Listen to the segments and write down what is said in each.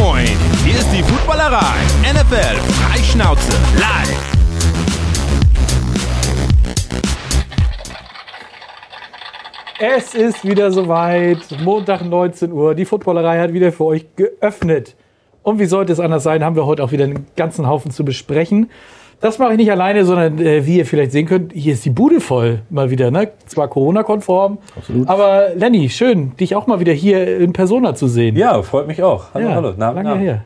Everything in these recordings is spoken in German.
moin! Hier ist die Footballerei. NFL Freischnauze live. Es ist wieder soweit. Montag 19 Uhr. Die Footballerei hat wieder für euch geöffnet. Und wie sollte es anders sein, haben wir heute auch wieder einen ganzen Haufen zu besprechen. Das mache ich nicht alleine, sondern äh, wie ihr vielleicht sehen könnt, hier ist die Bude voll mal wieder. Ne? Zwar Corona-konform, aber Lenny, schön, dich auch mal wieder hier in Persona zu sehen. Ja, freut mich auch. Hallo, Ja, hallo. Na, lange na. her.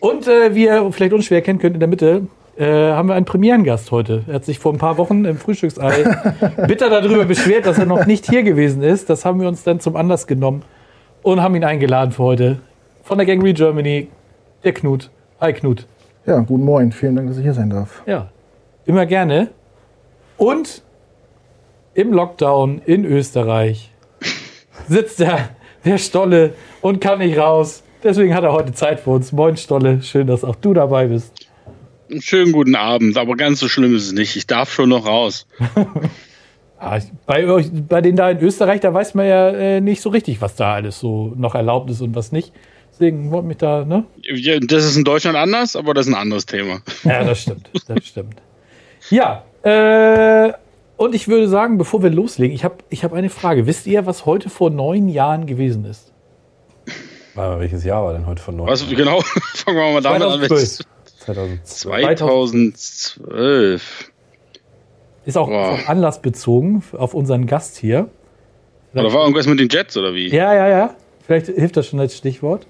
Und äh, wie ihr vielleicht unschwer kennen könnt, in der Mitte äh, haben wir einen Premierengast heute. Er hat sich vor ein paar Wochen im Frühstücksei bitter darüber beschwert, dass er noch nicht hier gewesen ist. Das haben wir uns dann zum Anlass genommen und haben ihn eingeladen für heute. Von der Gang Re Germany, der Knut. Hi Knut. Ja, guten Morgen. Vielen Dank, dass ich hier sein darf. Ja, immer gerne. Und im Lockdown in Österreich sitzt der, der Stolle und kann nicht raus. Deswegen hat er heute Zeit für uns. Moin Stolle, schön, dass auch du dabei bist. Schönen guten Abend, aber ganz so schlimm ist es nicht. Ich darf schon noch raus. Ah, bei, euch, bei denen da in Österreich, da weiß man ja äh, nicht so richtig, was da alles so noch erlaubt ist und was nicht. Deswegen wollte mich da, ne? Ja, Das ist in Deutschland anders, aber das ist ein anderes Thema. Ja, das stimmt. Das stimmt. Ja, äh, und ich würde sagen, bevor wir loslegen, ich habe ich hab eine Frage. Wisst ihr, was heute vor neun Jahren gewesen ist? Warte mal, welches Jahr war denn heute von 9? Was, genau, fangen wir mal damit an. 2012. 2002. 2012. Ist auch Boah. vom Anlass bezogen auf unseren Gast hier. Oder war irgendwas mit den Jets oder wie? Ja, ja, ja. Vielleicht hilft das schon als Stichwort.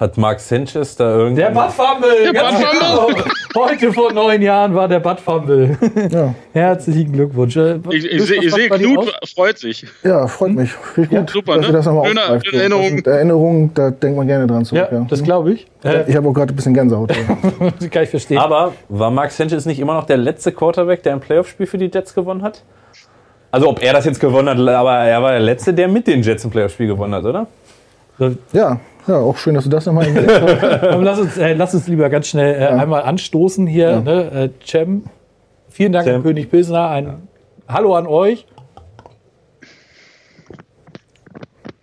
Hat Mark Sanchez da irgendwie. Der Buttfumble! Der Buttfumble! Heute vor neun Jahren war der Buttfumble. Ja, Herzlichen Glückwunsch. Äh, Ich, ich, ich sehe, Knut aus? freut sich. ja freut mich. Finde ich gut, super, dass ne? das nochmal Schöne- schöne Erinnerung. Erinnerungen, da denkt man gerne dran zurück. Ja, das glaube ich. Ich habe auch gerade ein bisschen Gänsehaut. kann ich verstehen. Aber war Mark Sanchez nicht immer noch der letzte Quarterback, der ein Playoff-Spiel für die Jets gewonnen hat? Also ob er das jetzt gewonnen hat, aber er war der Letzte, der mit den Jets ein Playoff-Spiel gewonnen hat, oder? ja, ja, auch schön, dass du das nochmal hast. Lass, uns, äh, lass uns lieber ganz schnell äh, einmal anstoßen hier. Ja. Ne? Äh, Cem, vielen Dank Cem. an König Pilsner. Ein Hallo an euch.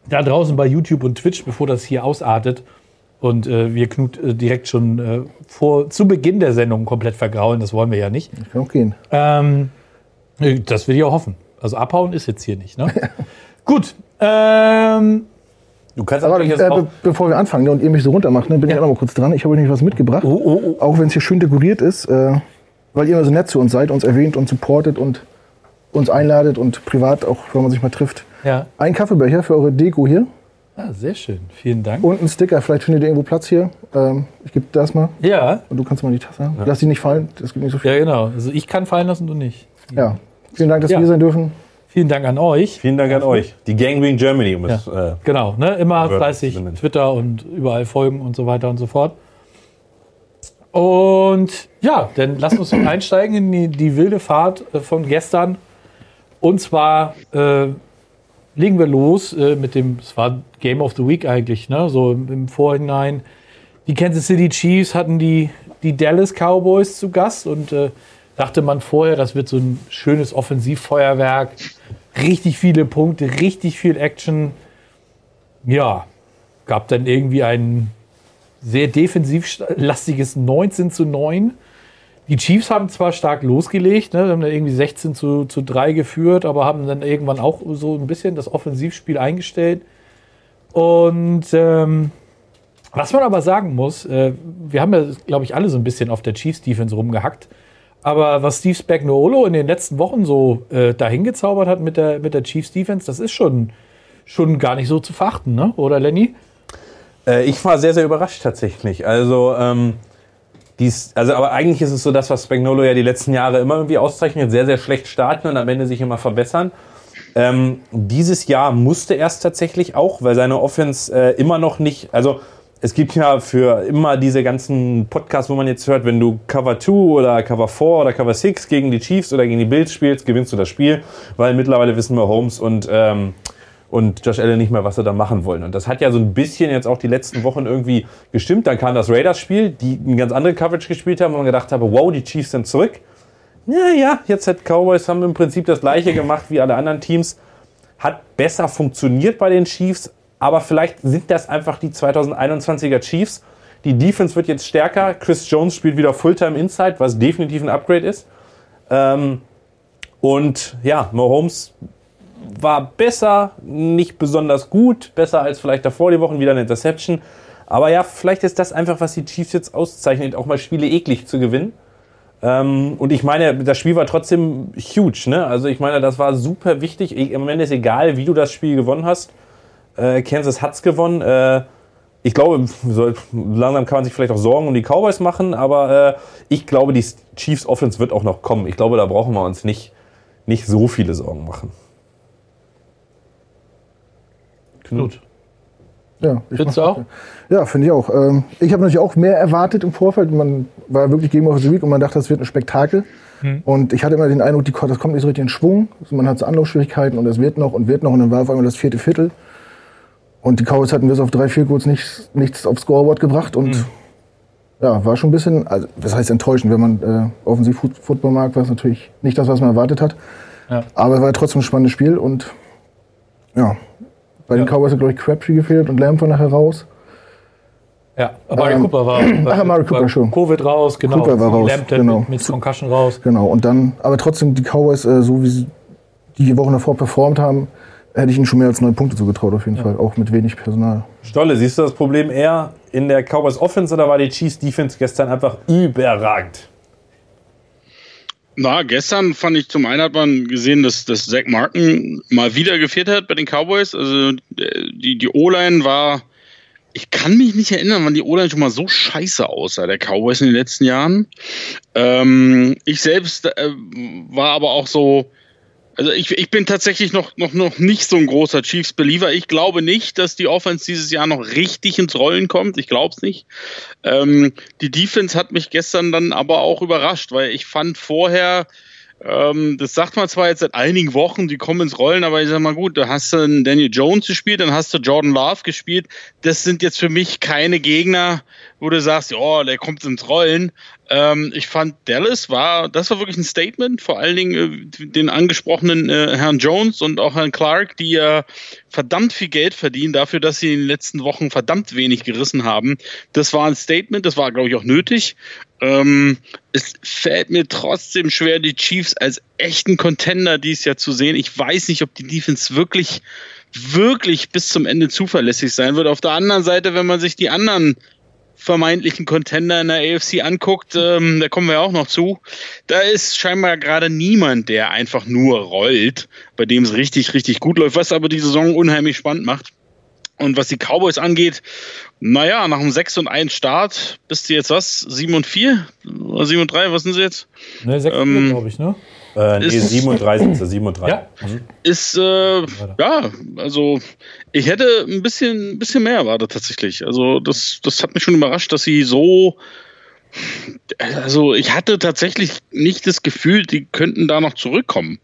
Da draußen bei YouTube und Twitch, bevor das hier ausartet und äh, wir Knut äh, direkt schon äh, vor, zu Beginn der Sendung komplett vergraulen, das wollen wir ja nicht. Ich kann auch gehen. Ähm, äh, das will ich auch hoffen. Also abhauen ist jetzt hier nicht. Ne? Gut. Ähm, Du kannst Aber äh, be bevor wir anfangen ne, und ihr mich so runtermacht, ne, bin ich auch noch mal kurz dran. Ich habe euch nämlich was mitgebracht. oh, oh, oh. Auch wenn es hier schön dekoriert ist, äh, weil ihr immer so nett zu uns seid, uns erwähnt und supportet und uns einladet und privat auch, wenn man sich mal trifft. Ja. Ein Kaffeebecher für eure Deko hier Ah, sehr schön. Vielen Dank. und ein Sticker. Vielleicht findet ihr irgendwo Platz hier. Ähm, ich gebe das mal Ja, und du kannst mal die Tasse haben. Lass die nicht fallen, das gibt nicht so viel. ja, genau. Also ich kann fallen lassen, du nicht. Ja. Vielen Dank, dass Ja. wir hier sein dürfen. Vielen Dank an euch. Vielen Dank an euch. Die Gangrene Germany, um es. Äh, Genau, ne? immer fleißig. Twitter und überall folgen und so weiter und so fort. Und ja, dann lass uns einsteigen in die, die wilde Fahrt äh, von gestern. Und zwar äh, legen wir los äh, mit dem, es war Game of the Week eigentlich, ne? so im, im Vorhinein. Die Kansas City Chiefs hatten die, die Dallas Cowboys zu Gast und äh, dachte man vorher, das wird so ein schönes Offensivfeuerwerk. Richtig viele Punkte, richtig viel Action. Ja, gab dann irgendwie ein sehr defensivlastiges 19 zu 9. Die Chiefs haben zwar stark losgelegt, ne, haben dann irgendwie 16 zu, zu 3 geführt, aber haben dann irgendwann auch so ein bisschen das Offensivspiel eingestellt. Und ähm, was man aber sagen muss, äh, wir haben ja, glaube ich, alle so ein bisschen auf der Chiefs-Defense rumgehackt. Aber was Steve Spagnuolo in den letzten Wochen so äh, dahin gezaubert hat mit der, mit der Chiefs-Defense, das ist schon, schon gar nicht so zu verachten, ne? oder Lenny? Äh, ich war sehr, sehr überrascht tatsächlich. Also, ähm, dies, also, aber eigentlich ist es so das, was Spagnolo ja die letzten Jahre immer irgendwie auszeichnet, sehr, sehr schlecht starten und am Ende sich immer verbessern. Ähm, dieses Jahr musste er es tatsächlich auch, weil seine Offense äh, immer noch nicht, also es gibt ja für immer diese ganzen Podcasts, wo man jetzt hört, wenn du Cover 2 oder Cover 4 oder Cover 6 gegen die Chiefs oder gegen die Bills spielst, gewinnst du das Spiel, weil mittlerweile wissen wir Holmes und ähm, und Josh Allen nicht mehr, was sie da machen wollen. Und das hat ja so ein bisschen jetzt auch die letzten Wochen irgendwie gestimmt. Dann kam das Raiders-Spiel, die eine ganz andere Coverage gespielt haben, wo man gedacht habe, wow, die Chiefs sind zurück. Ja, ja, jetzt hat Cowboys haben im Prinzip das gleiche gemacht wie alle anderen Teams. Hat besser funktioniert bei den Chiefs, Aber vielleicht sind das einfach die 2021er Chiefs. Die Defense wird jetzt stärker. Chris Jones spielt wieder Fulltime Inside, was definitiv ein Upgrade ist. Ähm, und ja, Mahomes war besser, nicht besonders gut, besser als vielleicht davor die Wochen wieder eine Interception. Aber ja, vielleicht ist das einfach, was die Chiefs jetzt auszeichnet, auch mal Spiele eklig zu gewinnen. Ähm, und ich meine, das Spiel war trotzdem huge. Ne? Also ich meine, das war super wichtig. Im Moment ist egal, wie du das Spiel gewonnen hast. Äh, Kansas hat's gewonnen. Äh, ich glaube, so, langsam kann man sich vielleicht auch Sorgen um die Cowboys machen, aber äh, ich glaube, die Chiefs Offense wird auch noch kommen. Ich glaube, da brauchen wir uns nicht, nicht so viele Sorgen machen. Knut. Ja, ich Findest du auch? Ja, finde ich auch. Ähm, ich habe natürlich auch mehr erwartet im Vorfeld. Man war wirklich Game of the Week und man dachte, das wird ein Spektakel. Und ich hatte immer den Eindruck, die, das kommt nicht so richtig in Schwung. Also man hat so Anlaufschwierigkeiten und es wird noch und wird noch und dann war auf einmal das vierte Viertel. Und die Cowboys hatten bis auf drei, vier Goals nichts, nichts aufs Scoreboard gebracht und ja, war schon ein bisschen, also das heißt enttäuschend, wenn man äh, offensiv Foot- Football mag, war es natürlich nicht das, was man erwartet hat. Ja. Aber es war trotzdem ein spannendes Spiel und ja, bei den Ja. Cowboys hat, glaube ich, Crabtree gefehlt und Lamb war nachher raus. Ja, Amari Ähm, Cooper war, ach, Amari Cooper war schon. Covid raus, genau. Cooper war raus, Lampton genau. mit, mit Concussion raus. Genau, und dann, aber trotzdem, die Cowboys, äh, so wie sie die Wochen davor performt haben, hätte ich ihnen schon mehr als neun Punkte zugetraut, auf jeden Fall, auch mit wenig Personal. Stolle, siehst du das Problem eher in der Cowboys Offense oder war die Chiefs Defense gestern einfach überragend? Na, gestern fand ich zum einen hat man gesehen, dass, dass Zach Martin mal wieder gefehlt hat bei den Cowboys. Also äh, die, die O-Line war, ich kann mich nicht erinnern, wann die O-Line schon mal so scheiße aussah, der Cowboys in den letzten Jahren. Ähm, ich selbst äh, war aber auch so, also ich, ich bin tatsächlich noch, noch, noch nicht so ein großer Chiefs-Believer. Ich glaube nicht, dass die Offense dieses Jahr noch richtig ins Rollen kommt. Ich glaube es nicht. Ähm, die Defense hat mich gestern dann aber auch überrascht, weil ich fand vorher, ähm, das sagt man zwar jetzt seit einigen Wochen, die kommen ins Rollen, aber ich sag mal gut, da hast du einen Daniel Jones gespielt, dann hast du Jordan Love gespielt. Das sind jetzt für mich keine Gegner, wo du sagst, ja, der kommt ins Rollen. Ähm, ich fand Dallas war, das war wirklich ein Statement, vor allen Dingen äh, den angesprochenen äh, Herrn Jones und auch Herrn Clark, die ja verdammt viel Geld verdienen dafür, dass sie in den letzten Wochen verdammt wenig gerissen haben. Das war ein Statement, das war, glaube ich, auch nötig. Ähm, es fällt mir trotzdem schwer, die Chiefs als echten Contender dies Jahr zu sehen. Ich weiß nicht, ob die Defense wirklich, wirklich bis zum Ende zuverlässig sein wird. Auf der anderen Seite, wenn man sich die anderen vermeintlichen Contender in der AFC anguckt, ähm, da kommen wir auch noch zu, da ist scheinbar gerade niemand, der einfach nur rollt, bei dem es richtig, richtig gut läuft, was aber die Saison unheimlich spannend macht. Und was die Cowboys angeht, naja, nach einem 6 und 1 Start bist du jetzt was? 7 und 4? Oder 7 und 3? Was sind sie jetzt? Ne, sechs Ähm, glaube ich, ne? Äh, nee, Ist- 37. 37. Ja. Ist, äh, ja, also ich hätte ein bisschen, ein bisschen mehr erwartet tatsächlich. Also das, das hat mich schon überrascht, dass sie so. Also ich hatte tatsächlich nicht das Gefühl, die könnten da noch zurückkommen.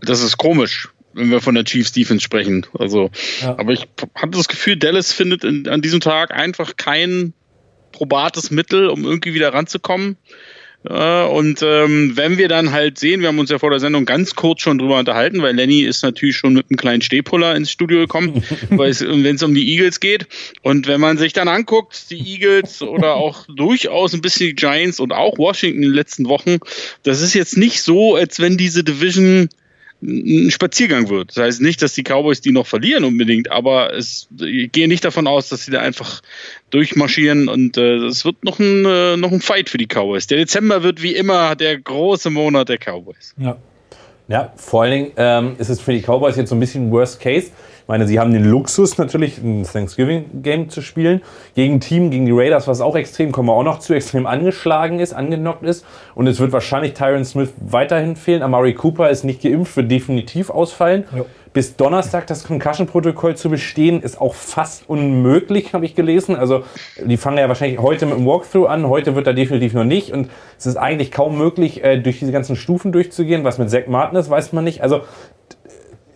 Das ist komisch, wenn wir von der Chiefs Defense sprechen. Also, Ja. aber ich hatte das Gefühl, Dallas findet in, an diesem Tag einfach kein probates Mittel, um irgendwie wieder ranzukommen. Ja, und ähm, wenn wir dann halt sehen, wir haben uns ja vor der Sendung ganz kurz schon drüber unterhalten, weil Lenny ist natürlich schon mit einem kleinen Stehpuller ins Studio gekommen, wenn es um die Eagles geht. Und wenn man sich dann anguckt, die Eagles oder auch durchaus ein bisschen die Giants und auch Washington in den letzten Wochen, das ist jetzt nicht so, als wenn diese Division ein Spaziergang wird. Das heißt nicht, dass die Cowboys die noch verlieren unbedingt, aber es, ich gehe nicht davon aus, dass sie da einfach durchmarschieren und äh, es wird noch ein, äh, noch ein Fight für die Cowboys. Der Dezember wird wie immer der große Monat der Cowboys. Ja. Ja, vor allen Dingen ähm, ist es für die Cowboys jetzt so ein bisschen Worst Case. Ich meine, sie haben den Luxus natürlich, ein Thanksgiving-Game zu spielen. Gegen ein Team, gegen die Raiders, was auch extrem, kommen wir auch noch zu, extrem angeschlagen ist, angenockt ist. Und es wird wahrscheinlich Tyron Smith weiterhin fehlen. Amari Cooper ist nicht geimpft, wird definitiv ausfallen. Ja. Bis Donnerstag das Concussion-Protokoll zu bestehen, ist auch fast unmöglich, habe ich gelesen. Also die fangen ja wahrscheinlich heute mit dem Walkthrough an. Heute wird er definitiv noch nicht. Und es ist eigentlich kaum möglich, äh, durch diese ganzen Stufen durchzugehen. Was mit Zach Martin ist, weiß man nicht. Also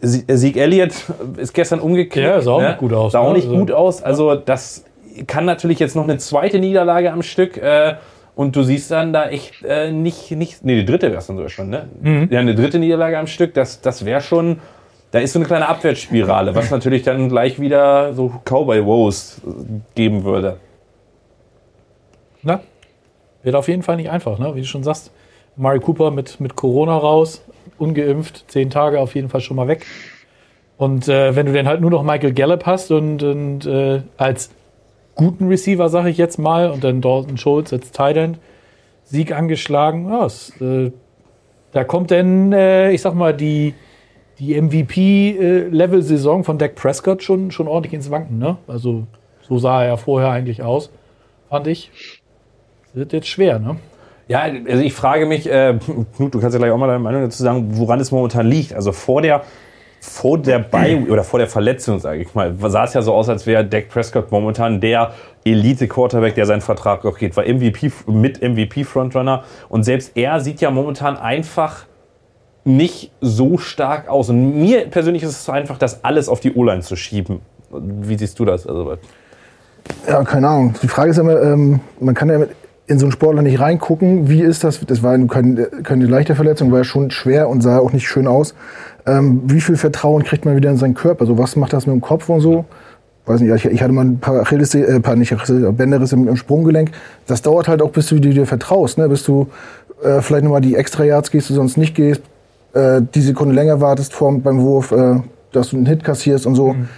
Sie- Sieg Elliott ist gestern umgekehrt. Ja, sah auch nicht gut aus, Sah auch ne? nicht Also- gut aus. Also das kann natürlich jetzt noch eine zweite Niederlage am Stück. Äh, und du siehst dann da echt äh, nicht, nicht. Nee, die dritte wäre es dann sogar schon, ne? Mhm. Ja, eine dritte Niederlage am Stück. Das, das wäre schon da ist so eine kleine Abwärtsspirale, was natürlich dann gleich wieder so Cowboy-Woes geben würde. Na, wird auf jeden Fall nicht einfach, ne? wie du schon sagst. Mari Cooper mit, mit Corona raus, ungeimpft, zehn Tage auf jeden Fall schon mal weg. Und äh, wenn du dann halt nur noch Michael Gallup hast und, und äh, als guten Receiver, sage ich jetzt mal, und dann Dalton Schultz als Tight End, Sieg angeschlagen, ja, es, äh, da kommt dann, äh, ich sag mal, die, die MVP-Level-Saison von Dak Prescott schon, schon ordentlich ins Wanken. Ne? Also so sah er ja vorher eigentlich aus, fand ich. Wird jetzt schwer, ne? Ja, also ich frage mich, äh, Knut, du kannst ja gleich auch mal deine Meinung dazu sagen, woran es momentan liegt. Also vor der, vor der Bei oder vor der Verletzung, sage ich mal, sah es ja so aus, als wäre Dak Prescott momentan der Elite-Quarterback, der seinen Vertrag auch geht, war MVP mit MVP-Frontrunner. Und selbst er sieht ja momentan einfach nicht so stark aus. Und mir persönlich ist es so einfach, das alles auf die O-Line zu schieben. Wie siehst du das? Also, Ja, keine Ahnung. Die Frage ist immer, ähm, man kann ja in so einen Sportler nicht reingucken. Wie ist das? Das war keine, keine leichte Verletzung, war ja schon schwer und sah auch nicht schön aus. Ähm, wie viel Vertrauen kriegt man wieder in seinen Körper? Also was macht das mit dem Kopf und so? Weiß nicht, ich, ich hatte mal ein paar Achilles, äh, paar nicht Achilles, Bänderrisse im, im Sprunggelenk. Das dauert halt auch, bis du dir vertraust, ne? Bis du äh, vielleicht nochmal die extra Yards gehst, du sonst nicht gehst, äh, die Sekunde länger wartest vor, beim Wurf, äh, dass du einen Hit kassierst und so. Mhm.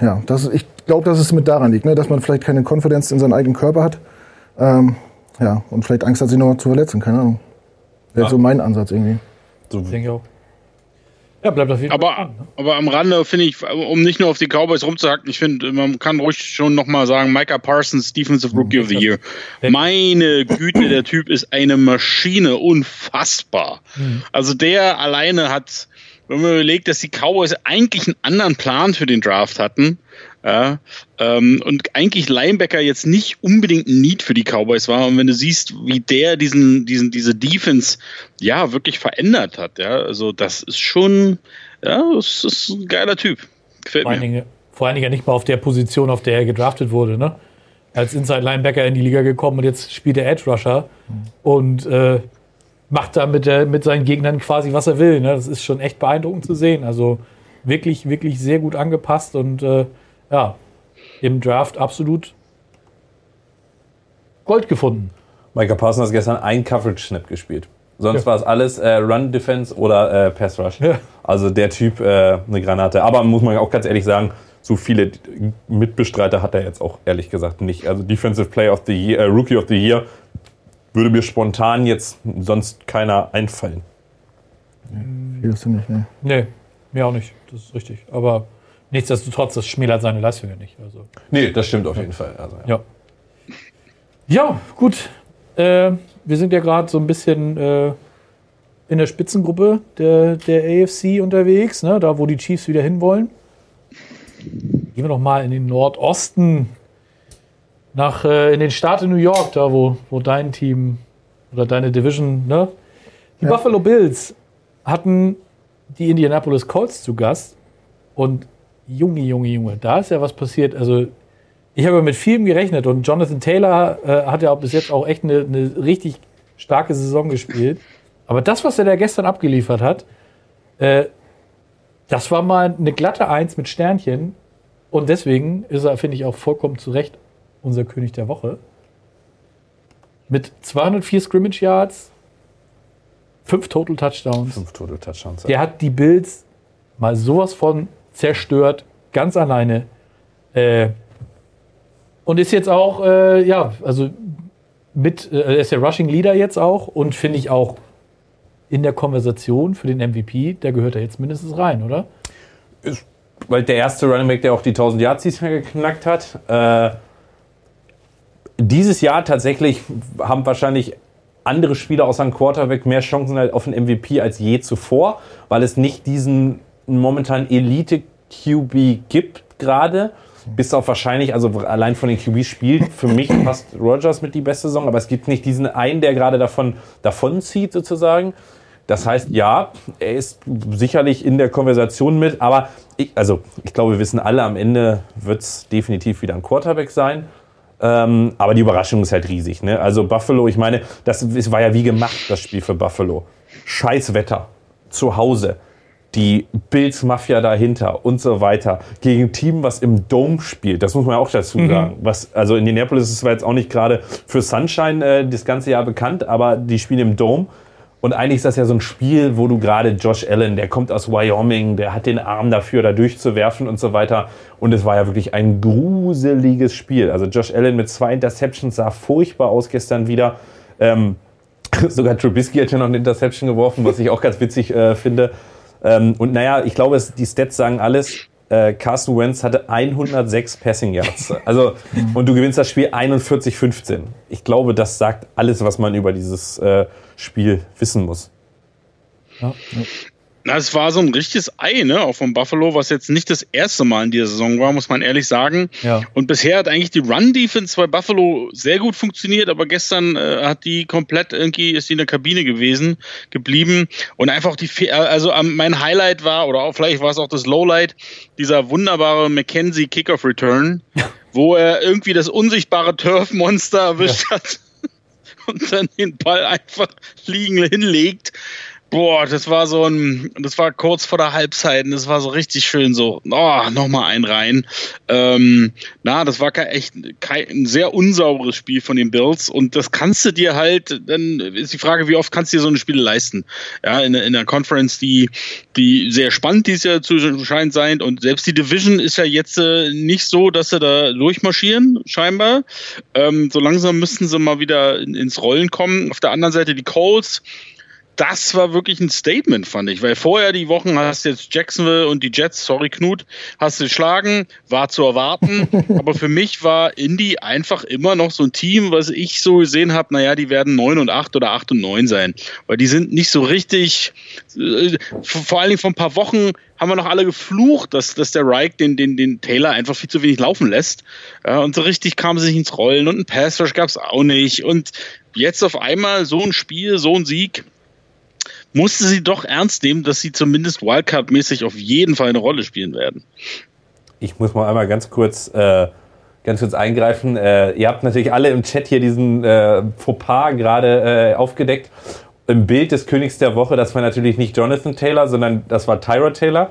Ja, das, ich glaube, dass es mit daran liegt, ne? dass man vielleicht keine Konfidenz in seinen eigenen Körper hat. Ähm, ja, und vielleicht Angst hat, sich noch zu verletzen, keine Ahnung. Wäre ja. so mein Ansatz irgendwie. So. Denke ich auch. Ja, bleibt auf jeden aber, Fall. Spannend, ne? Aber am Rande finde ich, um nicht nur auf die Cowboys rumzuhacken, ich finde, man kann ruhig schon nochmal sagen, Micah Parsons, Defensive Rookie of the Year. Meine Güte, der Typ ist eine Maschine, unfassbar. Mhm. Also der alleine hat, wenn man überlegt, dass die Cowboys eigentlich einen anderen Plan für den Draft hatten, ja, ähm, und eigentlich Linebacker jetzt nicht unbedingt ein Need für die Cowboys war. Und wenn du siehst, wie der diesen, diesen, diese Defense ja wirklich verändert hat, ja, also das ist schon, ja, das ist ein geiler Typ. Gefällt vor mir. Allen Dingen, vor allen Dingen ja nicht mal auf der Position, auf der er gedraftet wurde, ne? Als Inside Linebacker in die Liga gekommen und jetzt spielt er Edge Rusher mhm. und äh, macht da mit, der, mit seinen Gegnern quasi, was er will. Ne? Das ist schon echt beeindruckend zu sehen. Also wirklich, wirklich sehr gut angepasst und äh, ja, im Draft absolut Gold gefunden. Micah Parsons hat gestern ein Coverage-Snap gespielt. Sonst ja. war es alles äh, Run-Defense oder äh, Pass-Rush. Ja. Also der Typ äh, eine Granate. Aber muss man auch ganz ehrlich sagen, so viele Mitbestreiter hat er jetzt auch ehrlich gesagt nicht. Also Defensive Player of the Year, äh, Rookie of the Year würde mir spontan jetzt sonst keiner einfallen. Nee, du nicht, ne? Nee, mir auch nicht. Das ist richtig. Aber Nichtsdestotrotz, das schmälert seine Leistung ja nicht. Also. Nee, das stimmt auf jeden Fall. Also, ja. ja. ja, gut. Äh, wir sind ja gerade so ein bisschen äh, in der Spitzengruppe der, der AFC unterwegs, ne? da wo die Chiefs wieder hinwollen. Gehen wir doch mal in den Nordosten, nach, äh, in den Staat in New York, da wo, wo dein Team oder deine Division, ne? Die ja. Buffalo Bills hatten die Indianapolis Colts zu Gast und Junge, Junge, Junge, da ist ja was passiert. Also ich habe mit vielem gerechnet und Jonathan Taylor äh, hat ja bis jetzt auch echt eine, eine, richtig starke Saison gespielt. Aber das, was er da gestern abgeliefert hat, äh, das war mal eine glatte Eins mit Sternchen. Und deswegen ist er, finde ich, auch vollkommen zu Recht unser König der Woche. Mit 204 Scrimmage Yards, fünf Total Touchdowns. Fünf Total Touchdowns. Der hat die Bills mal sowas von zerstört, ganz alleine. Äh, und ist jetzt auch, äh, ja, also mit, äh, ist der Rushing Leader jetzt auch und finde ich auch in der Konversation für den MVP, der gehört da jetzt mindestens rein, oder? Ist, weil der erste Running Back, der auch die 1000 Yards diesmal geknackt hat. Äh, dieses Jahr tatsächlich haben wahrscheinlich andere Spieler außer einem Quarterback mehr Chancen auf den MVP als je zuvor, weil es nicht diesen momentan Elite-QB gibt gerade. Bis auf wahrscheinlich, also allein von den QBs spielt für mich fast Rogers mit die beste Saison, aber es gibt nicht diesen einen, der gerade davon, davon zieht sozusagen. Das heißt, ja, er ist sicherlich in der Konversation mit, aber ich, also ich glaube, wir wissen alle, am Ende wird es definitiv wieder ein Quarterback sein. Ähm, aber die Überraschung ist halt riesig. Ne? Also Buffalo, ich meine, das war ja wie gemacht, das Spiel für Buffalo. Scheiß Wetter, zu Hause die Bills Mafia dahinter und so weiter gegen ein Team, was im Dome spielt. Das muss man auch dazu Mhm. sagen. Was, also Indianapolis ist zwar jetzt auch nicht gerade für Sunshine äh, das ganze Jahr bekannt, aber die spielen im Dome. Und eigentlich ist das ja so ein Spiel, wo du gerade Josh Allen, der kommt aus Wyoming, der hat den Arm dafür, da durchzuwerfen und so weiter. Und es war ja wirklich ein gruseliges Spiel. Also Josh Allen mit zwei Interceptions sah furchtbar aus gestern wieder. Ähm, sogar Trubisky hat ja noch eine Interception geworfen, was ich auch ganz witzig äh, finde. Ähm, und naja, ich glaube, es, die Stats sagen alles. Äh, Carson Wentz hatte 106 Passing Yards. Also, und du gewinnst das Spiel 41-15. Ich glaube, das sagt alles, was man über dieses äh, Spiel wissen muss. Na, es war so ein richtiges Ei, ne, auch von Buffalo, was jetzt nicht das erste Mal in dieser Saison war, muss man ehrlich sagen. Ja. Und bisher hat eigentlich die Run-Defense bei Buffalo sehr gut funktioniert, aber gestern äh, hat die komplett irgendwie, ist die in der Kabine gewesen, geblieben. Und einfach die, Fe also ähm, mein Highlight war, oder auch vielleicht war es auch das Lowlight, dieser wunderbare McKenzie Kickoff-Return, wo er irgendwie das unsichtbare Turf-Monster erwischt hat und dann den Ball einfach liegen hinlegt. Boah, das war so ein, das war kurz vor der Halbzeit und das war so richtig schön so, oh, nochmal ein rein. Ähm, na, das war kein, echt kein, ein sehr unsauberes Spiel von den Bills und das kannst du dir halt, dann ist die Frage, wie oft kannst du dir so eine Spiele leisten? Ja, in, in der Conference, die, die sehr spannend dieses Jahr zu scheint sein und selbst die Division ist ja jetzt äh, nicht so, dass sie da durchmarschieren, scheinbar. Ähm, so langsam müssten sie mal wieder in, ins Rollen kommen. Auf der anderen Seite die Colts, das war wirklich ein Statement, fand ich, weil vorher die Wochen hast du jetzt Jacksonville und die Jets, sorry Knut, hast du geschlagen, war zu erwarten, aber für mich war Indy einfach immer noch so ein Team, was ich so gesehen habe, naja, die werden 9 und 8 oder 8 und 9 sein, weil die sind nicht so richtig, äh, vor allen Dingen vor ein paar Wochen haben wir noch alle geflucht, dass, dass der Reich den, den, den Taylor einfach viel zu wenig laufen lässt. Und so richtig kam sie nicht ins Rollen. Und ein Pass Rush gab es auch nicht. Und jetzt auf einmal so ein Spiel, so ein Sieg, musste sie doch ernst nehmen, dass sie zumindest Wildcard-mäßig auf jeden Fall eine Rolle spielen werden. Ich muss mal einmal ganz kurz, äh, ganz kurz eingreifen. Äh, ihr habt natürlich alle im Chat hier diesen äh, Fauxpas gerade äh, aufgedeckt. Im Bild des Königs der Woche, das war natürlich nicht Jonathan Taylor, sondern das war Tyrod Taylor,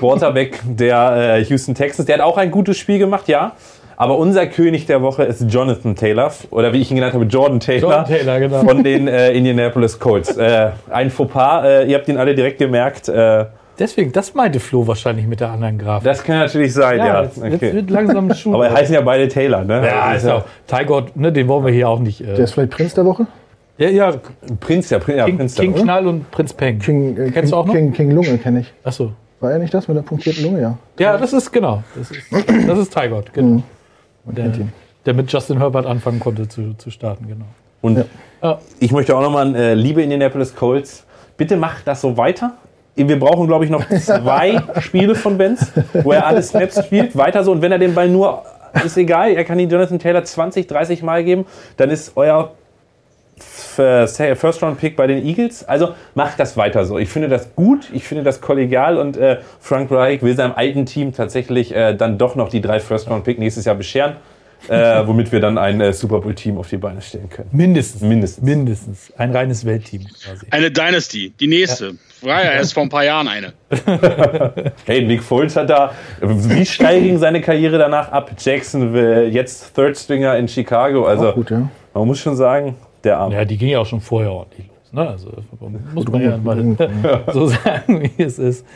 Quarterback der äh, Houston Texans. Der hat auch ein gutes Spiel gemacht, ja. Aber unser König der Woche ist Jonathan Taylor, oder wie ich ihn genannt habe, Jordan Taylor, Jordan Taylor, genau. von den äh, Indianapolis Colts. Äh, ein Fauxpas, äh, ihr habt ihn alle direkt gemerkt. Äh, Deswegen, das meinte Flo wahrscheinlich mit der anderen Grafik. das kann natürlich sein, ja. jetzt, jetzt Okay. wird langsam ein Schuh. Aber heißen ja beide Taylor, ne? ja, Das ist auch. Tygott, ne, den wollen wir hier auch nicht. Der Äh, ist vielleicht Prinz der Woche? ja, ja, Prinz, ja, Prinz, ja, King, Prinz King oder? Knall und Prinz Peng. King, äh, Kennst King, du auch noch? King, King Lunge kenne ich. Achso. War er nicht das mit der punktierten Lunge? Ja. Ja, das ist genau. Das ist, das ist Tygott, genau. Der, der mit Justin Herbert anfangen konnte zu, zu starten, genau. Und Ja. Ja. ich möchte auch nochmal, äh, liebe Indianapolis Colts, bitte macht das so weiter. Wir brauchen, glaube ich, noch zwei Spiele von Benz, wo er alle Snaps spielt. Weiter so. Und wenn er den Ball nur, ist egal, er kann die Jonathan Taylor 20, 30 Mal geben, dann ist euer First-Round-Pick bei den Eagles. Also macht das weiter so. Ich finde das gut, ich finde das kollegial und äh, Frank Reich will seinem alten Team tatsächlich äh, dann doch noch die drei First-Round-Pick nächstes Jahr bescheren, äh, womit wir dann ein äh, Super Bowl-Team auf die Beine stellen können. Mindestens. Mindestens. Mindestens. Ein reines Weltteam quasi. Eine Dynasty, die nächste. War ja erst vor ein paar Jahren eine. Hey, Nick Foles hat da, wie steil ging seine Karriere danach ab? Jacksonville, jetzt Third Stringer in Chicago. Also gut, ja. man muss schon sagen, der Arme. Ja, die ging ja auch schon vorher ordentlich los. Ne? Also muss man ja mal so sagen, wie es ist.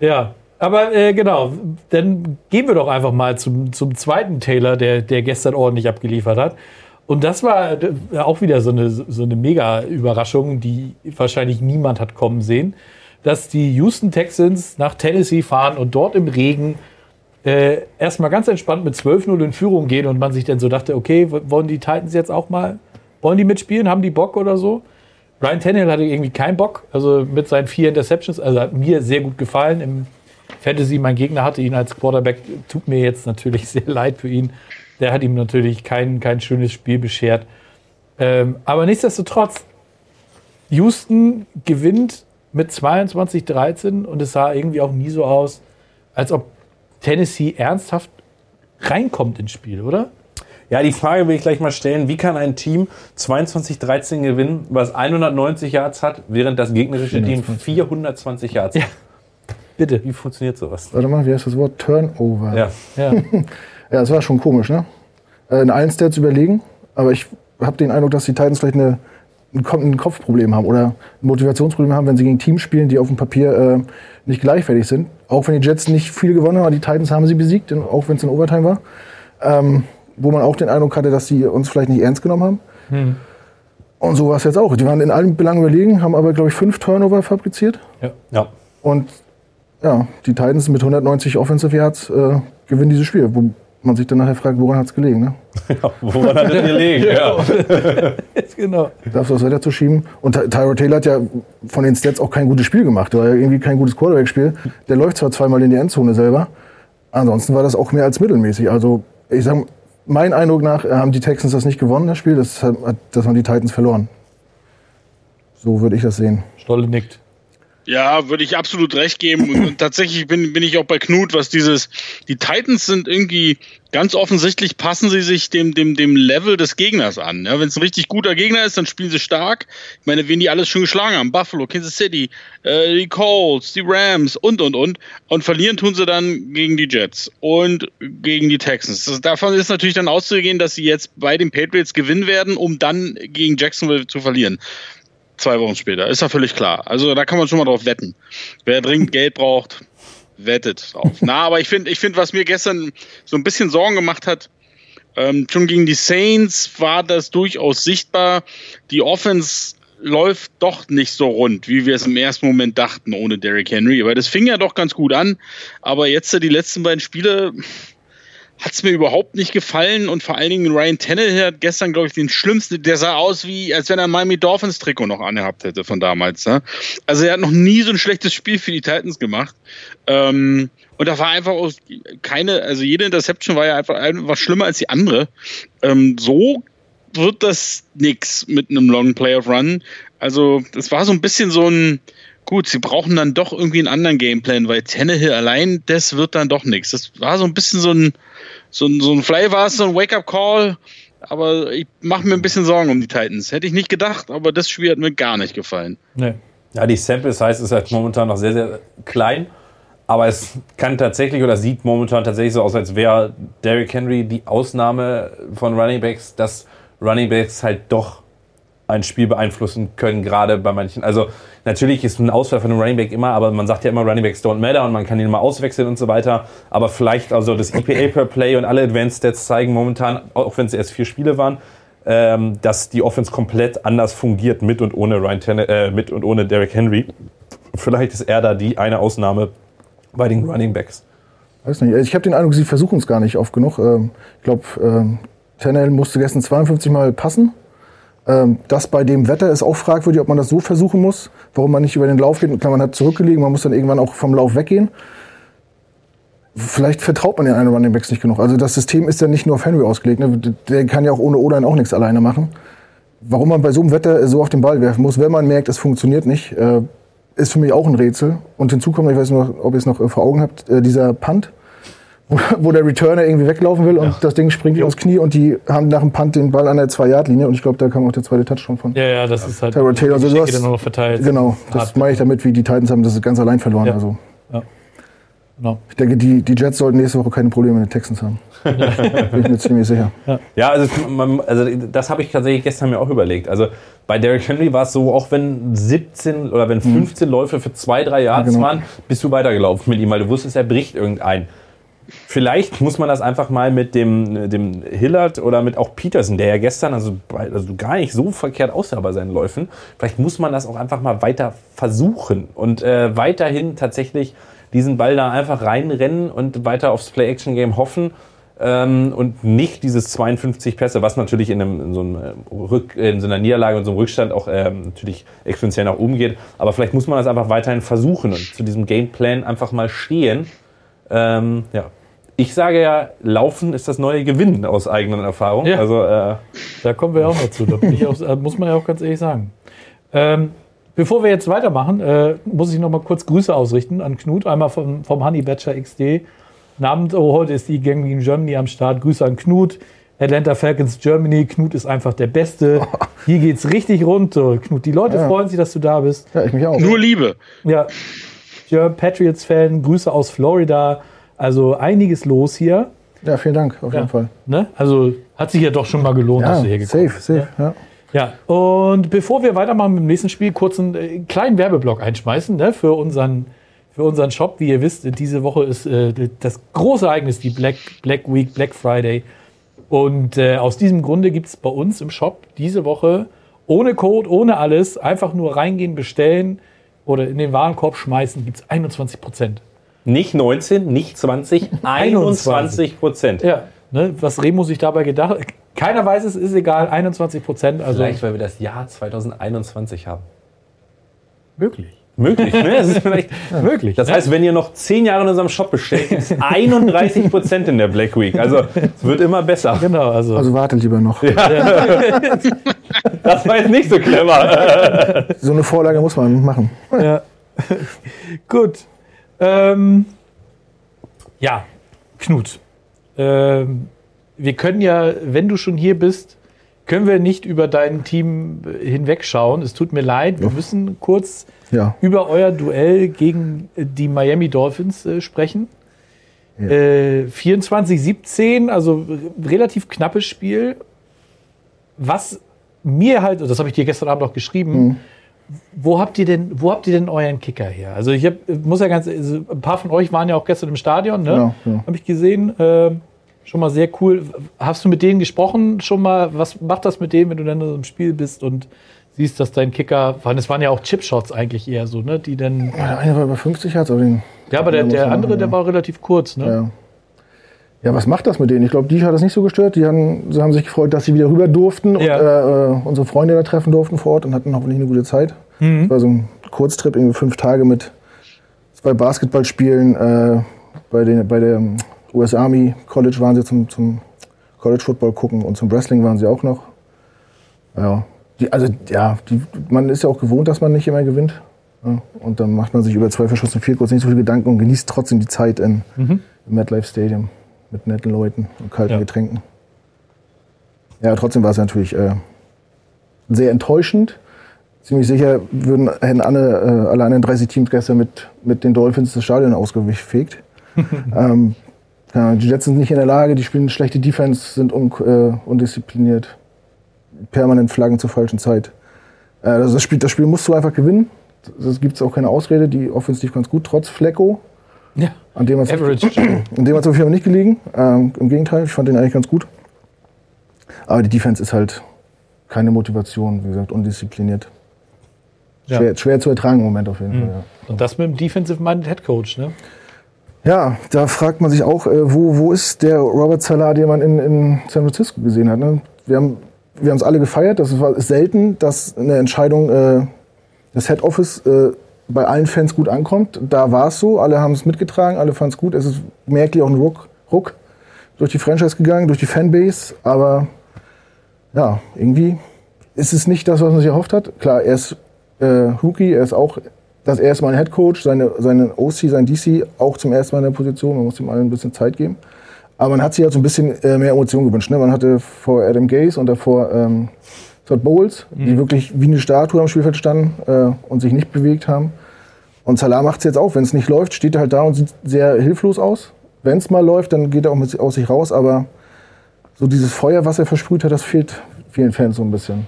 Ja, aber äh, genau, dann gehen wir doch einfach mal zum, zum zweiten Taylor, der, der gestern ordentlich abgeliefert hat. Und das war äh, auch wieder so eine, so eine Mega-Überraschung, die wahrscheinlich niemand hat kommen sehen, dass die Houston Texans nach Tennessee fahren und dort im Regen äh, erstmal ganz entspannt mit 12-0 in Führung gehen und man sich dann so dachte, okay, wollen die Titans jetzt auch mal, wollen die mitspielen, haben die Bock oder so? Ryan Tannehill hatte irgendwie keinen Bock, also mit seinen vier Interceptions, also hat mir sehr gut gefallen im Fantasy. Mein Gegner hatte ihn als Quarterback, tut mir jetzt natürlich sehr leid für ihn. Der hat ihm natürlich kein, kein schönes Spiel beschert. Ähm, aber nichtsdestotrotz, Houston gewinnt mit 22-13 und es sah irgendwie auch nie so aus, als ob Tennessee ernsthaft reinkommt ins Spiel, oder? Ja, die Frage will ich gleich mal stellen. Wie kann ein Team 22-13 gewinnen, was 190 Yards hat, während das gegnerische Team 420 Yards hat? Bitte. Wie funktioniert sowas? Warte mal, wie heißt das Wort? Turnover. Ja. Ja. Ja, das war schon komisch, ne? Äh, In allen Stats überlegen, aber ich habe den Eindruck, dass die Titans vielleicht eine, ein, Ko- ein Kopfproblem haben oder ein Motivationsproblem haben, wenn sie gegen Teams spielen, die auf dem Papier äh, nicht gleichwertig sind. Auch wenn die Jets nicht viel gewonnen haben, aber die Titans haben sie besiegt, auch wenn es in Overtime war. Ähm, wo man auch den Eindruck hatte, dass sie uns vielleicht nicht ernst genommen haben. Und so war es jetzt auch. Die waren in allen Belangen überlegen, haben aber, glaube ich, fünf Turnover fabriziert. Ja. Und ja, die Titans mit 190 Offensive Yards äh, gewinnen dieses Spiel. Wo man sich dann nachher fragt, woran hat es gelegen. Ne? ja. Woran hat es gelegen? Ja. genau. Darfst du das weiter zu schieben? Und Ty- Tyrod Taylor hat ja von den Stats auch kein gutes Spiel gemacht. War ja irgendwie kein gutes Quarterback-Spiel. Der läuft zwar zweimal in die Endzone selber, ansonsten war das auch mehr als mittelmäßig. Also ich sag, mein Eindruck nach äh, haben die Texans das nicht gewonnen, das Spiel. Das, hat, das haben die Titans verloren. So würde ich das sehen. Stolle nickt. Ja, würde ich absolut recht geben. Und, und tatsächlich bin, bin ich auch bei Knut, was dieses, die Titans sind irgendwie ganz offensichtlich passen sie sich dem, dem, dem Level des Gegners an. Ja, Wenn es ein richtig guter Gegner ist, dann spielen sie stark. Ich meine, wen die alles schon geschlagen haben. Buffalo, Kansas City, äh, die Colts, die Rams und, und, und. Und verlieren tun sie dann gegen die Jets und gegen die Texans. Das, davon ist natürlich dann auszugehen, dass sie jetzt bei den Patriots gewinnen werden, um dann gegen Jacksonville zu verlieren zwei Wochen später. Ist ja völlig klar. Also da kann man schon mal drauf wetten. Wer dringend Geld braucht, wettet drauf. Na, aber ich finde, ich finde, was mir gestern so ein bisschen Sorgen gemacht hat, ähm, schon gegen die Saints war das durchaus sichtbar. Die Offense läuft doch nicht so rund, wie wir es im ersten Moment dachten ohne Derrick Henry. Weil das fing ja doch ganz gut an. Aber jetzt die letzten beiden Spiele hat es mir überhaupt nicht gefallen und vor allen Dingen Ryan Tannehill hat gestern, glaube ich, den schlimmsten, der sah aus wie, als wenn er Miami Dolphins Trikot noch angehabt hätte von damals. Ne? Also er hat noch nie so ein schlechtes Spiel für die Titans gemacht. Ähm, und da war einfach auch keine, also jede Interception war ja einfach, einfach schlimmer als die andere. Ähm, so wird das nix mit einem Long Playoff Run. Also das war so ein bisschen so ein, gut, sie brauchen dann doch irgendwie einen anderen Gameplan, weil Tannehill allein, das wird dann doch nichts. Das war so ein bisschen so ein, so ein, so ein Fly war es, so ein Wake-up-Call. Aber ich mache mir ein bisschen Sorgen um die Titans. Hätte ich nicht gedacht, aber das Spiel hat mir gar nicht gefallen. Nee. Ja, die Sample Size ist halt momentan noch sehr, sehr klein. Aber es kann tatsächlich oder sieht momentan tatsächlich so aus, als wäre Derrick Henry die Ausnahme von Running Backs, dass Running Backs halt doch ein Spiel beeinflussen können, gerade bei manchen. Also natürlich ist ein Ausfall von einem Running Back immer, aber man sagt ja immer, Running Backs don't matter und man kann ihn mal auswechseln und so weiter. Aber vielleicht, also das EPA per Play und alle Advanced Stats zeigen momentan, auch wenn es erst vier Spiele waren, ähm, dass die Offense komplett anders fungiert mit und ohne Ryan Tanne äh, mit und ohne Derrick Henry. Vielleicht ist er da die eine Ausnahme bei den Running Backs. Weiß nicht. Ich habe den Eindruck, sie versuchen es gar nicht oft genug. Ähm, ich glaube, ähm, Tannehill musste gestern 52 Mal passen. Ähm, das bei dem Wetter ist auch fragwürdig, ob man das so versuchen muss. Warum man nicht über den Lauf geht. Klar, man hat zurückgelegen, man muss dann irgendwann auch vom Lauf weggehen. Vielleicht vertraut man den einen Running Backs nicht genug. Also das System ist ja nicht nur auf Henry ausgelegt. Ne? Der kann ja auch ohne O-Line auch nichts alleine machen. Warum man bei so einem Wetter so auf den Ball werfen muss, wenn man merkt, es funktioniert nicht, äh, ist für mich auch ein Rätsel. Und hinzu kommt, ich weiß nicht, ob ihr es noch äh, vor Augen habt, äh, dieser Punt, wo, der Returner irgendwie weglaufen will und das Ding springt ihm aufs Knie und die haben nach dem Punt den Ball an der Zwei-Yard-Linie und ich glaube, da kam auch der zweite Touchdown von. Ja, ja, das ist halt. Tyrod Taylor, also dann noch verteilt. Genau, das meine ich damit, wie die Titans haben das ganz allein verloren. Ja. Also Genau. ich denke, die, die Jets sollten nächste Woche keine Probleme mit den Texans haben. Bin ich mir ziemlich sicher. Ja, also, man, also das habe ich tatsächlich gestern mir auch überlegt. Also bei Derrick Henry war es so, auch wenn 17 oder wenn 15 Läufe für zwei, drei Yards genau. waren, bist du weitergelaufen mit ihm, weil du wusstest, er bricht irgendein. Vielleicht muss man das einfach mal mit dem, dem Hillard oder mit auch Peterson, der ja gestern also, also gar nicht so verkehrt aussah bei seinen Läufen, vielleicht muss man das auch einfach mal weiter versuchen und äh, weiterhin tatsächlich diesen Ball da einfach reinrennen und weiter aufs Play-Action-Game hoffen ähm, und nicht dieses 52 Pässe, was natürlich in, einem, in, so einem äh, Rück, in so einer Niederlage und so einem Rückstand auch ähm, natürlich exponentiell nach oben geht. Aber vielleicht muss man das einfach weiterhin versuchen und zu diesem Gameplan einfach mal stehen. Ähm, ja. Ich sage ja, Laufen ist das neue Gewinnen aus eigenen Erfahrung. Ja. Also äh, Da kommen wir auch noch zu. Da bin ich auch, muss man ja auch ganz ehrlich sagen. Ähm, bevor wir jetzt weitermachen, äh, muss ich noch mal kurz Grüße ausrichten an Knut. Einmal vom, vom Honey Badger XD. Namens, oh, heute ist die Gang in Germany am Start. Grüße an Knut. Atlanta Falcons Germany. Knut ist einfach der Beste. Hier geht's richtig rund. So, Knut, die Leute Ja. freuen sich, dass du da bist. Ja, ich mich auch. Nur Liebe. Ja. Patriots-Fan, Grüße aus Florida. Also einiges los hier. Ja, vielen Dank, auf Ja. jeden Fall. Ne? Also hat sich ja doch schon mal gelohnt, dass Ja, du hergekommen safe, safe, ja. Ja, und bevor wir weitermachen mit dem nächsten Spiel, kurz einen äh, kleinen Werbeblock einschmeißen ne, für, unseren, für unseren Shop. Wie ihr wisst, diese Woche ist äh, das große Ereignis, die Black, Black Week, Black Friday. Und äh, aus diesem Grunde gibt es bei uns im Shop diese Woche ohne Code, ohne alles, einfach nur reingehen, bestellen oder in den Warenkorb schmeißen, gibt es 21 Prozent. Nicht 19, nicht 20, 21 Prozent. Ja, ne, was Remo sich dabei gedacht hat. Keiner weiß es, ist egal, 21 Prozent. Also Vielleicht, weil wir das Jahr 2021 haben. möglich. Möglich, ne? Das ist vielleicht Möglich. Das ne? heißt, wenn ihr noch 10 Jahre in unserem Shop bestellt, es 31 Prozent in der Black Week. Also es wird immer besser. Genau, also, Also wartet lieber noch. Das war jetzt nicht so clever. So eine Vorlage muss man machen. ja. gut. Ähm, ja, Knut. Ähm, wir können ja, wenn du schon hier bist, können wir nicht über dein Team hinwegschauen. Es tut mir leid, wir müssen kurz Ja. über euer Duell gegen die Miami Dolphins äh, sprechen. Ja. Äh, 24-17, also relativ knappes Spiel. Was mir halt, das habe ich dir gestern Abend auch geschrieben, wo habt ihr denn, wo habt ihr denn euren Kicker her? Also ich hab, muss ja ganz, also ein paar von euch waren ja auch gestern im Stadion, ne? Ja, ja. Habe ich gesehen. Ähm, schon mal sehr cool. Hast du mit denen gesprochen schon mal? Was macht das mit denen, wenn du dann im Spiel bist und siehst, dass dein Kicker, es waren ja auch Chipshots eigentlich eher so, ne? Die dann. Ja, der eine war über 50 Hertz, aber den. Ja, aber der, der andere, der war relativ kurz, ne? Ja. Ja, was macht das mit denen? Ich glaube, die hat das nicht so gestört. Die haben, sie haben sich gefreut, dass sie wieder rüber durften und Ja. äh, äh, unsere Freunde da treffen durften vor Ort und hatten hoffentlich eine gute Zeit. Mhm. Das war so ein Kurztrip, irgendwie fünf Tage mit zwei Basketballspielen. Äh, bei, den, bei der US Army College waren sie zum, zum College Football gucken und zum Wrestling waren sie auch noch. Ja, die, also ja, die, man ist ja auch gewohnt, dass man nicht immer gewinnt. Ja, und dann macht man sich über zwei verschossene Vier kurz nicht so viel Gedanken und genießt trotzdem die Zeit in, im MetLife Stadium mit netten Leuten und kalten Ja. Getränken. Ja, trotzdem war es natürlich äh, sehr enttäuschend. Ziemlich sicher würden, hätten alle, äh, alle anderen 30 Teams gestern mit, mit den Dolphins das Stadion ausgefegt. ähm, ja, die Jets sind nicht in der Lage, die spielen schlechte Defense, sind un, äh, undiszipliniert. Permanent Flaggen zur falschen Zeit. Äh, also das, Spiel, das Spiel musst du einfach gewinnen. Das gibt es auch keine Ausrede. Die offensiv ganz gut, trotz Flecko. Ja. An dem hat es auf jeden Fall nicht gelegen. Ähm, Im Gegenteil, ich fand den eigentlich ganz gut. Aber die Defense ist halt keine Motivation, wie gesagt, undiszipliniert. Ja. Schwer, schwer zu ertragen im Moment auf jeden Fall. Ja. Und das mit dem Defensive-Minded Head Coach, ne? Ja, da fragt man sich auch, äh, wo, wo ist der Robert Salah, den man in, in San Francisco gesehen hat. Ne? Wir haben wir es alle gefeiert. Das war ist selten, dass eine Entscheidung äh, des Head Office äh, bei allen Fans gut ankommt. Da war es so. Alle haben es mitgetragen, alle fanden es gut. Es ist merklich auch ein Ruck, Ruck durch die Franchise gegangen, durch die Fanbase. Aber ja, irgendwie ist es nicht das, was man sich erhofft hat. Klar, er ist äh, Rookie, er ist auch das erste Mal ein Head Coach, seine, seine OC, sein DC auch zum ersten Mal in der Position. Man muss ihm allen ein bisschen Zeit geben. Aber man hat sich halt so ein bisschen äh, mehr Emotion gewünscht. Ne? Man hatte vor Adam Gaze und davor ähm, Todd Bowles, die wirklich wie eine Statue am Spielfeld standen äh, und sich nicht bewegt haben. Und Salah macht es jetzt auch. Wenn es nicht läuft, steht er halt da und sieht sehr hilflos aus. Wenn es mal läuft, dann geht er auch mit, aus sich raus. Aber so dieses Feuer, was er versprüht hat, das fehlt vielen Fans so ein bisschen.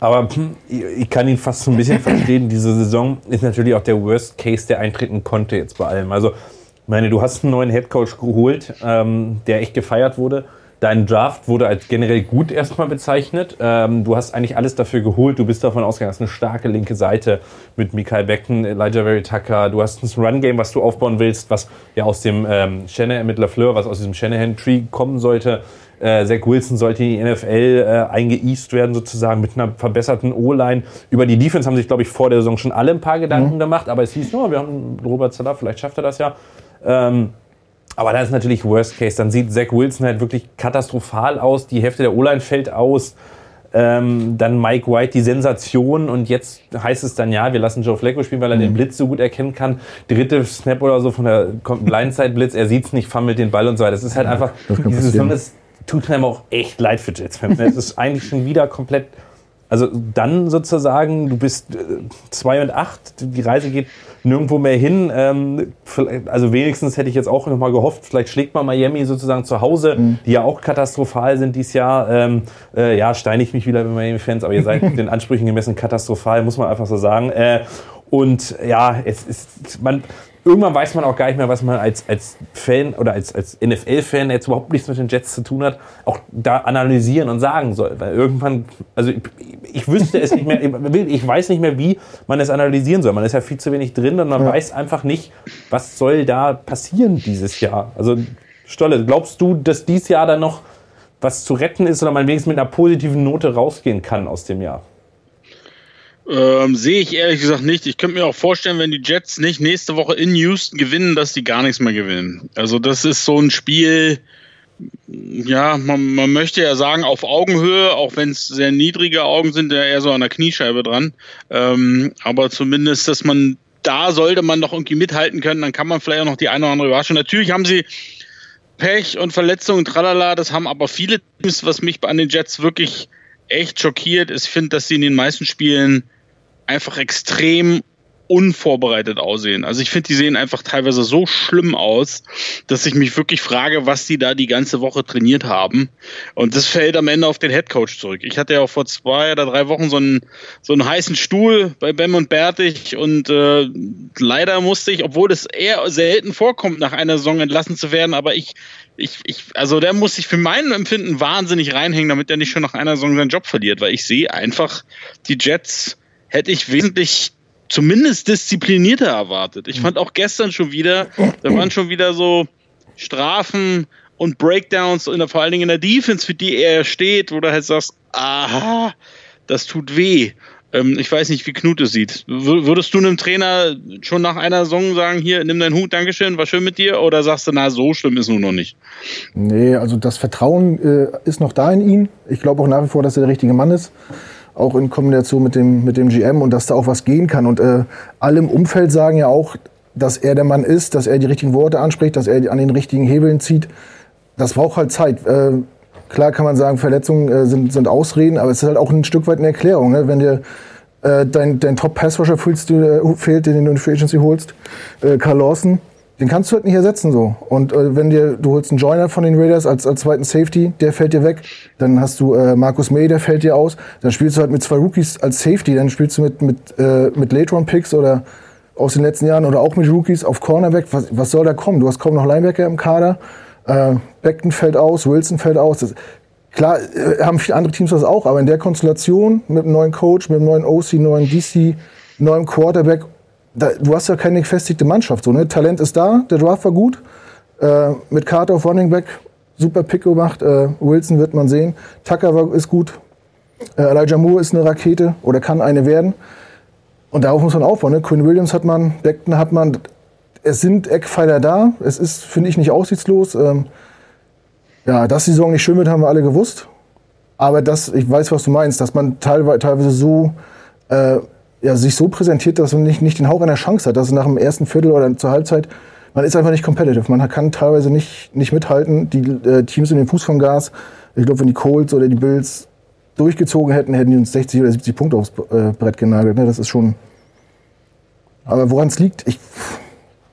Aber hm, ich kann ihn fast so ein bisschen verstehen. Diese Saison ist natürlich auch der Worst Case, der eintreten konnte jetzt bei allem. Also, ich meine, du hast einen neuen Headcoach geholt, ähm, der echt gefeiert wurde. Dein Draft wurde als generell gut erstmal bezeichnet. Ähm, du hast eigentlich alles dafür geholt. Du bist davon ausgegangen, hast eine starke linke Seite mit Mikael Becken, Elijah Very Tucker. Du hast ein Run-Game, was du aufbauen willst, was ja aus dem ähm, Shanahan mit LaFleur, was aus diesem Shanahan-Tree kommen sollte. Äh, Zach Wilson sollte in die NFL äh, eingeeast werden, sozusagen, mit einer verbesserten O-Line. Über die Defense haben sich, glaube ich, vor der Saison schon alle ein paar Gedanken gemacht, aber es hieß, oh, wir haben Robert Salah, vielleicht schafft er das ja. Ähm, aber da ist natürlich Worst Case. Dann sieht Zach Wilson halt wirklich katastrophal aus. Die Hälfte der O-Line fällt aus. Ähm, dann Mike White, die Sensation. Und jetzt heißt es dann, ja, wir lassen Joe Flacco spielen, weil er den Blitz so gut erkennen kann. Dritte Snap oder so von der Blindside-Blitz. Er sieht's nicht, fummelt den Ball und so weiter. Das ist halt einfach, das kann diese Saison passieren. ist, tut einem auch echt leid für Jets-Fans. Es ist eigentlich schon wieder komplett Also dann sozusagen, du bist 2 und 8, die Reise geht nirgendwo mehr hin. Ähm, also wenigstens hätte ich jetzt auch nochmal gehofft, vielleicht schlägt man Miami sozusagen zu Hause, mhm. die ja auch katastrophal sind dieses Jahr. Ähm, äh, ja, steine ich mich wieder mit Miami-Fans, aber ihr seid den Ansprüchen gemessen katastrophal, muss man einfach so sagen. Äh, und ja, es ist, man, irgendwann weiß man auch gar nicht mehr, was man als, als Fan oder als, als NFL-Fan, der jetzt überhaupt nichts mit den Jets zu tun hat, auch da analysieren und sagen soll. Weil irgendwann, also ich, ich wüsste es nicht mehr, ich weiß nicht mehr, wie man es analysieren soll. Man ist ja viel zu wenig drin und man ja. weiß einfach nicht, was soll da passieren dieses Jahr. Also Stolle, glaubst du, dass dieses Jahr dann noch was zu retten ist oder man wenigstens mit einer positiven Note rausgehen kann aus dem Jahr? Ähm, Sehe ich ehrlich gesagt nicht. Ich könnte mir auch vorstellen, wenn die Jets nicht nächste Woche in Houston gewinnen, dass die gar nichts mehr gewinnen. Also das ist so ein Spiel, ja, man, man möchte ja sagen auf Augenhöhe, auch wenn es sehr niedrige Augen sind, eher so an der Kniescheibe dran. Ähm, aber zumindest, dass man da sollte man noch irgendwie mithalten können, dann kann man vielleicht auch noch die eine oder andere Überraschung. Natürlich haben sie Pech und Verletzungen, tralala, das haben aber viele Teams, was mich an den Jets wirklich echt schockiert. Ich finde, dass sie in den meisten Spielen einfach extrem unvorbereitet aussehen. Also ich finde, die sehen einfach teilweise so schlimm aus, dass ich mich wirklich frage, was die da die ganze Woche trainiert haben. Und das fällt am Ende auf den Headcoach zurück. Ich hatte ja auch vor zwei oder drei Wochen so einen, so einen heißen Stuhl bei Bem und Bertig und äh, leider musste ich, obwohl es eher selten vorkommt, nach einer Saison entlassen zu werden, aber ich ich, ich, also der muss sich für mein Empfinden wahnsinnig reinhängen, damit er nicht schon nach einer Saison seinen Job verliert, weil ich sehe einfach, die Jets hätte ich wesentlich zumindest disziplinierter erwartet. Ich fand auch gestern schon wieder, da waren schon wieder so Strafen und Breakdowns, in der, vor allen Dingen in der Defense, für die er steht, wo du halt sagst, aha, das tut weh. Ähm, ich weiß nicht, wie Knut es sieht. Würdest du einem Trainer schon nach einer Saison sagen, hier, nimm deinen Hut, Dankeschön, war schön mit dir? Oder sagst du, na, so schlimm ist nun noch nicht? Nee, also das Vertrauen äh, ist noch da in ihn. Ich glaube auch nach wie vor, dass er der richtige Mann ist. Auch in Kombination mit dem, mit dem GM und dass da auch was gehen kann. Und äh, alle im Umfeld sagen ja auch, dass er der Mann ist, dass er die richtigen Worte anspricht, dass er an den richtigen Hebeln zieht. Das braucht halt Zeit. Äh, Klar kann man sagen, Verletzungen äh, sind, sind Ausreden, aber es ist halt auch ein Stück weit eine Erklärung. Ne? Wenn dir äh, dein, dein Top-Pass-Rusher äh, fehlt, den du in Free Agency holst, äh, Carl Lawson, den kannst du halt nicht ersetzen so. Und äh, wenn dir, du holst einen Joiner von den Raiders als, als zweiten Safety, der fällt dir weg. Dann hast du äh, Markus May, der fällt dir aus. Dann spielst du halt mit zwei Rookies als Safety. Dann spielst du mit, mit, äh, mit Late-Round-Picks oder aus den letzten Jahren oder auch mit Rookies auf Cornerback. Was, was soll da kommen? Du hast kaum noch Linebacker im Kader. Äh, Beckton fällt aus, Wilson fällt aus. Das, klar, äh, haben viele andere Teams das auch, aber in der Konstellation mit einem neuen Coach, mit einem neuen OC, neuen DC, neuem Quarterback, da, du hast ja keine gefestigte Mannschaft. So, ne? Talent ist da, der Draft war gut. Äh, mit Carter auf Running Back, super Pick gemacht. Äh, Wilson wird man sehen. Tucker war, ist gut. Äh, Elijah Moore ist eine Rakete oder kann eine werden. Und darauf muss man aufbauen. Ne? Quinn Williams hat man, Beckton hat man es sind Eckpfeiler da. Es ist, finde ich, nicht aussichtslos. Ähm, ja, dass die Saison nicht schön wird, haben wir alle gewusst. Aber das, ich weiß, was du meinst, dass man teilweise, teilweise so, äh, ja, sich so präsentiert, dass man nicht, nicht den Hauch einer Chance hat, dass nach dem ersten Viertel oder zur Halbzeit, man ist einfach nicht competitive. Man kann teilweise nicht, nicht mithalten. Die äh, Teams in den Fuß vom Gas. Ich glaube, wenn die Colts oder die Bills durchgezogen hätten, hätten die uns 60 oder 70 Punkte aufs äh, Brett genagelt. Ne? Das ist schon. Aber woran es liegt, ich,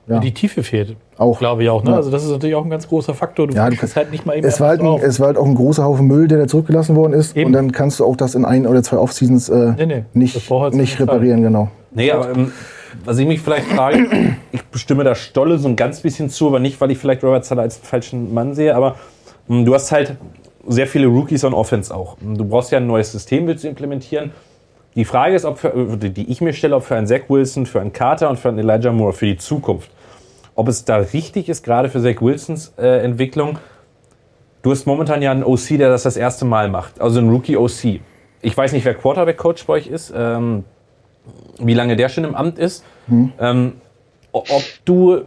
ja. Die Tiefe fehlt. Auch. Glaube ich auch. Ne? Ja. Also das ist natürlich auch ein ganz großer Faktor. Du ja, du kannst halt nicht mal eben es, war halt ein, es war halt auch ein großer Haufen Müll, der da zurückgelassen worden ist. Eben. Und dann kannst du auch das in ein oder zwei Offseasons äh, nee, nee. nicht, nicht reparieren, genau. Nee, aber ähm, was ich mich vielleicht frage, ich bestimme da Stolle so ein ganz bisschen zu, aber nicht, weil ich vielleicht Robert Zeller als falschen Mann sehe, aber mh, hm, du hast halt sehr viele Rookies on Offense auch. Du brauchst ja ein neues System, willst du implementieren. Die Frage ist, ob für, die ich mir stelle, ob für einen Zach Wilson, für einen Carter und für einen Elijah Moore für die Zukunft ob es da richtig ist, gerade für Zach Wilsons äh, Entwicklung. Du hast momentan ja einen OC, der das das erste Mal macht, also ein Rookie-OC. Ich weiß nicht, wer Quarterback-Coach bei euch ist, ähm, wie lange der schon im Amt ist. Hm. Ähm, ob du,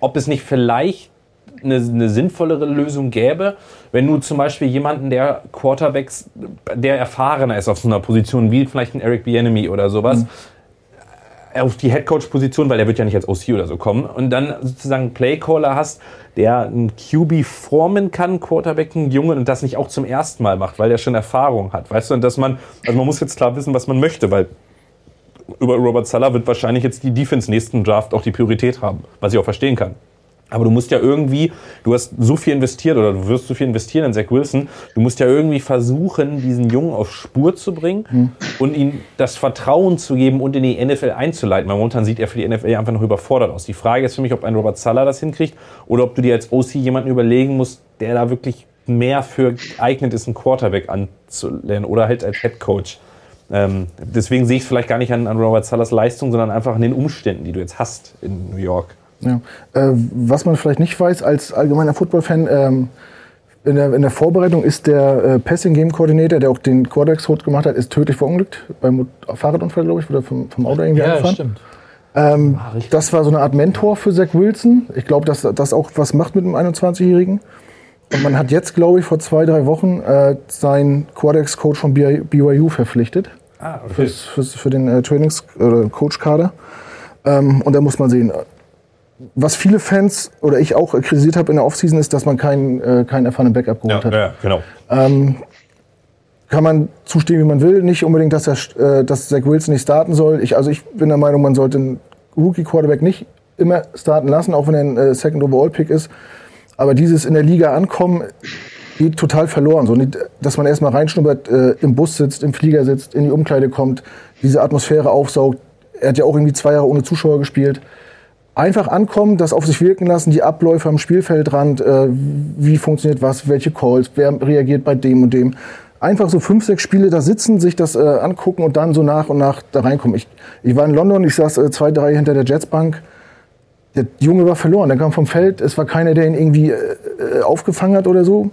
ob es nicht vielleicht eine, eine, sinnvollere Lösung gäbe, wenn du zum Beispiel jemanden, der Quarterbacks, der erfahrener ist auf so einer Position, wie vielleicht ein Eric Bienemy oder sowas, hm auf die Headcoach-Position, weil der wird ja nicht als OC oder so kommen. Und dann sozusagen Playcaller hast, der einen QB formen kann, Quarterback, einen Jungen, und das nicht auch zum ersten Mal macht, weil der schon Erfahrung hat. Weißt du, und dass man, also man muss jetzt klar wissen, was man möchte, weil über Robert Sala wird wahrscheinlich jetzt die Defense nächsten Draft auch die Priorität haben, was ich auch verstehen kann. Aber du musst ja irgendwie, du hast so viel investiert oder du wirst so viel investieren in Zach Wilson, du musst ja irgendwie versuchen, diesen Jungen auf Spur zu bringen mhm. und ihm das Vertrauen zu geben und in die NFL einzuleiten. Weil momentan sieht er für die NFL einfach noch überfordert aus. Die Frage ist für mich, ob ein Robert Sala das hinkriegt oder ob du dir als OC jemanden überlegen musst, der da wirklich mehr für geeignet ist, einen Quarterback anzulernen oder halt als Head Coach. Ähm, deswegen sehe ich es vielleicht gar nicht an, an Robert Salas Leistung, sondern einfach an den Umständen, die du jetzt hast in New York. Ja. Äh, was man vielleicht nicht weiß als allgemeiner Football-Fan, ähm, in, der, in der Vorbereitung ist der äh, Passing Game Coordinator, der auch den Quarterbacks Code gemacht hat, ist tödlich verunglückt beim Fahrradunfall, glaube ich, oder vom, vom Auto irgendwie ja, angefahren. stimmt. Ähm, ah, das war so eine Art Mentor für Zach Wilson. Ich glaube, dass das auch was macht mit einem 21-Jährigen. Und man hat jetzt, glaube ich, vor zwei, drei Wochen äh, seinen Quarterbacks-Coach von BYU verpflichtet. Ah, okay. Fürs, fürs, für den äh, Trainings-Coach-Kader. Äh, ähm, und da muss man sehen, was viele Fans oder ich auch kritisiert habe in der Offseason ist, dass man keinen, äh, keinen erfahrenen Backup geholt ja, hat. Ja, genau. Ähm, kann man zustimmen, wie man will. Nicht unbedingt, dass, er, äh, dass Zach Wilson nicht starten soll. Ich, also ich bin der Meinung, man sollte einen Rookie-Quarterback nicht immer starten lassen, auch wenn er ein äh, Second Overall-Pick ist. Aber dieses in der Liga ankommen geht total verloren. So, nicht, dass man erstmal reinschnuppert, äh, im Bus sitzt, im Flieger sitzt, in die Umkleide kommt, diese Atmosphäre aufsaugt. Er hat ja auch irgendwie zwei Jahre ohne Zuschauer gespielt einfach ankommen, das auf sich wirken lassen, die Abläufe am Spielfeldrand, äh, wie funktioniert was, welche Calls, wer reagiert bei dem und dem. Einfach so fünf, sechs Spiele da sitzen, sich das äh, angucken und dann so nach und nach da reinkommen. Ich, ich war in London, ich saß äh, zwei, drei hinter der Jetsbank. Der Junge war verloren, der kam vom Feld, es war keiner, der ihn irgendwie äh, äh, aufgefangen hat oder so.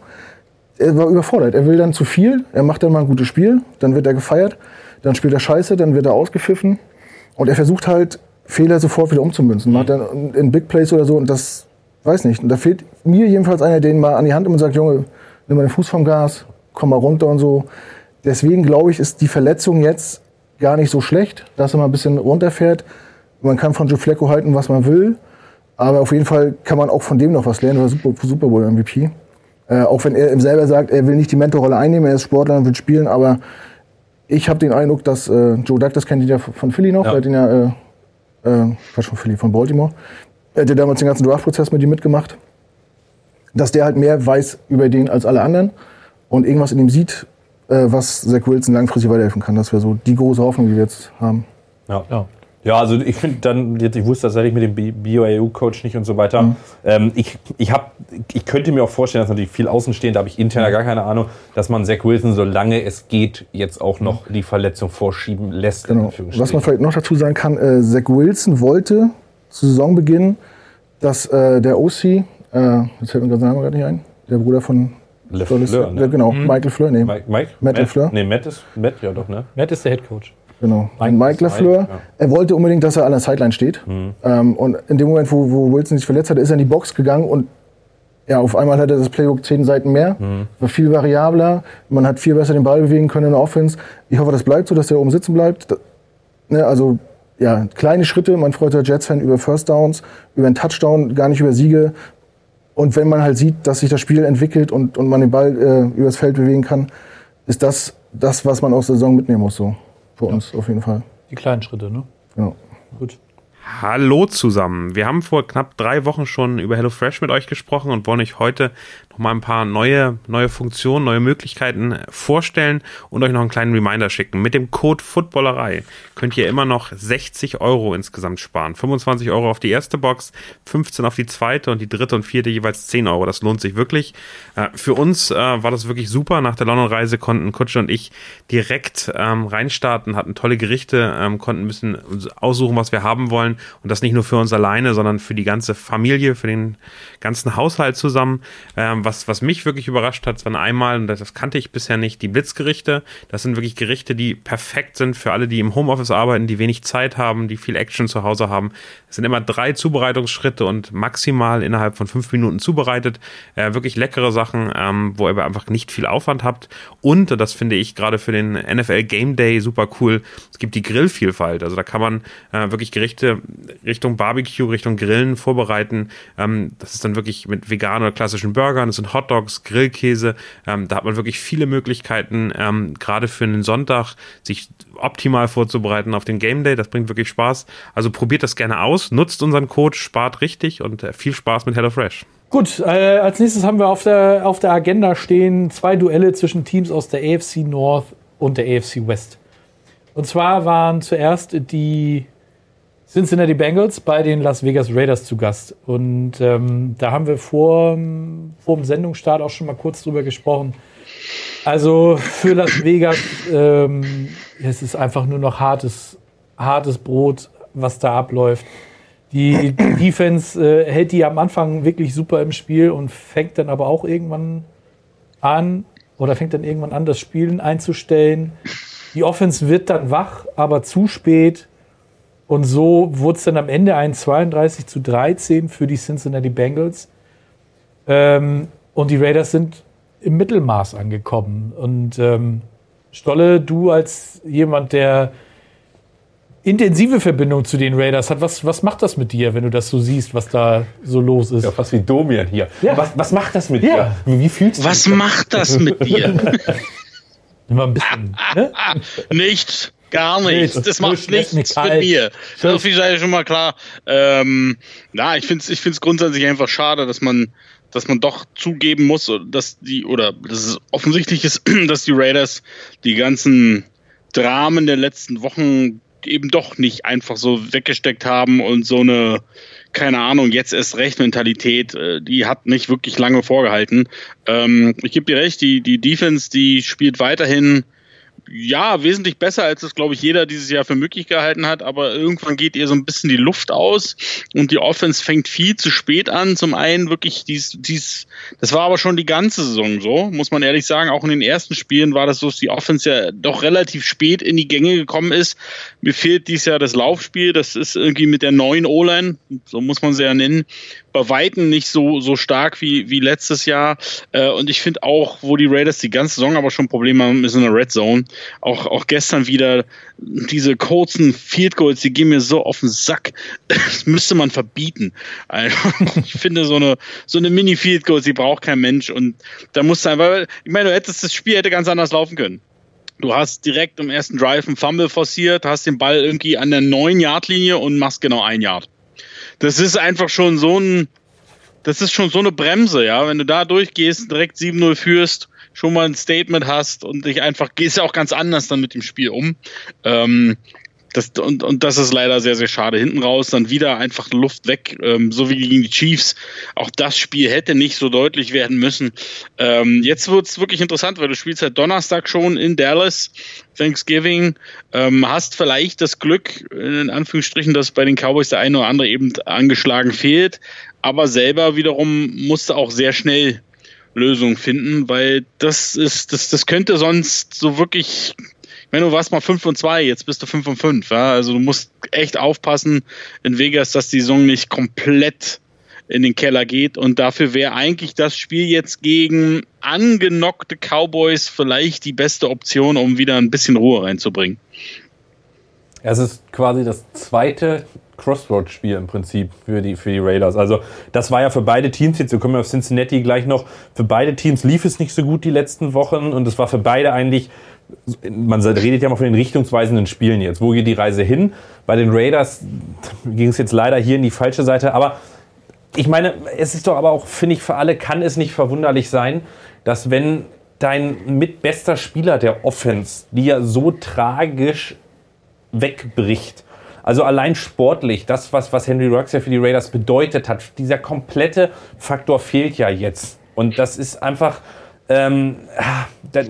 Er war überfordert. Er will dann zu viel, er macht dann mal ein gutes Spiel, dann wird er gefeiert, dann spielt er scheiße, dann wird er ausgepfiffen. Und er versucht halt Fehler sofort wieder umzumünzen. Man hat dann in Big Plays oder so und das weiß nicht. Und da fehlt mir jedenfalls einer, den mal an die Hand nimmt und sagt, Junge, nimm mal den Fuß vom Gas, komm mal runter und so. Deswegen glaube ich, ist die Verletzung jetzt gar nicht so schlecht, dass er mal ein bisschen runterfährt. Man kann von Joe Flacco halten, was man will, aber auf jeden Fall kann man auch von dem noch was lernen. Er war Super, Super Bowl MVP. Äh, auch wenn er ihm selber sagt, er will nicht die Mentorrolle einnehmen, er ist Sportler und will spielen, aber ich habe den Eindruck, dass äh, Joe Duck, das kennt ihr ja von Philly noch, ja. weil den ja äh, äh, Quatsch von Philly, von Baltimore. Er hat ja damals den ganzen Draft-Prozess mit ihm mitgemacht. Dass der halt mehr weiß über den als alle anderen und irgendwas in ihm sieht, äh, was Zach Wilson langfristig weiterhelfen kann. Das wäre so die große Hoffnung, die wir jetzt haben. Ja. ja. Ja, also ich finde dann, ich wusste tatsächlich mit dem BioAU-Coach nicht und so weiter. Mhm. Ähm, ich, ich, hab, ich könnte mir auch vorstellen, dass natürlich viel außenstehend, da habe ich intern mhm. gar keine Ahnung, dass man Zach Wilson, solange es geht, jetzt auch noch die Verletzung vorschieben lässt. Genau. Was man vielleicht noch dazu sagen kann, äh, Zach Wilson wollte zu Saisonbeginn, dass äh, der OC, äh, jetzt fällt mir gerade der Name gerade nicht ein, der Bruder von Le Fleur, ne? Genau, mhm. Michael Fleur, nee. Mike, Mike? Matt, Matt LeFleur. Nee, Matt ist, Matt, ja doch, ne? Matt ist der Head Coach. Genau. Mike, Mike LaFleur. Ja. Er wollte unbedingt, dass er an der Sideline steht. Mhm. Ähm, und in dem Moment, wo, wo, Wilson sich verletzt hat, ist er in die Box gegangen und ja, auf einmal hat er das Playbook zehn Seiten mehr, mhm. war viel variabler. Man hat viel besser den Ball bewegen können in der Offense. Ich hoffe, das bleibt so, dass er oben sitzen bleibt. Das, ne, also ja, kleine Schritte. Man freut sich als Jets-Fan über First Downs, über einen Touchdown, gar nicht über Siege. Und wenn man halt sieht, dass sich das Spiel entwickelt und, und man den Ball äh, übers Feld bewegen kann, ist das das, was man aus der Saison mitnehmen muss. So für ja. uns auf jeden Fall. Die kleinen Schritte, ne? Ja. Gut. Hallo zusammen. Wir haben vor knapp drei Wochen schon über HelloFresh mit euch gesprochen und wollen euch heute nochmal ein paar neue, neue Funktionen, neue Möglichkeiten vorstellen und euch noch einen kleinen Reminder schicken. Mit dem Code Footballerei könnt ihr immer noch 60 Euro insgesamt sparen. 25 Euro auf die erste Box, 15 auf die zweite und die dritte und vierte jeweils 10 Euro. Das lohnt sich wirklich. Äh, für uns äh, war das wirklich super. Nach der London-Reise konnten Kutsche und ich direkt ähm, reinstarten, hatten tolle Gerichte, ähm, konnten ein bisschen aussuchen, was wir haben wollen wollen. Und das nicht nur für uns alleine, sondern für die ganze Familie, für den ganzen Haushalt zusammen. Ähm, was, was mich wirklich überrascht hat, waren einmal, und das kannte ich bisher nicht, die Blitzgerichte. Das sind wirklich Gerichte, die perfekt sind für alle, die im Homeoffice arbeiten, die wenig Zeit haben, die viel Action zu Hause haben. Es sind immer drei Zubereitungsschritte und maximal innerhalb von fünf Minuten zubereitet. Äh, wirklich leckere Sachen, ähm, wo ihr einfach nicht viel Aufwand habt. Und, das finde ich gerade für den NFL Game Day super cool, es gibt die Grillvielfalt. Also da kann man äh, wirklich Gerichte Richtung Barbecue, Richtung Grillen vorbereiten. Ähm, das ist dann wirklich mit veganen oder klassischen Burgern, das sind Hotdogs, Grillkäse. Ähm, da hat man wirklich viele Möglichkeiten, ähm, gerade für einen Sonntag sich optimal vorzubereiten auf den Game Day. Das bringt wirklich Spaß. Also probiert das gerne aus, nutzt unseren Code, spart richtig und äh, viel Spaß mit HelloFresh. Gut, äh, als nächstes haben wir auf der, auf der Agenda stehen zwei Duelle zwischen Teams aus der AFC North und der AFC West. Und zwar waren zuerst die Cincinnati Bengals bei den Las Vegas Raiders zu Gast. Und ähm, da haben wir vor, vor dem Sendungsstart auch schon mal kurz drüber gesprochen. Also für Las Vegas, ähm, es ist einfach nur noch hartes, hartes Brot, was da abläuft. Die Defense äh, hält die am Anfang wirklich super im Spiel und fängt dann aber auch irgendwann an oder fängt dann irgendwann an, das Spielen einzustellen. Die Offense wird dann wach, aber zu spät. Und so wurde es dann am Ende ein 32 zu 13 für die Cincinnati Bengals. Ähm, und die Raiders sind im Mittelmaß angekommen. Und ähm, Stolle, du als jemand, der intensive Verbindung zu den Raiders hat, was, was macht das mit dir, wenn du das so siehst, was da so los ist? Ja, fast wie Domian hier. Ja. Was, was macht das mit Ja. dir? Wie fühlst du Was dich? macht das mit dir? Immer ein bisschen. Ne? nichts. Gar nichts. Das Nur macht nichts mit kalt. mir. So viel sei schon mal klar. Ähm, ja, ich finde es ich find's grundsätzlich einfach schade, dass man, dass man doch zugeben muss, dass die, oder dass es offensichtlich ist, dass die Raiders die ganzen Dramen der letzten Wochen eben doch nicht einfach so weggesteckt haben und so eine, keine Ahnung, jetzt erst recht Mentalität, äh, die hat nicht wirklich lange vorgehalten. Ähm, ich gebe dir recht, die, die Defense, die spielt weiterhin ja, wesentlich besser, als es, glaube ich, jeder dieses Jahr für möglich gehalten hat. Aber irgendwann geht ihr so ein bisschen die Luft aus und die Offense fängt viel zu spät an. Zum einen wirklich dies, dies, das war aber schon die ganze Saison so, muss man ehrlich sagen. Auch in den ersten Spielen war das so, dass die Offense ja doch relativ spät in die Gänge gekommen ist. Mir fehlt dieses Jahr das Laufspiel. Das ist irgendwie mit der neuen O-Line, so muss man sie ja nennen, bei Weitem nicht so, so stark wie, wie letztes Jahr. Äh, und ich finde auch, wo die Raiders die ganze Saison aber schon Probleme haben, ist in der Red Zone. Auch, auch gestern wieder diese kurzen Field Goals, die gehen mir so auf den Sack. Das müsste man verbieten. Also, ich finde, so eine, so eine Mini-Field Goals, die braucht kein Mensch. Und da musst du einfach, ich meine, du hättest das Spiel hätte ganz anders laufen können. Du hast direkt im ersten Drive einen Fumble forciert, hast den Ball irgendwie an der 9-Yard-Linie und machst genau ein Yard. Das ist einfach schon so ein, das ist schon so eine Bremse, ja. Wenn du da durchgehst, direkt 7-0 führst, schon mal ein Statement hast und dich einfach, gehst ja auch ganz anders dann mit dem Spiel um. Ähm, das, und, und das ist leider sehr, sehr schade. Hinten raus dann wieder einfach Luft weg, ähm, so wie gegen die Chiefs. Auch das Spiel hätte nicht so deutlich werden müssen. Ähm, jetzt wird's wirklich interessant, weil du spielst halt Donnerstag schon in Dallas, Thanksgiving. Ähm, hast vielleicht das Glück, in Anführungsstrichen, dass bei den Cowboys der eine oder andere eben angeschlagen fehlt. Aber selber wiederum musste auch sehr schnell Lösungen finden, weil das ist, das, das könnte sonst so wirklich wenn du warst mal 5 und 2, jetzt bist du 5 und 5. Ja? Also du musst echt aufpassen in Vegas, dass die Saison nicht komplett in den Keller geht. Und dafür wäre eigentlich das Spiel jetzt gegen angenockte Cowboys vielleicht die beste Option, um wieder ein bisschen Ruhe reinzubringen. Es ist quasi das zweite Crossroad-Spiel im Prinzip für die, für die Raiders. Also das war ja für beide Teams, jetzt wir kommen auf Cincinnati gleich noch, für beide Teams lief es nicht so gut die letzten Wochen und es war für beide eigentlich man redet ja mal von den richtungsweisenden Spielen jetzt. Wo geht die Reise hin? Bei den Raiders ging es jetzt leider hier in die falsche Seite. Aber ich meine, es ist doch aber auch, finde ich, für alle kann es nicht verwunderlich sein, dass wenn dein mitbester Spieler der Offense, die ja so tragisch wegbricht, also allein sportlich, das, was, was Henry Ruggs ja für die Raiders bedeutet hat, dieser komplette Faktor fehlt ja jetzt. Und das ist einfach, ähm,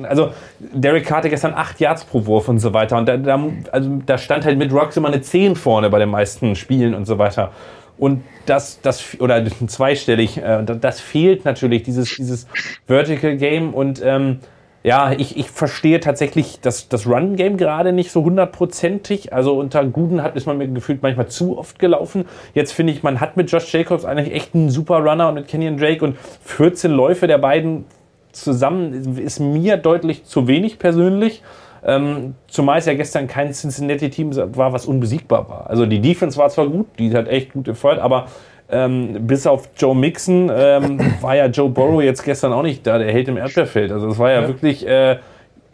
also Derek Carter gestern 8 Yards pro Wurf und so weiter. Und da, da, also, da stand halt mit Rocks immer eine 10 vorne bei den meisten Spielen und so weiter. Und das, das oder zweistellig, äh, das fehlt natürlich, dieses, dieses Vertical Game. Und ähm, ja, ich, ich verstehe tatsächlich das, das Run-Game gerade nicht so hundertprozentig. Also unter Guden hat, ist man mir gefühlt manchmal zu oft gelaufen. Jetzt finde ich, man hat mit Josh Jacobs eigentlich echt einen super Runner und mit Kenyon Drake und 14 Läufe der beiden zusammen ist mir deutlich zu wenig persönlich. Ähm, zumal es ja gestern kein Cincinnati-Team war, was unbesiegbar war. Also die Defense war zwar gut, die hat echt gut gefeuert, aber ähm, bis auf Joe Mixon ähm, war ja Joe Burrow jetzt gestern auch nicht da, der hält im Erdbeerfeld. Also es war ja, ja. wirklich äh,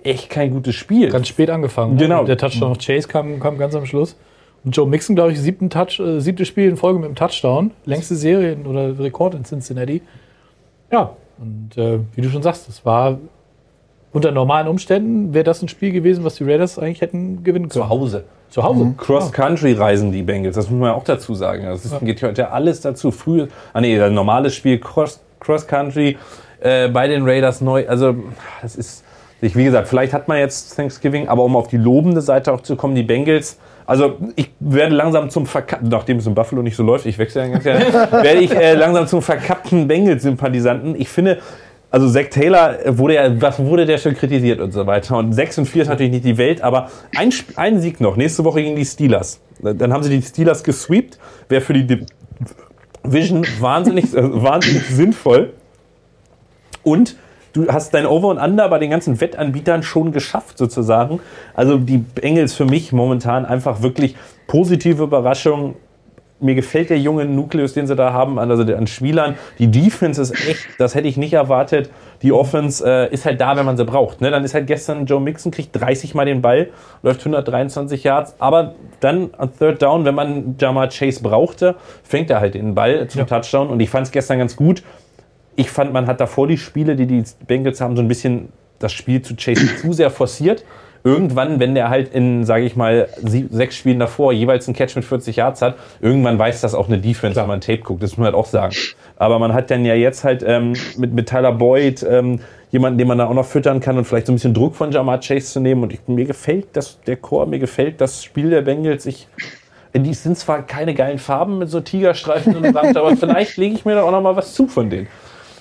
echt kein gutes Spiel. Ganz spät angefangen. Ne? Genau. Der Touchdown auf Chase kam, kam ganz am Schluss. Und Joe Mixon, glaube ich, siebten Touch, äh, siebtes Spiel in Folge mit einem Touchdown. Längste Serie oder Rekord in Cincinnati. Ja, und äh, wie du schon sagst, es war unter normalen Umständen wäre das ein Spiel gewesen, was die Raiders eigentlich hätten gewinnen können. Zu Hause. Zu Hause. Mhm. Cross-Country reisen die Bengals, das muss man ja auch dazu sagen. Das ist, ja. geht heute alles dazu. Früh, ah nee, ein normales Spiel, Cross-Country äh, bei den Raiders neu. Also, das ist, wie gesagt, vielleicht hat man jetzt Thanksgiving, aber um auf die lobende Seite auch zu kommen, die Bengals. Also ich werde langsam zum verkappten, nachdem es in Buffalo nicht so läuft, ich wechsle ja ganz gerne, werde ich äh, langsam zum verkappten Bengals-Sympathisanten. Ich finde, also Zack Taylor wurde ja, was wurde der schon kritisiert und so weiter. Und 6 und 4 ist natürlich nicht die Welt, aber ein, ein Sieg noch. Nächste Woche gegen die Steelers. Dann haben sie die Steelers gesweept. Wäre für die Division wahnsinnig, äh, wahnsinnig sinnvoll. Und du hast dein Over und Under bei den ganzen Wettanbietern schon geschafft, sozusagen. Also die Bengals für mich momentan einfach wirklich positive Überraschung mir gefällt der junge Nukleus, den sie da haben, also an Spielern. Die Defense ist echt, das hätte ich nicht erwartet. Die Offense äh, ist halt da, wenn man sie braucht. Ne? Dann ist halt gestern Joe Mixon, kriegt 30 Mal den Ball, läuft 123 Yards, aber dann an Third Down, wenn man Jamar Chase brauchte, fängt er halt den Ball zum ja. Touchdown und ich fand es gestern ganz gut. Ich fand, man hat davor die Spiele, die die Bengals haben, so ein bisschen das Spiel zu Chase zu sehr forciert irgendwann, wenn der halt in, sage ich mal, sechs Spielen davor jeweils einen Catch mit 40 Yards hat, irgendwann weiß das auch eine Defense, Klar. wenn man Tape guckt. Das muss man halt auch sagen. Aber man hat dann ja jetzt halt ähm, mit, mit Tyler Boyd ähm, jemanden, den man da auch noch füttern kann und vielleicht so ein bisschen Druck von Jamar Chase zu nehmen. Und ich, mir gefällt das, der Chor, mir gefällt das Spiel der Bengals. Ich, die sind zwar keine geilen Farben mit so Tigerstreifen und Rand, aber vielleicht lege ich mir da auch noch mal was zu von denen.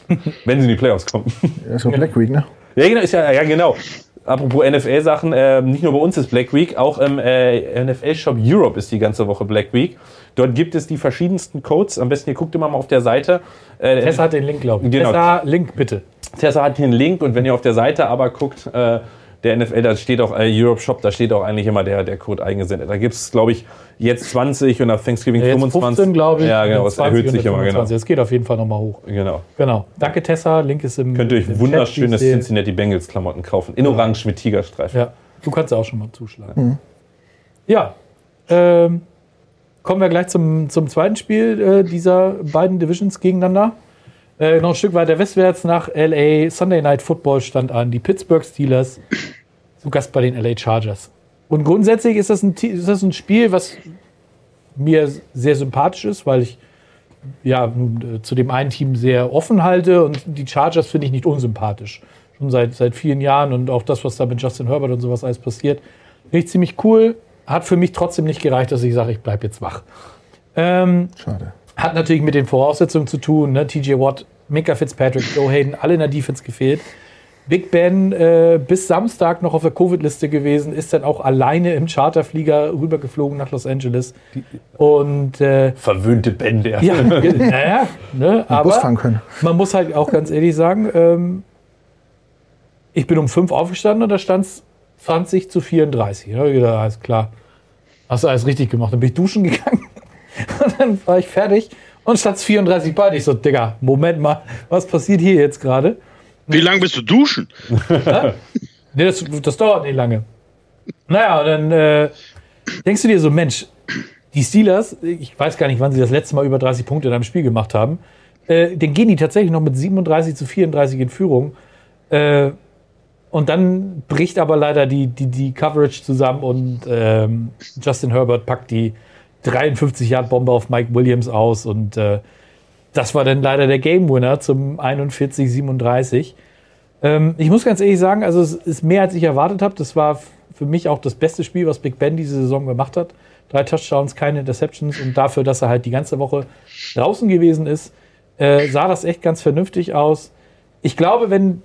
Wenn sie in die Playoffs kommen. Ja, ist so Black Week, ne? Ja, genau, ist ja, ja genau. Apropos NFL-Sachen, äh, nicht nur bei uns ist Black Week, auch im äh, NFL-Shop Europe ist die ganze Woche Black Week. Dort gibt es die verschiedensten Codes. Am besten ihr guckt immer mal auf der Seite. Äh, Tessa hat den Link, glaube ich. Genau. Tessa, Link bitte. Tessa hat einen Link und wenn ihr auf der Seite aber guckt, äh, der NFL, da steht auch äh, Europe Shop, da steht auch eigentlich immer der, der Code eingesendet. Da gibt es, glaube ich, jetzt 20 und nach Thanksgiving ja, 25. 15, glaube ich. Ja, genau, es erhöht sich immer, genau. Es geht auf jeden Fall nochmal hoch. Genau. Genau. Danke, Tessa. Link ist im. Könnt ihr euch wunderschöne Cincinnati Bengals Klamotten kaufen. In Orange mit Tigerstreifen. Ja, du kannst auch schon mal zuschlagen. Mhm. Ja. Ähm, kommen wir gleich zum, zum zweiten Spiel äh, dieser beiden Divisions gegeneinander. Äh, noch ein Stück weiter westwärts nach LA. Sunday Night Football stand an. Die Pittsburgh Steelers zu Gast bei den LA Chargers. Und grundsätzlich ist das ein, ist das ein Spiel, was mir sehr sympathisch ist, weil ich ja äh, zu dem einen Team sehr offen halte und die Chargers finde ich nicht unsympathisch. Schon seit, seit vielen Jahren und auch das, was da mit Justin Herbert und sowas alles passiert, finde ich ziemlich cool. Hat für mich trotzdem nicht gereicht, dass ich sage, ich bleibe jetzt wach. Ähm, Schade. Hat natürlich mit den Voraussetzungen zu tun. Ne? TJ Watt, Mika Fitzpatrick, Joe Hayden, alle in der Defense gefehlt. Big Ben äh, bis Samstag noch auf der Covid-Liste gewesen, ist dann auch alleine im Charterflieger rübergeflogen nach Los Angeles. Und äh, verwöhnte Ben, der. Ja, naja, ne, aber Bus fahren können. man muss halt auch ganz ehrlich sagen, ähm, ich bin um fünf aufgestanden und da stand es 20 zu 34. Da habe ich gedacht, alles klar, hast du alles richtig gemacht. Dann bin ich duschen gegangen dann war ich fertig und es 34 bei. Ich so, Digga, Moment mal, was passiert hier jetzt gerade? Wie lange bist du duschen? nee, das, das, dauert nicht lange. Naja, und dann äh, denkst du dir so, Mensch, die Steelers, ich weiß gar nicht, wann sie das letzte Mal über 30 Punkte in einem Spiel gemacht haben, äh, dann gehen die tatsächlich noch mit 37 zu 34 in Führung. Äh, und dann bricht aber leider die, die, die Coverage zusammen und ähm, Justin Herbert packt die 53-Yard-Bombe auf Mike Williams aus und äh, das war dann leider der Game Winner zum 41-37. Ähm, ich muss ganz ehrlich sagen, also es ist mehr als ich erwartet habe. Das war für mich auch das beste Spiel, was Big Ben diese Saison gemacht hat. Drei Touchdowns, keine Interceptions und dafür, dass er halt die ganze Woche draußen gewesen ist, äh, sah das echt ganz vernünftig aus. Ich glaube, wenn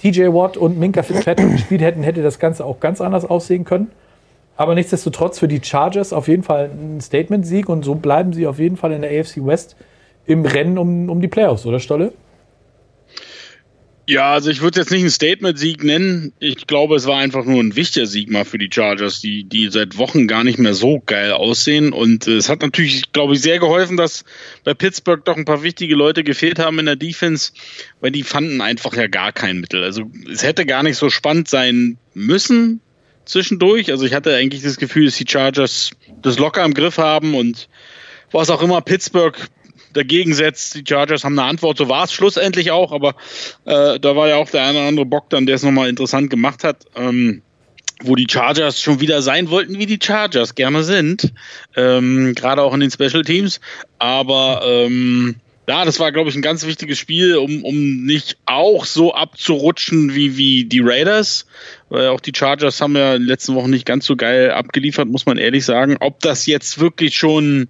TJ Watt und Minka Fitzpatrick gespielt hätten, hätte das Ganze auch ganz anders aussehen können. Aber nichtsdestotrotz für die Chargers auf jeden Fall ein Statement-Sieg und so bleiben sie auf jeden Fall in der AFC West im Rennen um, um die Playoffs, oder Stolle? Ja, also ich würde jetzt nicht einen Statement-Sieg nennen. Ich glaube, es war einfach nur ein wichtiger Sieg mal für die Chargers, die, die seit Wochen gar nicht mehr so geil aussehen. Und äh, es hat natürlich, glaube ich, sehr geholfen, dass bei Pittsburgh doch ein paar wichtige Leute gefehlt haben in der Defense, weil die fanden einfach ja gar kein Mittel. Also es hätte gar nicht so spannend sein müssen zwischendurch. Also ich hatte eigentlich das Gefühl, dass die Chargers das locker im Griff haben und was auch immer Pittsburgh dagegen setzt. Die Chargers haben eine Antwort, so war es schlussendlich auch, aber äh, da war ja auch der eine oder andere Bock dann, der es nochmal interessant gemacht hat. Ähm, wo die Chargers schon wieder sein wollten, wie die Chargers gerne sind, ähm, gerade auch in den Special Teams. Aber ähm, ja, das war, glaube ich, ein ganz wichtiges Spiel, um, um nicht auch so abzurutschen wie, wie die Raiders. Weil auch die Chargers haben ja in den letzten Wochen nicht ganz so geil abgeliefert, muss man ehrlich sagen. Ob das jetzt wirklich schon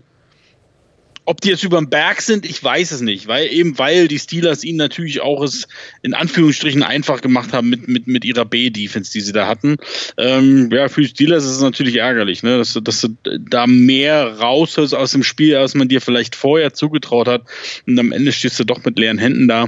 ob die jetzt über den Berg sind, ich weiß es nicht, weil eben weil die Steelers ihnen natürlich auch es in Anführungsstrichen einfach gemacht haben mit, mit, mit ihrer B-Defense, die sie da hatten. Ähm, ja, für die Steelers ist es natürlich ärgerlich, ne? dass, dass du da mehr raushörst aus dem Spiel, als man dir vielleicht vorher zugetraut hat. Und am Ende stehst du doch mit leeren Händen da.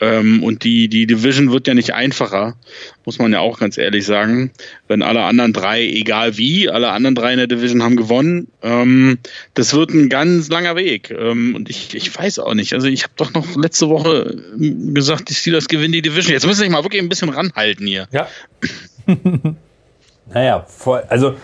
Ähm, und die, die Division wird ja nicht einfacher, muss man ja auch ganz ehrlich sagen. Wenn alle anderen drei, egal wie, alle anderen drei in der Division haben gewonnen, ähm, das wird ein ganz langer Weg. Ähm, und ich, ich weiß auch nicht. Also ich habe doch noch letzte Woche ähm, gesagt, die Steelers gewinnen die Division. Jetzt müssen ich mal wirklich ein bisschen ranhalten hier. Ja. naja, voll, also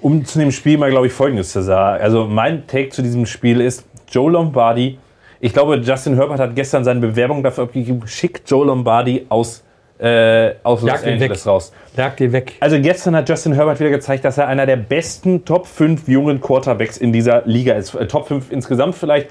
um zu dem Spiel mal, glaube ich, Folgendes zu sagen. Also mein Take zu diesem Spiel ist, Joe Lombardi ich glaube, Justin Herbert hat gestern seine Bewerbung dafür abgegeben, schickt Joe Lombardi aus, äh, aus Los Angeles weg. raus. Jagt ihn weg. Also gestern hat Justin Herbert wieder gezeigt, dass er einer der besten Top 5 jungen Quarterbacks in dieser Liga ist. Äh, Top 5 insgesamt vielleicht.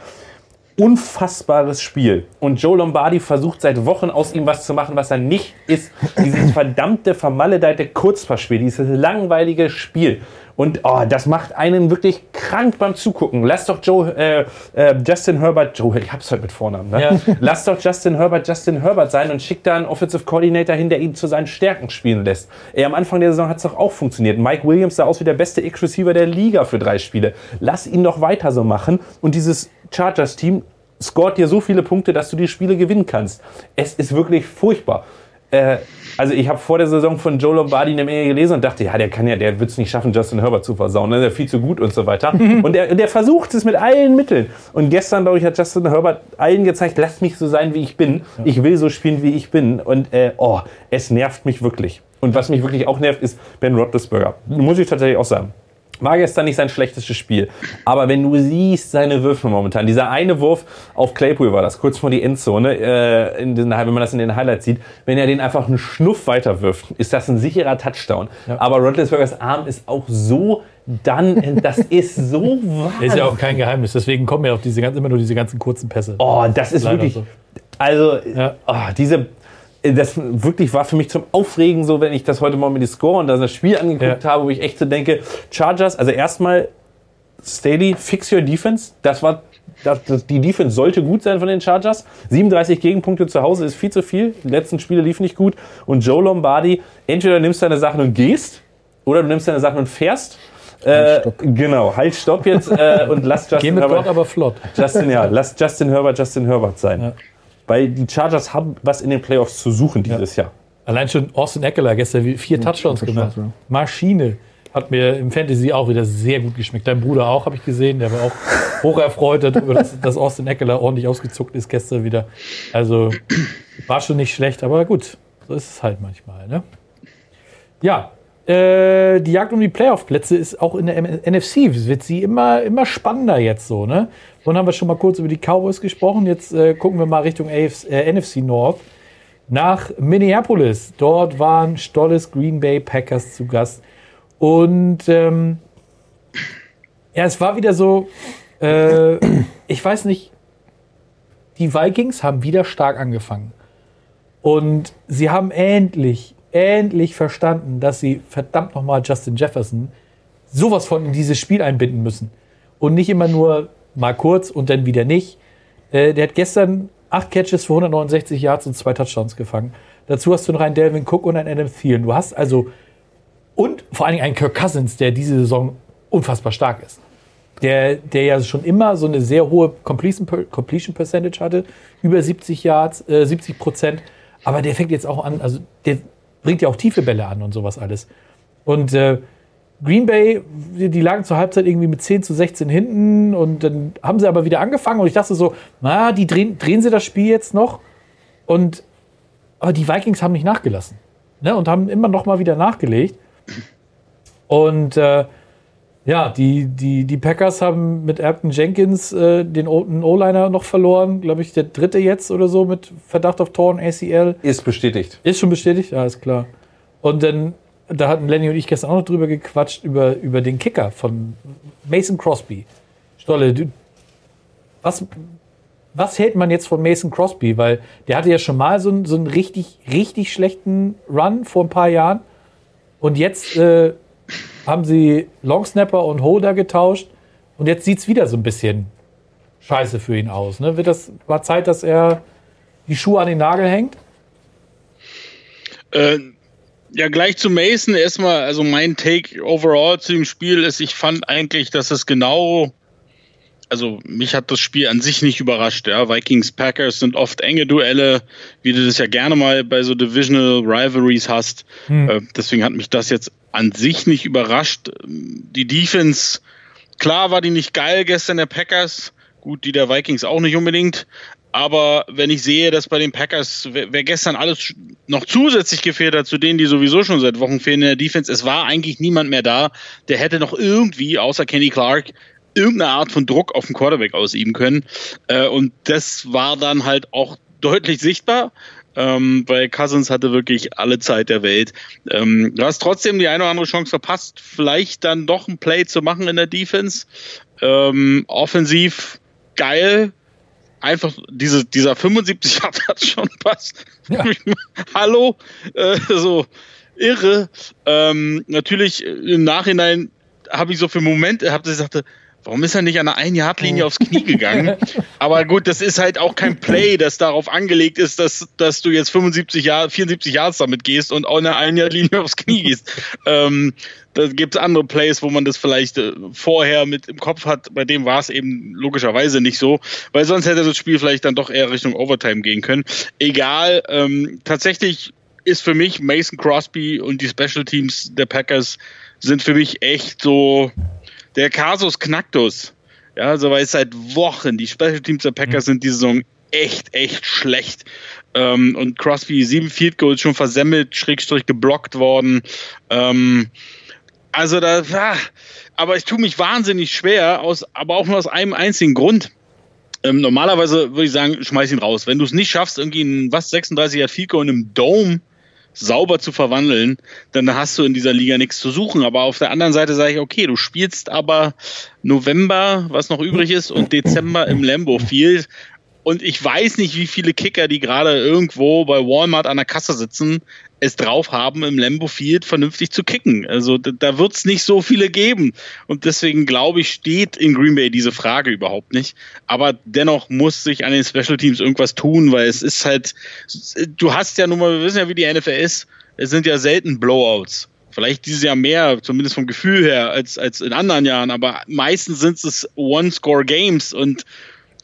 Unfassbares Spiel. Und Joe Lombardi versucht seit Wochen aus ihm was zu machen, was er nicht ist. Dieses verdammte, vermaledeite Kurzpassspiel, dieses langweilige Spiel. Und oh, das macht einen wirklich krank beim Zugucken. Lass doch Joe, äh, äh, Justin Herbert, Joe, ich hab's heute mit Vornamen, ne? Ja. Lass doch Justin Herbert Justin Herbert sein und schick da einen Offensive Coordinator hin, der ihn zu seinen Stärken spielen lässt. Ey, am Anfang der Saison hat's doch auch funktioniert. Mike Williams sah aus wie der beste X-Receiver der Liga für drei Spiele. Lass ihn doch weiter so machen und dieses Chargers-Team scoret dir so viele Punkte, dass du die Spiele gewinnen kannst. Es ist wirklich furchtbar. Äh, also ich habe vor der Saison von Joe Lombardi eine Menge gelesen und dachte, ja, der kann ja, der wird es nicht schaffen, Justin Herbert zu versauen, ne? der ist ja viel zu gut und so weiter. und der, der versucht es mit allen Mitteln. Und gestern, glaube ich, hat Justin Herbert allen gezeigt, lasst mich so sein, wie ich bin. Ich will so spielen, wie ich bin. Und äh, oh, es nervt mich wirklich. Und was mich wirklich auch nervt, ist Ben Roethlisberger. Muss ich tatsächlich auch sagen. War gestern nicht sein schlechtestes Spiel. Aber wenn du siehst seine Würfe momentan, dieser eine Wurf auf Claypool war das, kurz vor die Endzone, äh, in den, wenn man das in den Highlights sieht, wenn er den einfach einen Schnuff weiter wirft, ist das ein sicherer Touchdown. Ja. Aber Rodlisbergers Arm ist auch so dann, das ist so wahr. Ist ja auch kein Geheimnis, deswegen kommen ja auch diese, immer nur diese ganzen kurzen Pässe. Oh, das ist Leider wirklich, so. also, ja. oh, diese das wirklich war für mich zum Aufregen so, wenn ich das heute mal mit die Score und das Spiel angeguckt ja. habe, wo ich echt so denke, Chargers, also erstmal Staley, fix your defense. Das war das, das, die Defense sollte gut sein von den Chargers. 37 Gegenpunkte zu Hause ist viel zu viel. Die letzten Spiele liefen nicht gut. Und Joe Lombardi, entweder nimmst deine Sachen und gehst, oder du nimmst deine Sachen und fährst. Äh, genau, halt, stopp jetzt äh, und lass Justin Geh mit Herbert. Aber flott. Justin, ja, lass Justin Herbert Justin Herbert sein. Ja. Weil die Chargers haben was in den Playoffs zu suchen dieses ja. Jahr. Allein schon Austin Eckler gestern vier Touchdowns gemacht. Ja. Maschine. Hat mir im Fantasy auch wieder sehr gut geschmeckt. Dein Bruder auch, habe ich gesehen. Der war auch hoch erfreut darüber, dass, dass Austin Eckler ordentlich ausgezuckt ist gestern wieder. Also war schon nicht schlecht, aber gut. So ist es halt manchmal. Ne? Ja, äh, die Jagd um die Playoff-Plätze ist auch in der NFC. Es wird sie immer, immer spannender jetzt so. Ne? Vorhin haben wir schon mal kurz über die Cowboys gesprochen. Jetzt äh, gucken wir mal Richtung AFC, äh, NFC North. Nach Minneapolis. Dort waren Stolles Green Bay Packers zu Gast. Und ähm, ja, es war wieder so, äh, ich weiß nicht, die Vikings haben wieder stark angefangen. Und sie haben endlich, endlich verstanden, dass sie verdammt nochmal Justin Jefferson sowas von in dieses Spiel einbinden müssen. Und nicht immer nur mal kurz und dann wieder nicht. Äh, der hat gestern acht Catches für 169 Yards und zwei Touchdowns gefangen. Dazu hast du noch einen Delvin Cook und einen Adam Thielen. Du hast also und vor allen Dingen einen Kirk Cousins, der diese Saison unfassbar stark ist. Der, der ja schon immer so eine sehr hohe Completion, Completion Percentage hatte, über 70 Yards, äh, 70 Prozent. Aber der fängt jetzt auch an, also der bringt ja auch tiefe Bälle an und sowas alles. Und äh, Green Bay, die, die lagen zur Halbzeit irgendwie mit 10 zu 16 hinten und dann haben sie aber wieder angefangen und ich dachte so, na, die drehen, drehen sie das Spiel jetzt noch und aber die Vikings haben nicht nachgelassen ne, und haben immer noch mal wieder nachgelegt und äh, ja, die, die, die Packers haben mit Erpton Jenkins äh, den O-Liner noch verloren, glaube ich, der dritte jetzt oder so mit Verdacht auf Torn ACL. Ist bestätigt. Ist schon bestätigt? Ja, ist klar. Und dann, da hatten Lenny und ich gestern auch noch drüber gequatscht, über, über den Kicker von Mason Crosby. Stolle, du, was, was hält man jetzt von Mason Crosby? Weil der hatte ja schon mal so einen, so einen richtig, richtig schlechten Run vor ein paar Jahren. Und jetzt äh, haben sie Longsnapper und Holder getauscht und jetzt sieht es wieder so ein bisschen scheiße für ihn aus. Ne? Wird das war Zeit, dass er die Schuhe an den Nagel hängt? Äh, ja, gleich zu Mason erstmal, also mein Take overall zu dem Spiel ist, ich fand eigentlich, dass es genau also mich hat das Spiel an sich nicht überrascht. Ja. Vikings Packers sind oft enge Duelle, wie du das ja gerne mal bei so Divisional Rivalries hast. Hm. Äh, deswegen hat mich das jetzt an sich nicht überrascht. Die Defense, klar war die nicht geil gestern der Packers, gut, die der Vikings auch nicht unbedingt. Aber wenn ich sehe, dass bei den Packers, wer, gestern alles noch zusätzlich gefehlt hat, zu denen, die sowieso schon seit Wochen fehlen in der Defense, es war eigentlich niemand mehr da, der hätte noch irgendwie, außer Kenny Clark, irgendeine Art von Druck auf den Quarterback ausüben können. Äh, und das war dann halt auch deutlich sichtbar. Ähm, weil Cousins hatte wirklich alle Zeit der Welt. Ähm, du hast trotzdem die eine oder andere Chance verpasst, vielleicht dann doch ein Play zu machen in der Defense. Ähm, offensiv geil. Einfach diese, dieser 75 hat schon passt. Ja. Hallo, äh, so irre. Ähm, natürlich im Nachhinein habe ich so für Momente, habe ich gesagt, Warum ist er nicht an der Ein-Yard-Linie aufs Knie gegangen? Aber gut, das ist halt auch kein Play, das darauf angelegt ist, dass, dass du jetzt 75 Jahre, 74 Yards damit gehst und auch eine Ein-Yard-Linie aufs Knie gehst. ähm, da gibt es andere Plays, wo man das vielleicht äh, vorher mit im Kopf hat. Bei dem war es eben logischerweise nicht so, weil sonst hätte das Spiel vielleicht dann doch eher Richtung Overtime gehen können. Egal, ähm, tatsächlich ist für mich Mason Crosby und die Special Teams der Packers sind für mich echt so der Casus Knacktus. Ja, so weil es seit Wochen die Special Teams der Packers mhm. sind die Saison echt, echt schlecht. Ähm, und Crosby sieben Field Goals schon versemmelt, Schrägstrich geblockt worden. Ähm, also da, ah, aber ich tue mich wahnsinnig schwer, aus, aber auch nur aus einem einzigen Grund. Ähm, normalerweise würde ich sagen, schmeiß ihn raus. Wenn du es nicht schaffst, irgendwie ein was 36 er Field Goal in einem Dome sauber zu verwandeln, dann hast du in dieser Liga nichts zu suchen. Aber auf der anderen Seite sage ich, okay, du spielst aber November, was noch übrig ist, und Dezember im Lambo Field. Und ich weiß nicht, wie viele Kicker, die gerade irgendwo bei Walmart an der Kasse sitzen, es drauf haben, im Lambo Field vernünftig zu kicken. Also da, da wird es nicht so viele geben. Und deswegen glaube ich, steht in Green Bay diese Frage überhaupt nicht. Aber dennoch muss sich an den Special Teams irgendwas tun, weil es ist halt, du hast ja nun mal, wir wissen ja, wie die NFL ist, es sind ja selten Blowouts. Vielleicht dieses Jahr mehr, zumindest vom Gefühl her, als, als in anderen Jahren, aber meistens sind es One-Score-Games und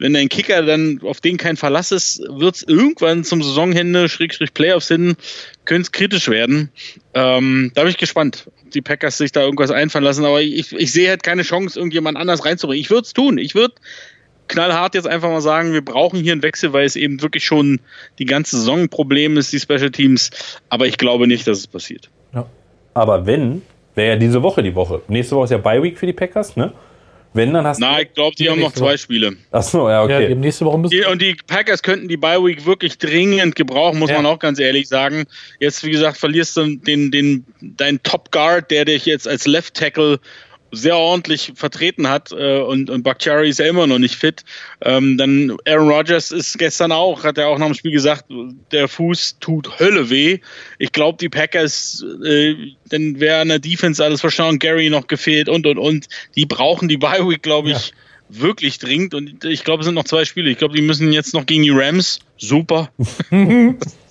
wenn dein Kicker dann auf den kein Verlass ist, wird es irgendwann zum Saisonende, Schrägstrich Playoffs hin, könnte es kritisch werden. Ähm, da bin ich gespannt, ob die Packers sich da irgendwas einfallen lassen. Aber ich, ich sehe halt keine Chance, irgendjemand anders reinzubringen. Ich würde es tun. Ich würde knallhart jetzt einfach mal sagen, wir brauchen hier einen Wechsel, weil es eben wirklich schon die ganze Saison ein Problem ist, die Special Teams. Aber ich glaube nicht, dass es passiert. Ja. Aber wenn, wäre ja diese Woche die Woche. Nächste Woche ist ja Bye Week für die Packers, ne? Wenn, dann hast Nein, ich glaube, die, die haben noch zwei Spiele. Achso, ja, okay. Ja, nächste Woche müssen und die Packers könnten die Bye Week wirklich dringend gebrauchen, muss ja. man auch ganz ehrlich sagen. Jetzt, wie gesagt, verlierst du den, den, deinen Top Guard, der dich jetzt als Left Tackle sehr ordentlich vertreten hat äh, und, und Bakhtiari ist ja immer noch nicht fit. Ähm, dann Aaron Rodgers ist gestern auch, hat er auch nach dem Spiel gesagt, der Fuß tut Hölle weh. Ich glaube, die Packers, äh, dann wäre in der Defense alles verstanden, Gary noch gefehlt und und und. Die brauchen die Bye Week, glaube ich. Ja wirklich dringend und ich glaube, es sind noch zwei Spiele. Ich glaube, die müssen jetzt noch gegen die Rams. Super.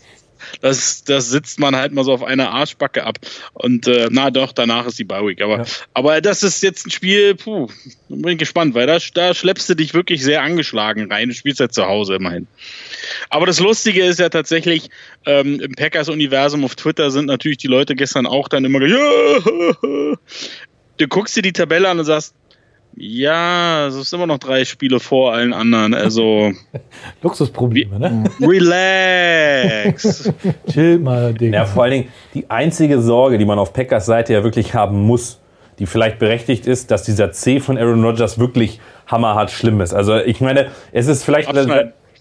das, das sitzt man halt mal so auf einer Arschbacke ab. Und äh, na doch, danach ist die Bye Aber, ja. aber das ist jetzt ein Spiel, puh, bin gespannt, weil da, da schleppst du dich wirklich sehr angeschlagen rein. Du spielst ja zu Hause immerhin. Aber das Lustige ist ja tatsächlich, ähm, im Packers-Universum auf Twitter sind natürlich die Leute gestern auch dann immer, ja, du guckst dir die Tabelle an und sagst, ja, es ist immer noch drei Spiele vor allen anderen. Also Luxusprobleme, ne? Relax. Chill mal, Ding. Ja, vor allen Dingen die einzige Sorge, die man auf Packers Seite ja wirklich haben muss, die vielleicht berechtigt ist, dass dieser C von Aaron Rodgers wirklich hammerhart schlimm ist. Also ich meine, es ist vielleicht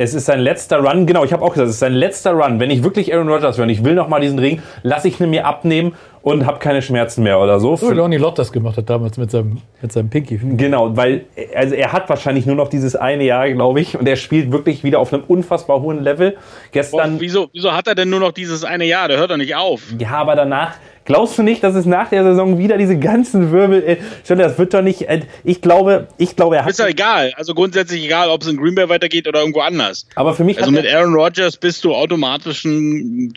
es ist sein letzter Run. Genau, ich habe auch gesagt, es ist sein letzter Run. Wenn ich wirklich Aaron Rodgers wäre und ich will noch mal diesen Ring, lasse ich ihn mir abnehmen und habe keine Schmerzen mehr oder so. So wie Lonnie Lott das gemacht hat damals mit seinem, mit seinem Pinky. Genau, weil also er hat wahrscheinlich nur noch dieses eine Jahr, glaube ich, und er spielt wirklich wieder auf einem unfassbar hohen Level. Gestern. Boah, wieso, wieso hat er denn nur noch dieses eine Jahr? Der hört doch nicht auf. Ja, aber danach Glaubst du nicht, dass es nach der Saison wieder diese ganzen Wirbel, äh, das wird doch nicht, äh, ich glaube, ich glaube, er hat. Ist doch egal. Also grundsätzlich egal, ob es in Green Bay weitergeht oder irgendwo anders. Aber für mich. Also mit Aaron Rodgers bist du automatisch ein,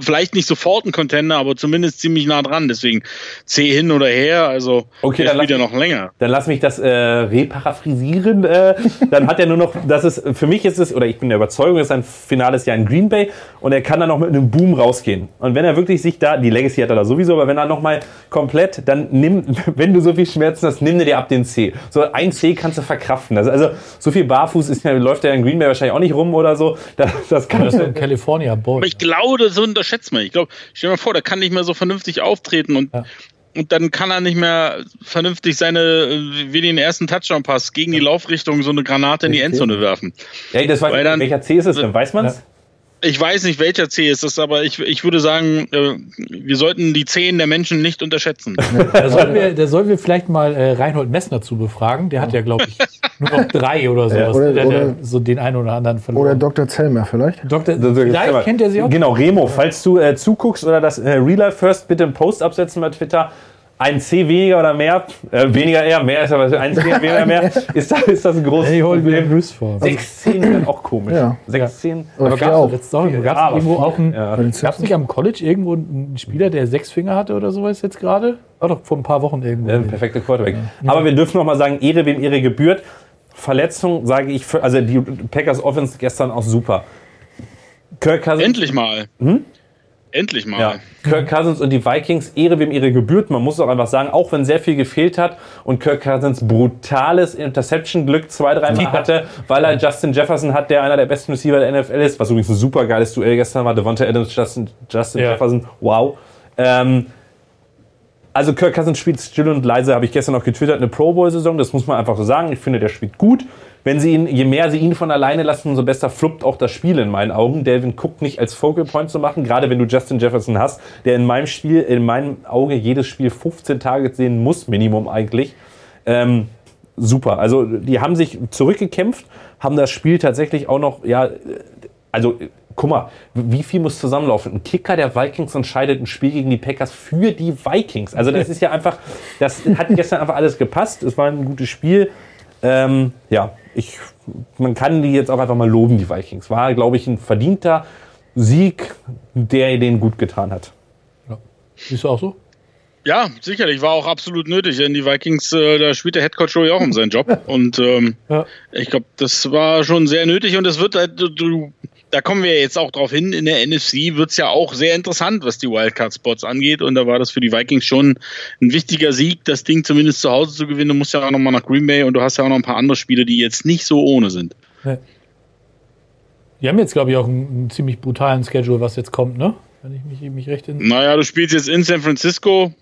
vielleicht nicht sofort ein Contender, aber zumindest ziemlich nah dran. Deswegen C hin oder her, also okay, dann wieder noch länger. Dann lass mich das äh, reparaphrasieren. Äh, dann hat er nur noch, das ist, für mich ist es, oder ich bin der Überzeugung, es ist ein finales Jahr in Green Bay und er kann dann noch mit einem Boom rausgehen. Und wenn er wirklich sich da, die Legacy hat er da sowieso, aber wenn er nochmal komplett, dann nimm, wenn du so viel Schmerzen hast, nimm dir ab den C. So ein C kannst du verkraften. Also, also so viel barfuß ist, läuft er in Green Bay wahrscheinlich auch nicht rum oder so. Das, das kann das in California Boy. Aber ich glaube, so unterschätzt man. Ich glaube, stell dir mal vor, der kann nicht mehr so vernünftig auftreten und ja und dann kann er nicht mehr vernünftig seine, wie den ersten Touchdown-Pass gegen die Laufrichtung so eine Granate in die Endzone werfen. Ja, das war, Weil dann, welcher C ist es denn? Weiß man's? Ja. Ich weiß nicht, welcher C ist das, aber ich, ich würde sagen, äh, wir sollten die Zehen der Menschen nicht unterschätzen. da, sollten wir, da sollten wir vielleicht mal äh, Reinhold Messner zu befragen. Der hat ja, glaube ich, nur noch drei oder sowas. Ja, oder, der, der, so den einen oder anderen verloren. Oder Dr. Zellmer vielleicht. Dr. Vielleicht kennt er sie auch. Genau, Remo, falls du äh, zuguckst oder das äh, Real Life First, bitte einen Post absetzen bei Twitter ein C weniger oder mehr, äh, weniger eher, mehr ist aber ein C weniger mehr, ist, das, ist das ein großes hey, Problem. Plus vor. 6, 10 ist auch komisch. Ja. 6, 10. Aber, aber gab es gab ja, irgendwo auch ein, ja. gab es nicht am College irgendwo einen Spieler, der sechs Finger hatte oder sowas jetzt gerade? War doch vor ein paar Wochen irgendwo. Ja, perfekte Quarterback. Ja. Aber wir dürfen noch mal sagen, Ehre wem Ehre gebührt. Verletzung sage ich, für, also die Packers Offense gestern auch super. Kirk Cousins. Endlich mal. Hm? Endlich mal. Ja. Kirk Cousins und die Vikings, Ehre wem ihre gebührt. Man muss auch einfach sagen, auch wenn sehr viel gefehlt hat und Kirk Cousins brutales Interception-Glück zwei, dreimal hatte, weil er Justin Jefferson hat, der einer der besten Receiver der NFL ist, was übrigens ein super geiles Duell gestern war. Devonta Adams, Justin, Justin ja. Jefferson, wow. Ähm, also Kirk Cousins spielt still und leise, habe ich gestern noch getwittert, eine Pro Bowl-Saison, das muss man einfach so sagen. Ich finde, der spielt gut wenn sie ihn, je mehr sie ihn von alleine lassen, umso besser fluppt auch das Spiel in meinen Augen. Delvin Cook nicht als Focal Point zu machen, gerade wenn du Justin Jefferson hast, der in meinem Spiel, in meinem Auge jedes Spiel 15 Targets sehen muss, Minimum eigentlich. Ähm, super. Also die haben sich zurückgekämpft, haben das Spiel tatsächlich auch noch, ja, also guck mal, wie viel muss zusammenlaufen? Ein Kicker der Vikings entscheidet ein Spiel gegen die Packers für die Vikings. Also das ist ja einfach, das hat gestern einfach alles gepasst. Es war ein gutes Spiel. Ähm, ja, ich, man kann die jetzt auch einfach mal loben, die Vikings. War, glaube ich, ein verdienter Sieg, der denen gut getan hat. Ja. Siehst du auch so? Ja, sicherlich, war auch absolut nötig. Denn die Vikings, äh, da spielt der Headcoach Joey auch um seinen Job. Und ähm, ja. ich glaube, das war schon sehr nötig und es wird halt, du, da kommen wir jetzt auch drauf hin, in der NFC wird es ja auch sehr interessant, was die Wildcard-Spots angeht. Und da war das für die Vikings schon ein wichtiger Sieg, das Ding zumindest zu Hause zu gewinnen. Du musst ja auch nochmal nach Green Bay und du hast ja auch noch ein paar andere Spiele, die jetzt nicht so ohne sind. Ja. Die haben jetzt, glaube ich, auch einen, einen, ziemlich brutalen Schedule, was jetzt kommt, ne? Wenn ich mich, mich recht in. Naja, du spielst jetzt in San Francisco.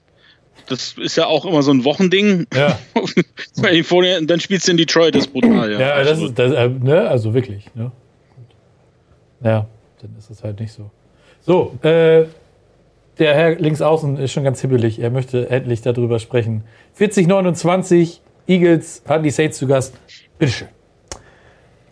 Das ist ja auch immer so ein Wochending. Ja. dann spielst du in Detroit, das ist brutal, ja. Ja, das ist, das, äh, ne? also wirklich. Ne? Ja, dann ist es halt nicht so. So, äh, der Herr links außen ist schon ganz hibbelig. Er möchte endlich darüber sprechen. 40-29, Eagles die Saints zu Gast. Bitteschön.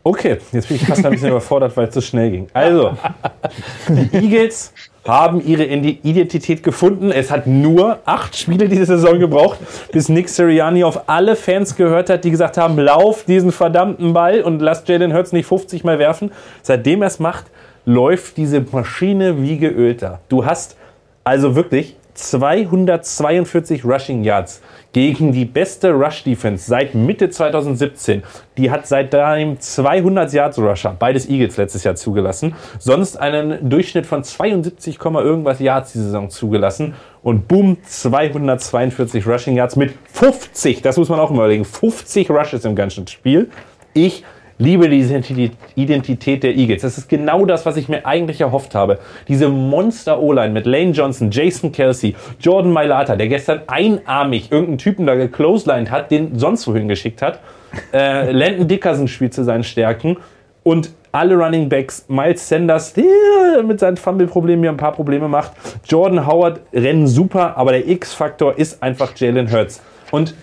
Okay, jetzt bin ich fast ein bisschen überfordert, weil es so schnell ging. Also, die Eagles haben ihre Identität gefunden. Es hat nur acht Spiele diese Saison gebraucht, bis Nick Sirianni auf alle Fans gehört hat, die gesagt haben, lauf diesen verdammten Ball und lass Jalen Hurts nicht 50 Mal werfen. Seitdem er es macht, läuft diese Maschine wie geölter. Du hast also wirklich 242 Rushing Yards gegen die beste Rush Defense seit Mitte 2017. Die hat seitdem 200 Yards Rusher, beides Eagles letztes Jahr zugelassen. Sonst einen Durchschnitt von 72, irgendwas Yards die Saison zugelassen. Und boom, 242 Rushing Yards mit 50, das muss man auch überlegen, 50 Rushes im ganzen Spiel. Ich liebe die Identität der Eagles. Das ist genau das, was ich mir eigentlich erhofft habe. Diese Monster-O-Line mit Lane Johnson, Jason Kelsey, Jordan Mailata, der gestern einarmig irgendeinen Typen da gecloselined hat, den sonst wohin geschickt hat. Äh, Landon Dickerson spielt zu seinen Stärken. Und alle Running Backs, Miles Sanders, der mit seinen Fumble-Problemen mir ein paar Probleme macht. Jordan Howard rennen super, aber der X-Faktor ist einfach Jalen Hurts. Und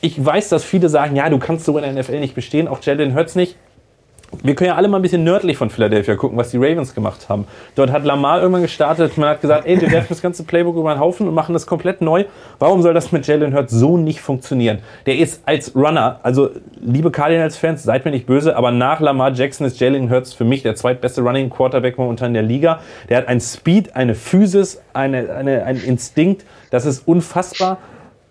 ich weiß, dass viele sagen, ja, du kannst so in der NFL nicht bestehen, auch Jalen Hurts nicht. Wir können ja alle mal ein bisschen nördlich von Philadelphia gucken, was die Ravens gemacht haben. Dort hat Lamar irgendwann gestartet, man hat gesagt, ey, wir werfen das ganze Playbook über den Haufen und machen das komplett neu. Warum soll das mit Jalen Hurts so nicht funktionieren? Der ist als Runner, also liebe Cardinals-Fans, seid mir nicht böse, aber nach Lamar Jackson ist Jalen Hurts für mich der zweitbeste Running Quarterback momentan in der Liga. Der hat ein Speed, eine Physis, eine, eine, ein Instinkt, das ist unfassbar.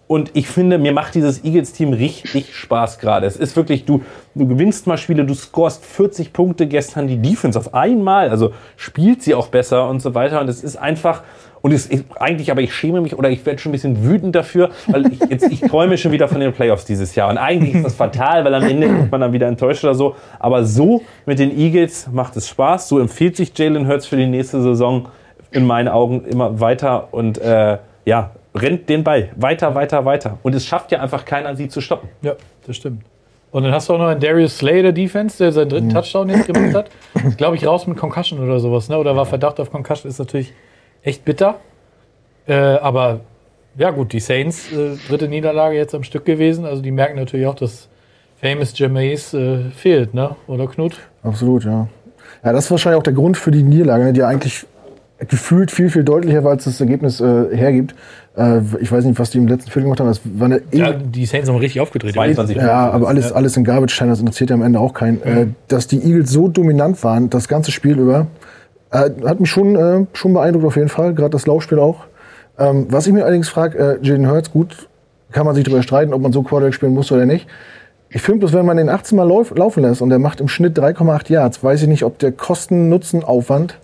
Und ich finde, mir macht dieses Eagles-Team richtig Spaß gerade. Es ist wirklich, du, du gewinnst mal Spiele, du scorest 40 Punkte gestern, die Defense auf einmal, also spielt sie auch besser und so weiter. Und es ist einfach, und es ist eigentlich, aber ich schäme mich oder ich werde schon ein bisschen wütend dafür, weil ich, jetzt, ich träume schon wieder von den Playoffs dieses Jahr. Und eigentlich ist das fatal, weil am Ende wird man dann wieder enttäuscht oder so. Aber so mit den Eagles macht es Spaß. So empfiehlt sich Jalen Hurts für die nächste Saison in meinen Augen immer weiter. Und äh, ja, rennt den Ball weiter, weiter, weiter. Und es schafft ja einfach keiner, sie zu stoppen. Ja, das stimmt. Und dann hast du auch noch einen Darius Slay der Defense, der seinen dritten Touchdown jetzt gemacht hat. Glaube ich, raus mit Concussion oder sowas, ne? Oder war Verdacht auf Concussion, ist natürlich echt bitter. Äh, aber ja, gut, die Saints, äh, dritte Niederlage jetzt am Stück gewesen. Also die merken natürlich auch, dass Famous Jameis äh, fehlt, ne? Oder Knut? Absolut, ja. Ja, das ist wahrscheinlich auch der Grund für die Niederlage, ne, die eigentlich gefühlt viel, viel deutlicher war, als das Ergebnis äh, hergibt. Äh, ich weiß nicht, was die im letzten Viertel gemacht haben. Das war eine ja, die Saints haben richtig aufgedreht. 22 ja, aber alles, alles in Garbage Time, das interessiert ja am Ende auch keinen. Mhm. Äh, dass die Eagles so dominant waren, das ganze Spiel über, äh, hat mich schon, äh, schon beeindruckt auf jeden Fall, gerade das Laufspiel auch. Ähm, was ich mir allerdings frage, äh, Jaden Hurts, gut, kann man sich darüber streiten, ob man so Quarterback spielen muss oder nicht. Ich finde bloß, wenn man den 18 Mal lauf, laufen lässt und der macht im Schnitt 3,8 Yards, weiß ich nicht, ob der Kosten-Nutzen-Aufwand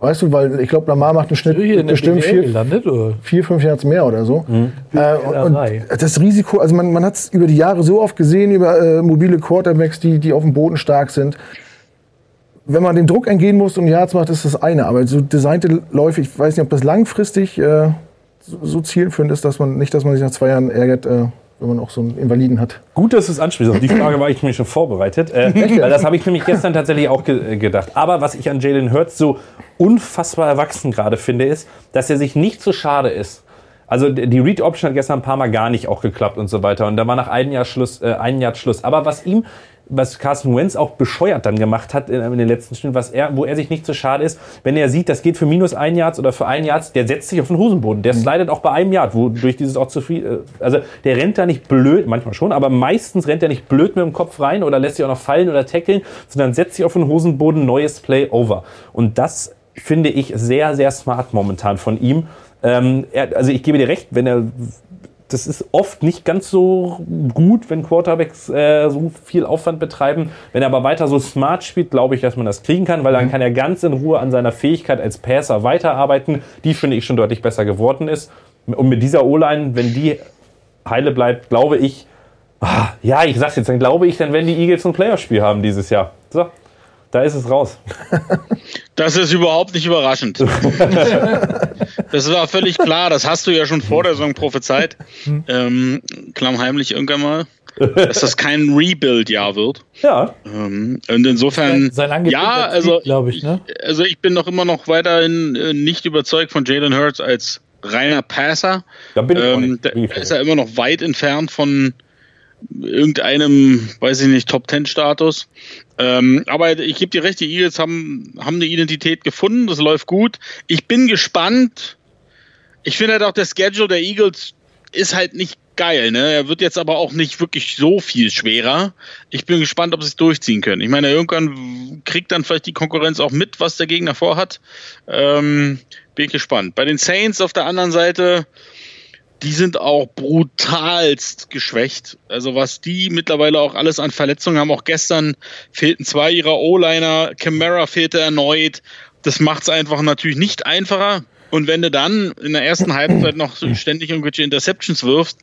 Weißt du, weil ich glaube, Lamar macht einen Schnitt hier bestimmt vier, gelandet, oder? vier, fünf Yards mehr oder so. Mhm. Äh, und, und das Risiko, also man, man hat es über die Jahre so oft gesehen, über äh, mobile Quarterbacks, die, die auf dem Boden stark sind. Wenn man den Druck entgehen muss und Yards macht, ist das eine. Aber so designte Läufe, ich weiß nicht, ob das langfristig äh, so, so zielführend ist, dass man nicht, dass man sich nach zwei Jahren ärgert, äh, wenn man auch so einen Invaliden hat. Gut, dass du es ansprichst. Auf die Frage war ich mir schon vorbereitet. Äh, weil das habe ich nämlich gestern tatsächlich auch ge gedacht. Aber was ich an Jalen Hurts so unfassbar erwachsen gerade finde, ist, dass er sich nicht so schade ist. Also die Read Option hat gestern ein paar Mal gar nicht auch geklappt und so weiter. Und da war nach einem Jahr Schluss, äh, ein Jahr Schluss. Aber was ihm was Carson Wentz auch bescheuert dann gemacht hat in, in den letzten Stunden, was er, wo er sich nicht so schade ist, wenn er sieht, das geht für minus ein Yards oder für ein Yards, der setzt sich auf den Hosenboden. Der mhm. slidet auch bei einem Yard, wo durch dieses auch zu viel, äh, also der rennt da nicht blöd, manchmal schon, aber meistens rennt er nicht blöd mit dem Kopf rein oder lässt sich auch noch fallen oder tackeln, sondern setzt sich auf den Hosenboden, neues Play over. Und das finde ich sehr, sehr smart momentan von ihm. Ähm, er, also ich gebe dir recht, wenn er das ist oft nicht ganz so gut, wenn Quarterbacks äh, so viel Aufwand betreiben. Wenn er aber weiter so smart spielt, glaube ich, dass man das kriegen kann, weil dann mhm. kann er ganz in Ruhe an seiner Fähigkeit als Passer weiterarbeiten, die finde ich schon deutlich besser geworden ist. Und mit dieser O-Line, wenn die heile bleibt, glaube ich, ah, ja, ich sag's jetzt, dann glaube ich, dann werden die Eagles ein Playerspiel haben dieses Jahr. So, da ist es raus. Das ist überhaupt nicht überraschend. das war völlig klar. Das hast du ja schon vor der Saison prophezeit. Ähm, klammheimlich irgendwann mal. Dass das kein Rebuild-Jahr wird. Ja. Ähm, und insofern, Sein Angebot ja, also, glaube ich, ne? also ich bin noch immer noch weiterhin äh, nicht überzeugt von Jalen Hurts als reiner Passer. Da bin ich Ähm, nicht. da ist er immer noch weit entfernt von irgendeinem, weiß ich nicht, Top-10-Status. Ähm, aber ich gebe dir recht, die Eagles haben, haben eine Identität gefunden, das läuft gut. Ich bin gespannt. Ich finde halt auch, der Schedule der Eagles ist halt nicht geil, ne? Er wird jetzt aber auch nicht wirklich so viel schwerer. Ich bin gespannt, ob sie es durchziehen können. Ich meine, irgendwann kriegt dann vielleicht die Konkurrenz auch mit, was der Gegner vorhat. Ähm, bin ich gespannt. Bei den Saints auf der anderen Seite, die sind auch brutalst geschwächt. Also was die mittlerweile auch alles an Verletzungen haben, auch gestern fehlten zwei ihrer O-Liner, Camara fehlte erneut. Das macht es einfach natürlich nicht einfacher. Und wenn du dann in der ersten Halbzeit noch ständig irgendwelche Interceptions wirfst,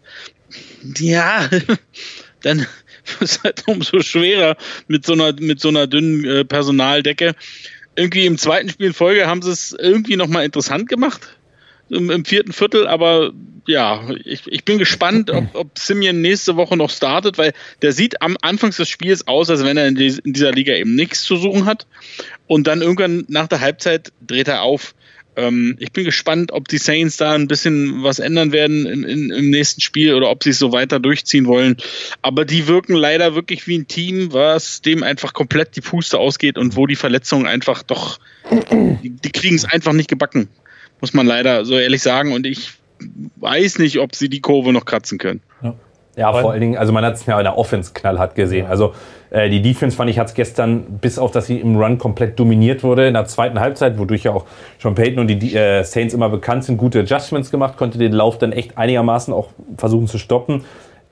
ja, dann ist es halt umso schwerer mit so einer, mit so einer dünnen äh, Personaldecke. Irgendwie im zweiten Spiel in Folge haben sie es irgendwie nochmal interessant gemacht im, im vierten Viertel, aber ja, ich, ich bin gespannt, ob, ob Simeon nächste Woche noch startet, weil der sieht am Anfang des Spiels aus, als wenn er in, die, in dieser Liga eben nichts zu suchen hat. Und dann irgendwann nach der Halbzeit dreht er auf. Ähm, ich bin gespannt, ob die Saints da ein bisschen was ändern werden in, in, im nächsten Spiel oder ob sie es so weiter durchziehen wollen. Aber die wirken leider wirklich wie ein Team, was dem einfach komplett die Puste ausgeht und wo die Verletzungen einfach doch, die, die kriegen es einfach nicht gebacken muss man leider so ehrlich sagen. Und ich weiß nicht, ob sie die Kurve noch kratzen können. Ja, vor allen Dingen, also man hat es ja in der Offense knallhart gesehen. Also äh, die Defense fand ich hat es gestern, bis auf dass sie im Run komplett dominiert wurde in der zweiten Halbzeit, wodurch ja auch Sean Payton und die äh, Saints immer bekannt sind, gute Adjustments gemacht, konnte den Lauf dann echt einigermaßen auch versuchen zu stoppen.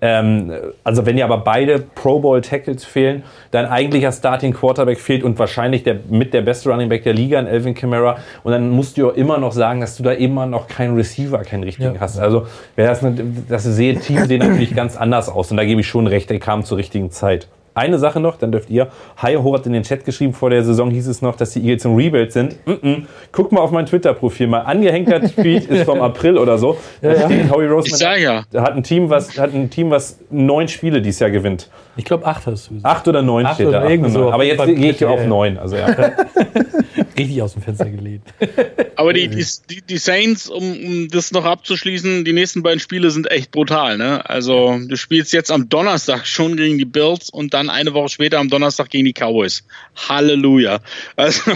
Ähm, also wenn dir aber beide Pro Bowl Tackles fehlen, dein eigentlicher Starting Quarterback fehlt und wahrscheinlich der, mit der beste Running Back der Liga, in Elvin Kamara, und dann musst du ja immer noch sagen, dass du da immer noch keinen Receiver, keinen richtigen Ja. hast. Also das, das sehe Team sehen natürlich ganz anders aus und da gebe ich schon recht, der kam zur richtigen Zeit. Eine Sache noch, dann dürft ihr. Hayo hat in den Chat geschrieben, vor der Saison hieß es noch, dass die Eagles im Rebuild sind. Mm -mm. Guck mal auf mein Twitter-Profil mal. Angehängter Tweet ist vom April oder so. Da steht Howie Ich Roseman sage ja, hat ein Team, was hat ein Team, was neun Spiele dieses Jahr gewinnt. Ich glaube, acht hast du. Acht oder neun Acht steht oder da. Acht so. neun. Aber jetzt gehe ich auf ja. neun. Also ja. Richtig aus dem Fenster gelehnt. aber die, die, die- Saints, um, um das noch abzuschließen, die nächsten beiden Spiele sind echt brutal. Ne? Also du spielst jetzt am Donnerstag schon gegen die Bills und dann eine Woche später am Donnerstag gegen die Cowboys. Halleluja. Also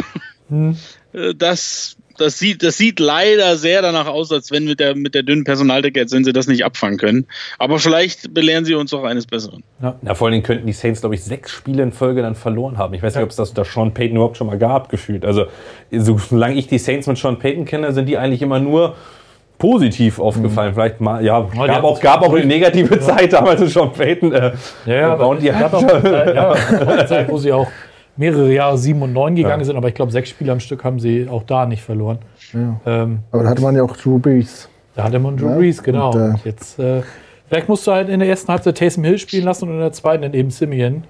äh, das, das, sieht, das sieht leider sehr danach aus, als wenn mit der, mit der dünnen Personaldecke, als wenn sie das nicht abfangen können. Aber vielleicht belehren sie uns auch eines Besseren. Na, vor allen Dingen könnten die Saints, glaube ich, sechs Spiele in Folge dann verloren haben. Ich weiß nicht, ob es das unter Sean Payton überhaupt schon mal gab, gefühlt. Also, so, solange ich die Saints mit Sean Payton kenne, sind die eigentlich immer nur positiv aufgefallen. Vielleicht mal, ja, die gab auch, gab auch eine negative Zeit damals mit Sean Payton. Äh, Ja, ja, aber und die es gab auch ja, eine Zeit, wo sie auch mehrere Jahre sieben und neun gegangen sind, aber ich glaube, sechs Spiele am Stück haben sie auch da nicht verloren. Ähm, Aber da hatte man ja auch Drew Brees. da hatte man Drew Ja, Brees, genau. und, äh, Und jetzt, äh, vielleicht musst du halt in der ersten Halbzeit Taysom Hill spielen lassen und in der zweiten dann eben Simeon.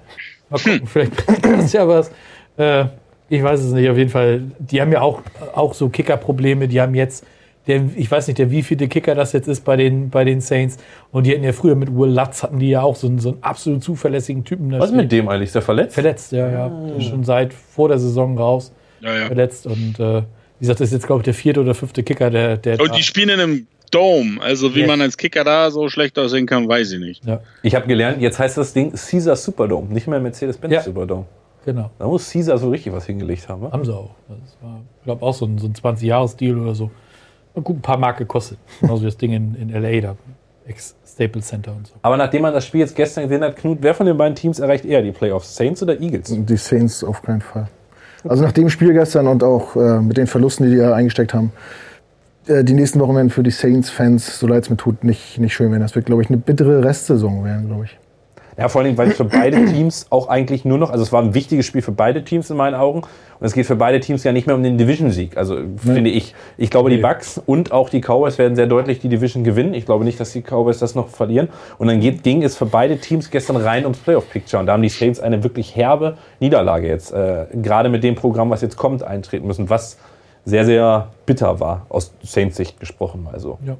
Mal gucken, vielleicht bringt das ja was. Äh, ich weiß es nicht, auf jeden Fall. Die haben ja auch, auch so Kicker-Probleme. Die haben jetzt, der, ich weiß nicht, der wievielte Kicker das jetzt ist bei den, bei den Saints. Und die hatten ja früher mit Will Lutz, hatten die ja auch so einen, so einen absolut zuverlässigen Typen. Was ist mit dem eigentlich? Ist der verletzt? Verletzt, ja, ja. Der ist Schon seit vor der Saison raus. Ja, ja. Verletzt. Und äh, wie gesagt, das ist jetzt, glaube ich, der vierte oder fünfte Kicker, der. der Und die spielen in einem Dome. Also wie Ja. man als Kicker da so schlecht aussehen kann, weiß ich nicht. ja, Ich habe gelernt, jetzt heißt das Ding Caesar Superdome, nicht mehr Mercedes-Benz Ja. Superdome. genau. Da muss Caesar so richtig was hingelegt haben. wa? Haben sie auch. Das war, ich glaube, auch so ein, so ein 20-Jahres-Deal oder so. Hat gut ein paar Mark gekostet. Genauso wie das Ding in, in L.A. da. Ex-Staples Center und so. Aber nachdem man das Spiel jetzt gestern gesehen hat, Knut, wer von den beiden Teams erreicht eher die Playoffs? Saints oder Eagles? Die Saints auf keinen Fall. Also nach dem Spiel gestern und auch äh, mit den Verlusten, die die ja eingesteckt haben, äh, die nächsten Wochen werden für die Saints-Fans, so leid es mir tut, nicht, nicht schön werden. Das wird, glaube ich, eine bittere Restsaison werden, glaube ich. Ja, vor allem, weil es für beide Teams auch eigentlich nur noch, also es war ein wichtiges Spiel für beide Teams in meinen Augen. Und es geht für beide Teams ja nicht mehr um den Division-Sieg. Also finde ich. Ich glaube, die Bucks und auch die Cowboys werden sehr deutlich die Division gewinnen. Ich glaube nicht, dass die Cowboys das noch verlieren. Und dann geht, ging es für beide Teams gestern rein ums Playoff-Picture. Und da haben die Saints eine wirklich herbe Niederlage jetzt, äh, gerade mit dem Programm, was jetzt kommt, eintreten müssen, was sehr, sehr bitter war, aus Saints Sicht gesprochen. Also. Ja,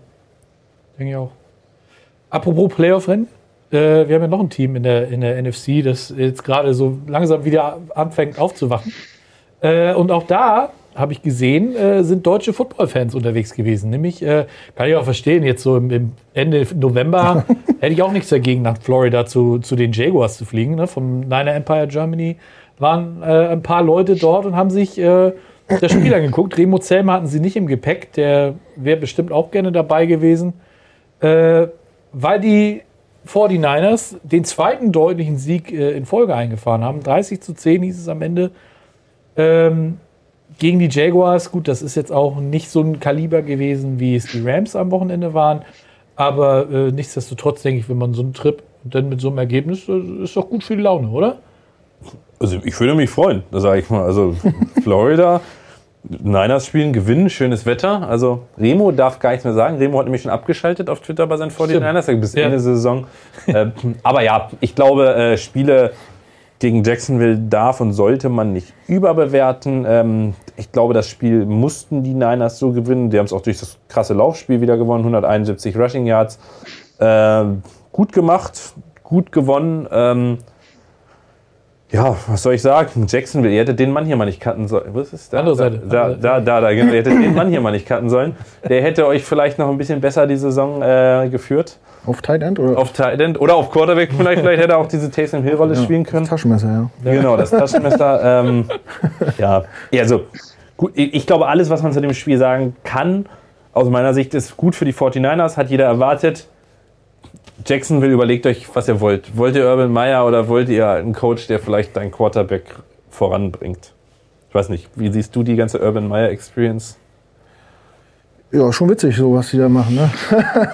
denke ich auch. Apropos Playoff-Rennen, äh, wir haben ja noch ein Team in der, in der NFC, das jetzt gerade so langsam wieder anfängt aufzuwachen. Äh, und auch da habe ich gesehen, äh, sind deutsche Football-Fans unterwegs gewesen. Nämlich, äh, kann ich auch verstehen, jetzt so im, im Ende November hätte ich auch nichts dagegen, nach Florida zu, zu den Jaguars zu fliegen. Ne? Vom Niner Empire Germany waren äh, ein paar Leute dort und haben sich äh, das Spiel angeguckt. Remo Zelmer hatten sie nicht im Gepäck, der wäre bestimmt auch gerne dabei gewesen. Äh, weil die 49ers den zweiten deutlichen Sieg äh, in Folge eingefahren haben. 30 zu 10 hieß es am Ende. Ähm, gegen die Jaguars, gut, das ist jetzt auch nicht so ein Kaliber gewesen, wie es die Rams am Wochenende waren. Aber äh, nichtsdestotrotz denke ich, wenn man so einen Trip und dann mit so einem Ergebnis, äh, ist doch gut für die Laune, oder? Also ich würde mich freuen, sage ich mal. Also Florida, Niners spielen, gewinnen, schönes Wetter. Also Remo darf gar nichts mehr sagen. Remo hat nämlich schon abgeschaltet auf Twitter bei seinen 49ers, bis Ja. Ende der Saison. äh, aber ja, ich glaube, äh, Spiele gegen Jacksonville darf und sollte man nicht überbewerten. Ähm, ich glaube, das Spiel mussten die Niners so gewinnen. Die haben es auch durch das krasse Laufspiel wieder gewonnen, 171 Rushing Yards. Äh, gut gemacht, gut gewonnen. Ähm, ja, was soll ich sagen? Jacksonville, ihr hättet den Mann hier mal nicht cutten sollen. Was ist da? Andere Seite. Da, da, da, da, genau. Ihr hättet den Mann hier mal nicht cutten sollen. Der hätte euch vielleicht noch ein bisschen besser die Saison äh, geführt. Auf Tight End oder Auf Tight End oder auf Quarterback vielleicht. Vielleicht hätte er auch diese Taysom Hill Rolle spielen können. Taschenmesser, ja. Genau, das Taschenmesser. ähm, ja, Ja, also gut, ich ich glaube, alles, was man zu dem Spiel sagen kann, aus meiner Sicht, ist gut für die 49ers, hat jeder erwartet. Jacksonville, überlegt euch, was ihr wollt. Wollt ihr Urban Meyer oder wollt ihr einen Coach, der vielleicht deinen Quarterback voranbringt? Ich weiß nicht, wie siehst du die ganze Urban Meyer Experience? Ja, schon witzig, so was die da machen. Ne?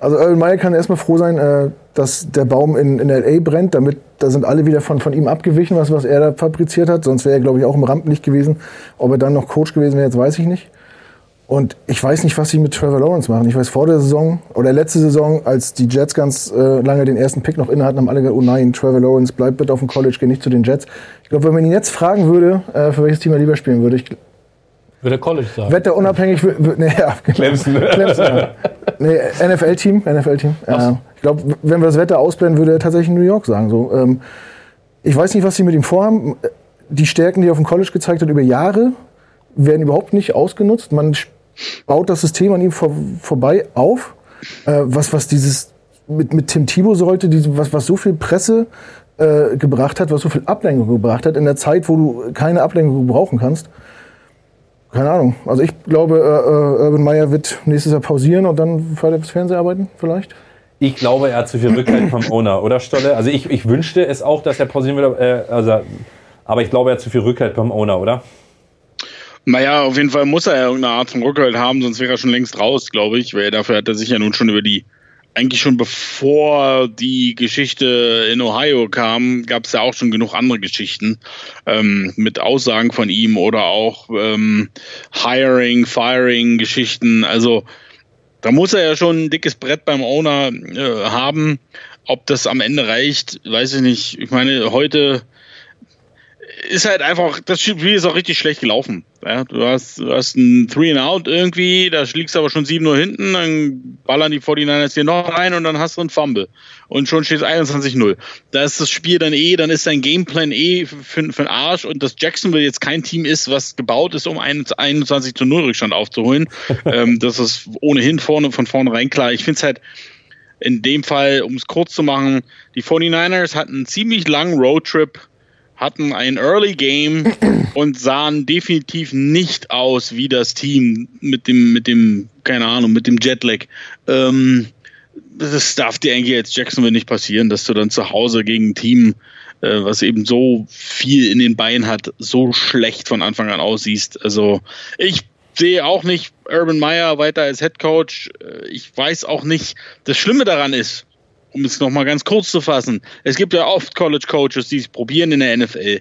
also Earl Meyer kann erstmal froh sein, äh, dass der Baum in, in L.A. brennt. Damit, da sind alle wieder von, von ihm abgewichen, was, was er da fabriziert hat. Sonst wäre er, glaube ich, auch im Rampenlicht gewesen. Ob er dann noch Coach gewesen wäre, jetzt weiß ich nicht. Und ich weiß nicht, was sie mit Trevor Lawrence machen. Ich weiß, vor der Saison oder letzte Saison, als die Jets ganz äh, lange den ersten Pick noch inne hatten, haben alle gesagt, oh nein, Trevor Lawrence, bleib bitte auf dem College, geh nicht zu den Jets. Ich glaube, wenn man ihn jetzt fragen würde, äh, für welches Team er lieber spielen würde, ich Würde College sagen. wette unabhängig, nee, ja, Clemson. Clemson, ja. Nee, NFL-Team, NFL-Team. Äh, ich glaube, wenn wir das Wetter ausblenden, würde er tatsächlich New York sagen. So, ähm, ich weiß nicht, was sie mit ihm vorhaben. Die Stärken, die er auf dem College gezeigt hat über Jahre, werden überhaupt nicht ausgenutzt. Man sch- baut das System an ihm vor, vorbei auf. Äh, was, was dieses mit, mit Tim Thibault sollte, diese, was, was so viel Presse äh, gebracht hat, was so viel Ablenkung gebracht hat, in der Zeit, wo du keine Ablenkung brauchen kannst. Keine Ahnung. Also ich glaube, äh, äh, Urban Meyer wird nächstes Jahr pausieren und dann weiter fürs Fernsehen arbeiten, vielleicht. Ich glaube, er hat zu viel Rückhalt vom Owner, oder Stolle? Also ich, ich wünschte es auch, dass er pausieren würde, äh, also, aber ich glaube, er hat zu viel Rückhalt beim Owner, oder? Naja, auf jeden Fall muss er ja irgendeine Art von Rückhalt haben, sonst wäre er schon längst raus, glaube ich, weil dafür hat er sich ja nun schon über die, eigentlich schon bevor die Geschichte in Ohio kam, gab es ja auch schon genug andere Geschichten ähm, mit Aussagen von ihm oder auch ähm, Hiring, Firing Geschichten. Also da muss er ja schon ein dickes Brett beim Owner äh, haben. Ob das am Ende reicht, weiß ich nicht. Ich meine, heute ist halt einfach, das Spiel ist auch richtig schlecht gelaufen. Ja, du hast, du hast ein Three and Out irgendwie, da liegst du aber schon 7 Uhr hinten, dann ballern die 49ers dir noch rein und dann hast du ein Fumble. Und schon steht es 21-0. Da ist das Spiel dann eh, dann ist dein Gameplan eh für, für den Arsch und dass Jacksonville jetzt kein Team ist, was gebaut ist, um einen 21 zu 0 Rückstand aufzuholen. ähm, das ist ohnehin vorne, von vornherein klar. Ich finde es halt, in dem Fall, um es kurz zu machen, die 49ers hatten einen ziemlich langen Roadtrip, hatten ein Early Game und sahen definitiv nicht aus wie das Team mit dem, mit dem, keine Ahnung, mit dem Jetlag. Ähm, das darf dir eigentlich als Jacksonville nicht passieren, dass du dann zu Hause gegen ein Team, äh, was eben so viel in den Beinen hat, so schlecht von Anfang an aussiehst. Also ich sehe auch nicht Urban Meyer weiter als Head Coach. Äh, Ich weiß auch nicht. Das Schlimme daran ist, um es nochmal ganz kurz zu fassen, es gibt ja oft College-Coaches, die es probieren in der NFL.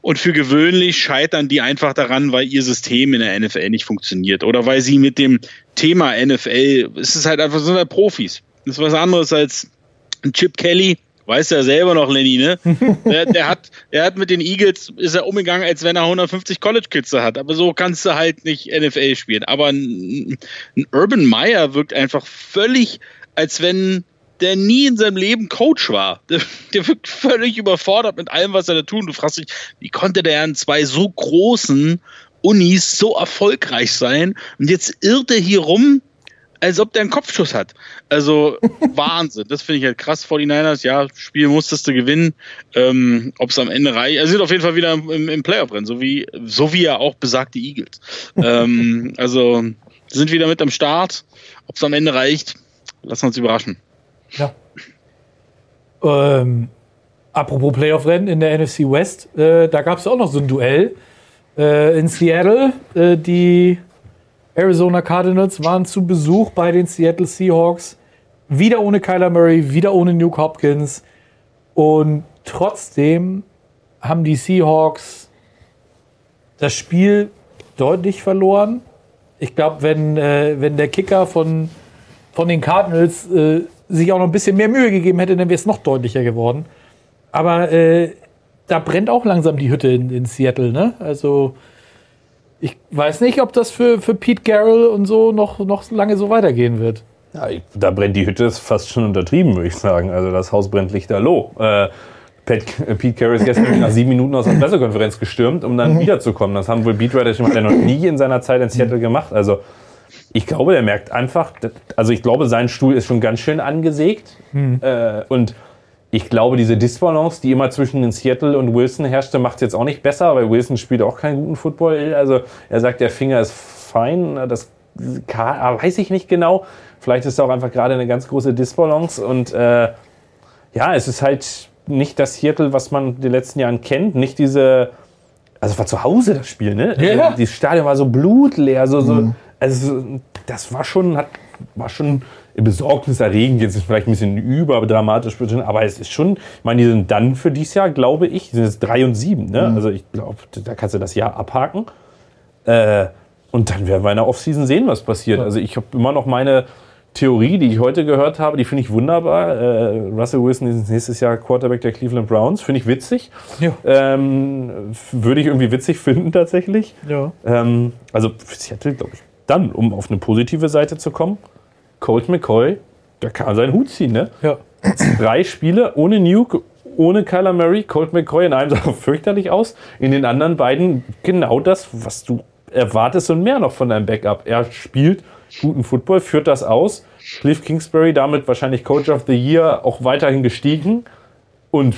Und für gewöhnlich scheitern die einfach daran, weil ihr System in der NFL nicht funktioniert. Oder weil sie mit dem Thema NFL, es ist halt einfach, sind halt Profis. Das ist was anderes als ein Chip Kelly, Weiß ja selber noch, Lenny, ne? der, der, hat, der hat mit den Eagles, ist er umgegangen, als wenn er 150 College-Kids hat. Aber so kannst du halt nicht NFL spielen. Aber ein, ein Urban Meyer wirkt einfach völlig, als wenn der nie in seinem Leben Coach war. Der, der wirkt völlig überfordert mit allem, was er da tut. Du fragst dich, wie konnte der an zwei so großen Unis so erfolgreich sein? Und jetzt irrt er hier rum als ob der einen Kopfschuss hat. Also Wahnsinn. Das finde ich halt krass. 49ers, ja, Spiel musstest du gewinnen. Ähm, ob es am Ende reicht. Er sind auf jeden Fall wieder im, im Playoff-Rennen, so wie, so wie ja auch besagte Eagles. ähm, also sind wieder mit am Start. Ob es am Ende reicht, lassen wir uns überraschen. Ja. Ähm, apropos Playoff-Rennen in der NFC West, äh, da gab es auch noch so ein Duell äh, in Seattle. Äh, die Arizona Cardinals waren zu Besuch bei den Seattle Seahawks. Wieder ohne Kyler Murray, wieder ohne Nuke Hopkins. Und trotzdem haben die Seahawks das Spiel deutlich verloren. Ich glaube, wenn, äh, wenn der Kicker von, von den Cardinals äh, sich auch noch ein bisschen mehr Mühe gegeben hätte, dann wäre es noch deutlicher geworden. Aber äh, da brennt auch langsam die Hütte in, in Seattle. Ne? Also ich weiß nicht, ob das für, für Pete Carroll und so noch, noch lange so weitergehen wird. Ja, da brennt die Hütte, ist fast schon untertrieben, würde ich sagen. Also das Haus brennt lichterloh. Äh, Pat, äh, Pete Carroll ist gestern nach sieben Minuten aus der Pressekonferenz gestürmt, um dann mhm. wiederzukommen. Das haben wohl Beatwriter schon mal noch nie in seiner Zeit in Seattle gemacht. Also ich glaube, der merkt einfach, also ich glaube, sein Stuhl ist schon ganz schön angesägt. Mhm. Äh, und ich glaube, diese Disbalance, die immer zwischen den Seattle und Wilson herrschte, macht es jetzt auch nicht besser, weil Wilson spielt auch keinen guten Football. Also er sagt, der Finger ist fein, das kann, ah, weiß ich nicht genau. Vielleicht ist da auch einfach gerade eine ganz große Disbalance und äh, ja, es ist halt nicht das Seattle, was man in den letzten Jahren kennt, nicht diese, also war zu Hause das Spiel, ne? Ja. Also, das Stadion war so blutleer, so, so mhm. Also das war schon, hat, war schon besorgniserregend, jetzt ist vielleicht ein bisschen überdramatisch, aber es ist schon, ich meine, die sind dann für dieses Jahr, glaube ich, sind jetzt drei und sieben, ne? Mhm. Also ich glaube, da kannst du das Jahr abhaken. Äh, und dann werden wir in der Offseason sehen, was passiert. Ja. Also ich habe immer noch meine Theorie, die ich heute gehört habe, die finde ich wunderbar. Äh, Russell Wilson ist nächstes Jahr Quarterback der Cleveland Browns, finde ich witzig. Ja. Ähm, würde ich irgendwie witzig finden tatsächlich. Ja. Ähm, also Seattle, glaube ich, dann, um auf eine positive Seite zu kommen, Colt McCoy, der kann seinen Hut ziehen, ne? Ja. Drei Spiele ohne Nuke, ohne Kyler Murray, Colt McCoy in einem sah fürchterlich aus. In den anderen beiden genau das, was du erwartest und mehr noch von deinem Backup. Er spielt guten Football, führt das aus. Cliff Kingsbury damit wahrscheinlich Coach of the Year auch weiterhin gestiegen. Und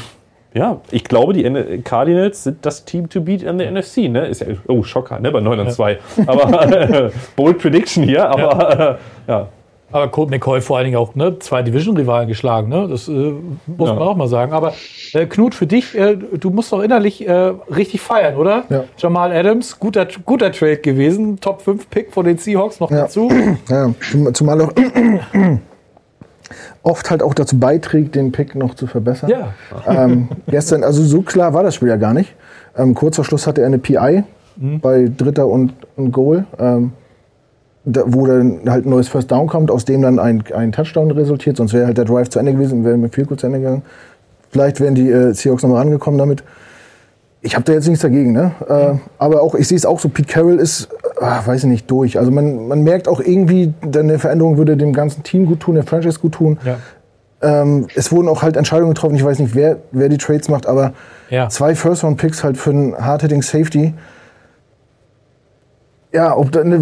ja, ich glaube, die Cardinals sind das Team to beat in der NFC. Ne? Ist ja, oh, Schocker, ne? bei 9 und 2. Ja. Aber bold Prediction hier, aber ja. Äh, ja. Aber Colt McCoy vor allen Dingen auch ne, zwei Division-Rivalen geschlagen, ne? Das äh, muss ja. man auch mal sagen. Aber äh, Knut, für dich, äh, du musst doch innerlich äh, richtig feiern, oder? Ja. Jamal Adams, guter, guter Trade gewesen, Top 5 Pick von den Seahawks noch ja. dazu. Ja, zumal auch oft halt auch dazu beiträgt, den Pick noch zu verbessern. Ja. Ähm, gestern, also so klar war das Spiel ja gar nicht. Ähm, kurz vor Schluss hatte er eine PI mhm. bei Dritter und, und Goal. Ähm, da, wo dann halt ein neues First Down kommt, aus dem dann ein, ein Touchdown resultiert, sonst wäre halt der Drive zu Ende gewesen, wäre mit viel kurz zu Ende gegangen. Vielleicht wären die äh, Seahawks nochmal rangekommen damit. Ich habe da jetzt nichts dagegen, ne? Äh, aber auch, ich sehe es auch so, Pete Carroll ist, äh, weiß ich nicht, durch. Also man, man merkt auch irgendwie, eine Veränderung würde dem ganzen Team gut tun, der Franchise gut tun. Ja. Ähm, es wurden auch halt Entscheidungen getroffen, ich weiß nicht, wer, wer die Trades macht, aber ja. zwei First-Round-Picks halt für einen Hard-Hitting Safety ja, ob da, ne,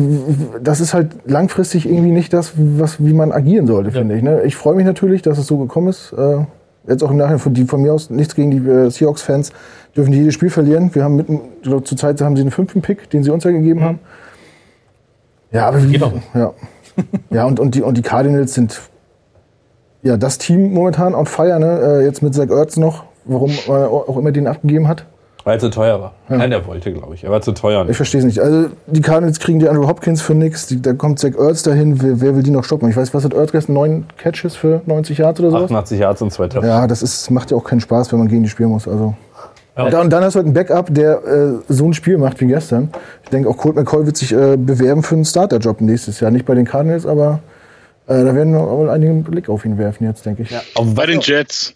das ist halt langfristig irgendwie nicht das, was, wie man agieren sollte, finde ich. Ne? Ich freue mich natürlich, dass es so gekommen ist. Äh, jetzt auch im Nachhinein von, die, von mir aus nichts gegen die äh, Seahawks-Fans, dürfen die jedes Spiel verlieren. Wir haben glaub, zur Zeit haben sie einen fünften Pick, den sie uns ja gegeben mhm. haben. Ja, aber wie, genau. ja. ja, und, und, die, und die Cardinals sind ja das Team momentan on fire, ne? Äh, jetzt mit Zach Ertz noch, warum man auch immer den abgegeben hat. Weil er zu teuer war. Nein, der wollte, glaube ich. Er war zu teuer. Ich verstehe es nicht. Also die Cardinals kriegen die Andrew Hopkins für nix. Die, da kommt Zach Ertz dahin. Wer, wer will die noch stoppen? Ich weiß, was hat Ertz gestern? Neun Catches für 90 Yards oder sowas? 88 Yards und zwei Touchdowns. Ja, das ist, macht ja auch keinen Spaß, wenn man gegen die spielen muss. Also. Da, und dann hast du halt einen Backup, der äh, so ein Spiel macht wie gestern. Ich denke, auch Colt McCoy wird sich äh, bewerben für einen Starterjob nächstes Jahr. Nicht bei den Cardinals, aber äh, da werden wir auch einige einen Blick auf ihn werfen jetzt, denke ich. Bei den Jets.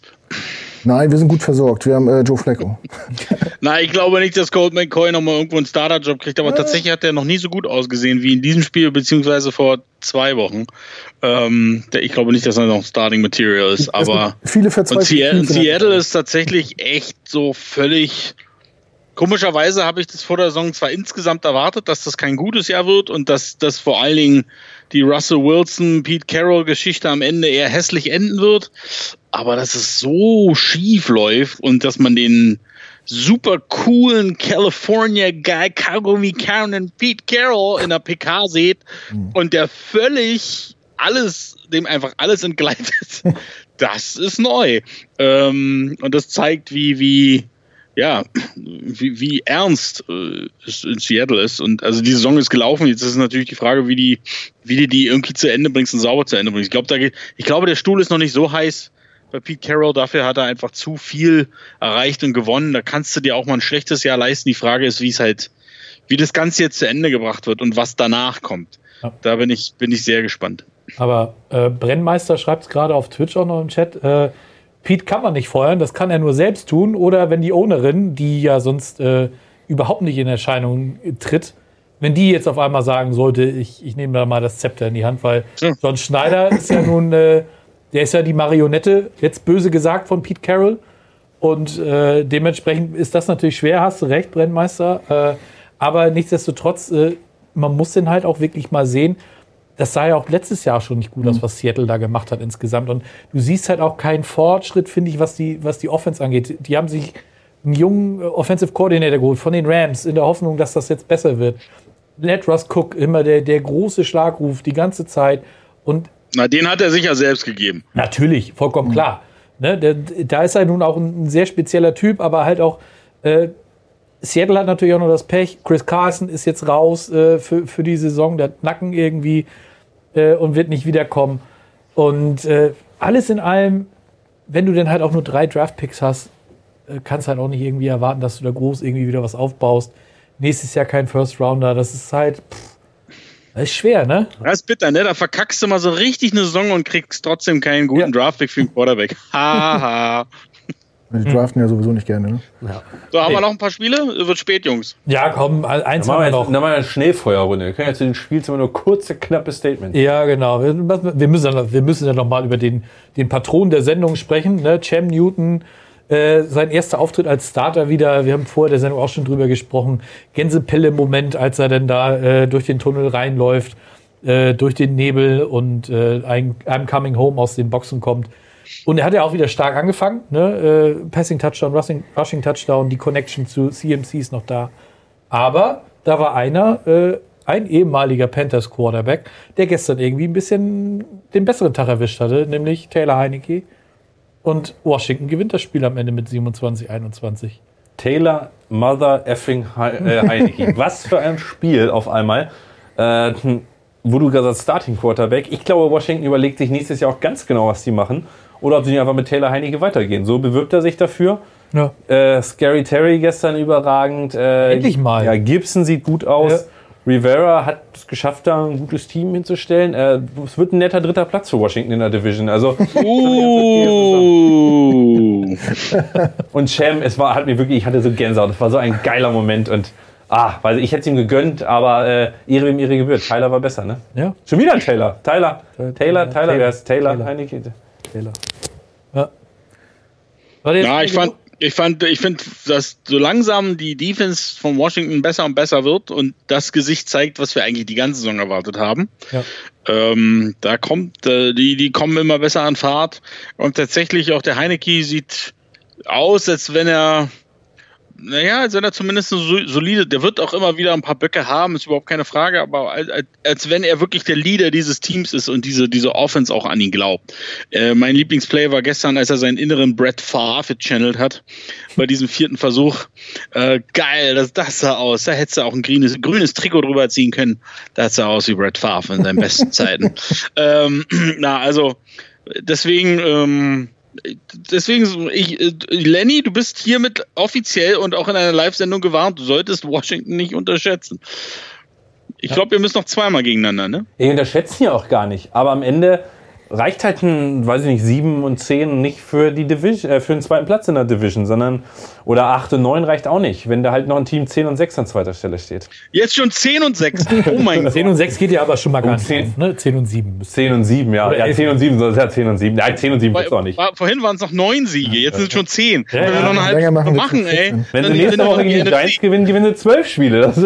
Nein, wir sind gut versorgt. Wir haben äh, Joe Flacco. Na, ich glaube nicht, dass Colt McCoy nochmal irgendwo einen Starterjob kriegt, aber tatsächlich hat er noch nie so gut ausgesehen wie in diesem Spiel, beziehungsweise vor zwei Wochen. Ähm, ich glaube nicht, dass er noch Starting Material ist, aber. Viele Und Seattle, der- Seattle ist tatsächlich echt so völlig. Komischerweise habe ich das vor der Saison zwar insgesamt erwartet, dass das kein gutes Jahr wird und dass das vor allen Dingen die Russell Wilson, Pete Carroll Geschichte am Ende eher hässlich enden wird, aber dass es so schief läuft und dass man den super coolen California Guy Kagumi Karen Pete Carroll in der PK sieht und der völlig alles, dem einfach alles entgleitet. Das ist neu. Ähm, und das zeigt, wie, wie, ja, wie, wie ernst äh, es in Seattle ist. Und also die Saison ist gelaufen. Jetzt ist natürlich die Frage, wie die, wie die die irgendwie zu Ende bringst und sauber zu Ende bringst. Ich glaube, da ich glaube, der Stuhl ist noch nicht so heiß bei Pete Carroll. Dafür hat er einfach zu viel erreicht und gewonnen. Da kannst du dir auch mal ein schlechtes Jahr leisten. Die Frage ist, wie es halt, wie das Ganze jetzt zu Ende gebracht wird und was danach kommt. Ja. Da bin ich, bin ich sehr gespannt. Aber äh, Brennmeister schreibt es gerade auf Twitch auch noch im Chat. Äh, Pete kann man nicht feuern, das kann er nur selbst tun. Oder wenn die Ownerin, die ja sonst äh, überhaupt nicht in Erscheinung tritt, wenn die jetzt auf einmal sagen sollte, ich, ich nehme da mal das Zepter in die Hand, weil Ja. John Schneider ist ja nun, äh, der ist ja die Marionette, jetzt böse gesagt, von Pete Carroll. Und äh, dementsprechend ist das natürlich schwer, hast du recht, Brennmeister. Äh, aber nichtsdestotrotz, äh, man muss den halt auch wirklich mal sehen. Das sah ja auch letztes Jahr schon nicht gut aus, was Seattle da gemacht hat insgesamt. Und du siehst halt auch keinen Fortschritt, finde ich, was die, was die Offense angeht. Die haben sich einen jungen äh, Offensive Coordinator geholt von den Rams in der Hoffnung, dass das jetzt besser wird. Let Russ Cook, immer der, der große Schlagruf die ganze Zeit. Und Na, den hat er sicher selbst gegeben. Natürlich, vollkommen klar. Ne, der, da ist er nun auch ein, ein sehr spezieller Typ, aber halt auch äh, Seattle hat natürlich auch noch das Pech. Chris Carson ist jetzt raus äh, für, für die Saison, der hat Nacken irgendwie äh, und wird nicht wiederkommen. Und äh, alles in allem, wenn du dann halt auch nur drei Draftpicks hast, äh, kannst halt auch nicht irgendwie erwarten, dass du da groß irgendwie wieder was aufbaust. Nächstes Jahr kein First Rounder, das ist halt, pff, das ist schwer, ne? Das ist bitter, ne? Da verkackst du mal so richtig eine Saison und kriegst trotzdem keinen guten Draftpick für den Quarterback. Haha. Die draften ja sowieso nicht gerne. Ne? so, haben wir noch ein paar Spiele? Wird spät, Jungs. Ja, komm, eins Dann haben wir machen wir, noch. jetzt, dann machen wir eine Schnellfeuerrunde. Wir können jetzt zu den Spiels immer nur kurze, knappe Statements. Ja, genau. Wir, müssen dann, wir müssen dann noch mal über den, den Patron der Sendung sprechen. Ne? Cam Newton, äh, sein erster Auftritt als Starter wieder. Wir haben vorher der Sendung auch schon drüber gesprochen. Gänsepelle-Moment, als er dann da äh, durch den Tunnel reinläuft, äh, durch den Nebel und äh, ein I'm Coming Home aus den Boxen kommt. Und er hat ja auch wieder stark angefangen. Ne? Äh, Passing Touchdown, Rushing, Rushing Touchdown, die Connection zu CMC ist noch da. Aber da war einer, äh, ein ehemaliger Panthers Quarterback, der gestern irgendwie ein bisschen den besseren Tag erwischt hatte, nämlich Taylor Heineke. Und Washington gewinnt das Spiel am Ende mit 27-21. Taylor Mother effing He äh, Heineke. Was für ein Spiel auf einmal. Äh, wo du gesagt hast, Starting Quarterback. Ich glaube, Washington überlegt sich nächstes Jahr auch ganz genau, was die machen. Oder ob sie nicht einfach mit Taylor Heineke weitergehen. So bewirbt er sich dafür. Ja. Äh, Scary Terry gestern überragend. Äh, Endlich mal. Ja, Gibson sieht gut aus. Ja. Rivera hat es geschafft, da ein gutes Team hinzustellen. Äh, es wird ein netter dritter Platz für Washington in der Division. Also Uh. und Cem, es war, hat mir wirklich, ich hatte so Gänsehaut. Das war so ein geiler Moment und ah, weil ich hätte es ihm gegönnt, aber äh, ihre wem ihre gebührt. Tyler war besser, ne? Ja. Schon wieder ein Taylor. Tyler. Taylor, Tyler, wer ist Taylor? Taylor. Heineke. Taylor. ja. War der Ja, ich fand, ich fand, ich finde, dass so langsam die Defense von Washington besser und besser wird und das Gesicht zeigt, was wir eigentlich die ganze Saison erwartet haben. Ja. Ähm, da kommt, äh, die, die kommen immer besser an Fahrt und tatsächlich auch der Heineke sieht aus, als wenn er naja, als wenn er zumindest so solide, der wird auch immer wieder ein paar Böcke haben, ist überhaupt keine Frage, aber als, als wenn er wirklich der Leader dieses Teams ist und diese, diese Offense auch an ihn glaubt. Äh, mein Lieblingsplay war gestern, als er seinen inneren Brett Favre channelt hat, bei diesem vierten Versuch. Äh, geil, das, das sah aus. Da hättest du auch ein grünes, grünes Trikot drüber ziehen können. Das sah aus wie Brett Favre in seinen besten Zeiten. Ähm, na, also, deswegen, ähm, deswegen, ich, äh, Lenny, du bist hiermit offiziell und auch in einer Live-Sendung gewarnt, du solltest Washington nicht unterschätzen. Ich glaube, wir müssen noch zweimal gegeneinander, ne? Ich unterschätze ihn ja auch gar nicht. Aber am Ende reicht halt ein, weiß ich nicht, 7 und 10 nicht für die Division, äh, für den zweiten Platz in der Division, sondern oder 8 und 9 reicht auch nicht, wenn da halt noch ein Team 10 und 6 an zweiter Stelle steht. Jetzt schon 10 und 6. Oh mein Gott. 10 und 6 geht ja aber schon mal Um gar nicht. 10. auf, Ne? 10 und 7. 10 und 7, ja. Oder Ja, elf. 10 und 7, sonst ja 10 und 7. Ja, 10 und 7 gibt's auch nicht. Vorhin waren es noch 9 Siege, jetzt sind es schon 10. Ja, Wenn wir ja. noch eine halbe Länger machen machen, ey. 14. Wenn sie nächste Woche gegen die. Giants gewinnen, gewinnen sie 12 Spiele. Das,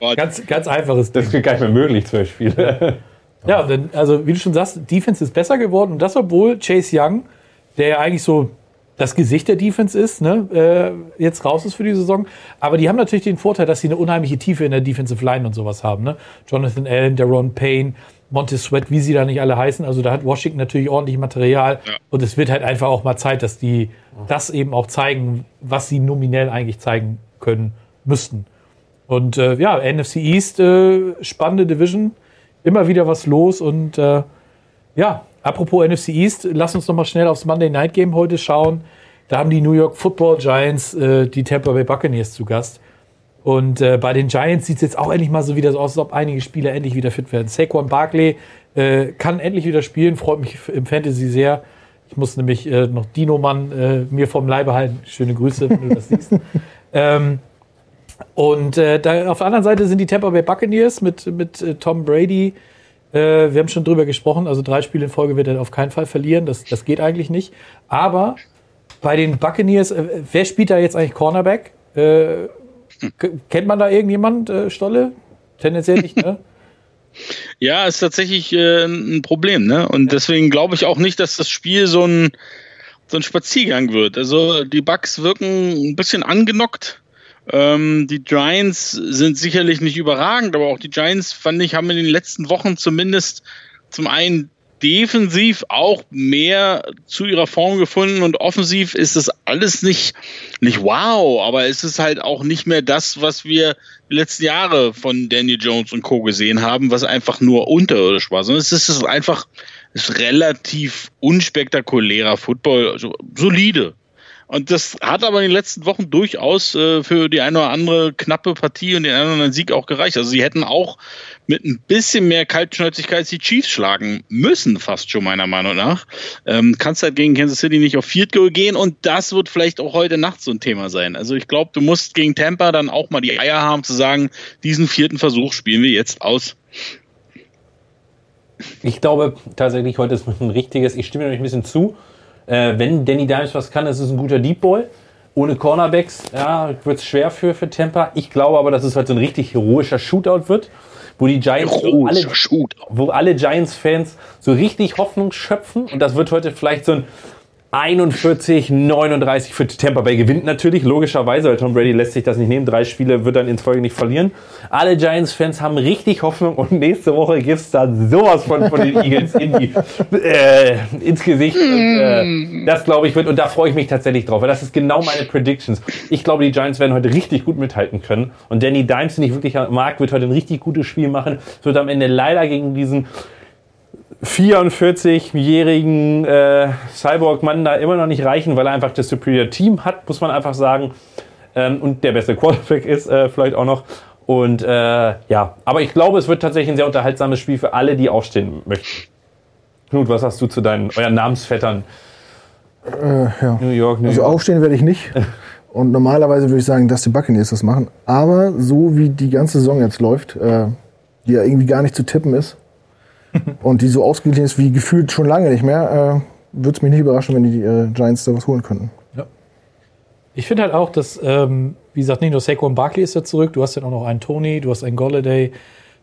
Oh. Ganz, ganz einfaches Ding. das ist gar nicht mehr möglich, 12 Spiele. Ja, denn, also wie du schon sagst, Defense ist besser geworden und das, obwohl Chase Young, der ja eigentlich so das Gesicht der Defense ist, ne, äh, jetzt raus ist für die Saison. Aber die haben natürlich den Vorteil, dass sie eine unheimliche Tiefe in der Defensive Line und sowas haben. Ne? Jonathan Allen, Daron Payne, Montez Sweat, wie sie da nicht alle heißen. Also da hat Washington natürlich ordentlich Material. Ja. Und es wird halt einfach auch mal Zeit, dass die das eben auch zeigen, was sie nominell eigentlich zeigen können müssten. Und äh, ja, NFC East, äh, spannende Division. Immer wieder was los. Und äh, ja, apropos NFC East, lass uns noch mal schnell aufs Monday Night Game heute schauen. Da haben die New York Football Giants äh, die Tampa Bay Buccaneers zu Gast. Und äh, bei den Giants sieht es jetzt auch endlich mal so wieder so aus, als ob einige Spieler endlich wieder fit werden. Saquon Barkley äh, kann endlich wieder spielen, freut mich im Fantasy sehr. Ich muss nämlich äh, noch Dino Mann äh, mir vom Leibe halten. Schöne Grüße, wenn du das siehst. ähm, und äh, da, auf der anderen Seite sind die Tampa Bay Buccaneers mit, mit äh, Tom Brady. Äh, wir haben schon drüber gesprochen, also drei Spiele in Folge wird er auf keinen Fall verlieren. Das, das geht eigentlich nicht. Aber bei den Buccaneers, äh, wer spielt da jetzt eigentlich Cornerback? Äh, kennt man da irgendjemand, äh, Stolle? Tendenziell nicht, ne? Ja, ist tatsächlich äh, ein Problem, ne? Und deswegen glaube ich auch nicht, dass das Spiel so ein, so ein Spaziergang wird. Also die Bucks wirken ein bisschen angenockt. Ähm, die Giants sind sicherlich nicht überragend, aber auch die Giants, fand ich, haben in den letzten Wochen zumindest zum einen defensiv auch mehr zu ihrer Form gefunden und offensiv ist das alles nicht, nicht wow, aber es ist halt auch nicht mehr das, was wir die letzten Jahre von Daniel Jones und Co. gesehen haben, was einfach nur unterirdisch war, sondern es ist einfach es ist relativ unspektakulärer Football, also solide. Und das hat aber in den letzten Wochen durchaus äh, für die eine oder andere knappe Partie und den einen oder anderen Sieg auch gereicht. Also sie hätten auch mit ein bisschen mehr Kaltschnäuzigkeit die Chiefs schlagen müssen, fast schon meiner Meinung nach. Ähm, kannst halt gegen Kansas City nicht auf Field Goal gehen und das wird vielleicht auch heute Nacht so ein Thema sein. Also ich glaube, du musst gegen Tampa dann auch mal die Eier haben zu sagen, diesen vierten Versuch spielen wir jetzt aus. Ich glaube tatsächlich, heute ist ein richtiges, ich stimme euch ein bisschen zu. Äh, wenn Danny Dimes was kann, ist es ein guter Deep Ball. Ohne Cornerbacks, ja, wird es schwer für, für Tampa. Ich glaube aber, dass es heute so ein richtig heroischer Shootout wird, wo die Giants, wo alle, wo alle Giants-Fans so richtig Hoffnung schöpfen. Und das wird heute vielleicht so ein 41, 39 für Tampa Bay gewinnt natürlich, logischerweise, weil Tom Brady lässt sich das nicht nehmen. Drei Spiele wird dann in Folge nicht verlieren. Alle Giants-Fans haben richtig Hoffnung und nächste Woche gibt's dann sowas von, von den Eagles in die, äh, ins Gesicht. Und, äh, das glaube ich wird, und da freue ich mich tatsächlich drauf, weil das ist genau meine Predictions. Ich glaube, die Giants werden heute richtig gut mithalten können. Und Danny Dimes, den ich wirklich mag, wird heute ein richtig gutes Spiel machen. Es wird am Ende leider gegen diesen 44-jährigen äh, Cyborg-Mann da immer noch nicht reichen, weil er einfach das Superior Team hat, muss man einfach sagen. Ähm, und der beste Quarterback ist äh, vielleicht auch noch. Und äh, ja, aber ich glaube, es wird tatsächlich ein sehr unterhaltsames Spiel für alle, die aufstehen möchten. Knut, was hast du zu deinen euren Namensvettern? Äh, ja. New York, New Also York. aufstehen werde ich nicht. Und normalerweise würde ich sagen, dass die Buccaneers das machen. Aber so wie die ganze Saison jetzt läuft, äh, die ja irgendwie gar nicht zu tippen ist und die so ausgeglichen ist wie gefühlt schon lange nicht mehr, äh, würde es mich nicht überraschen, wenn die äh, Giants da was holen könnten. Ich finde halt auch, dass, ähm, wie gesagt, nicht nur Saquon Barkley ist da zurück, du hast dann auch noch einen Tony, du hast einen Golladay,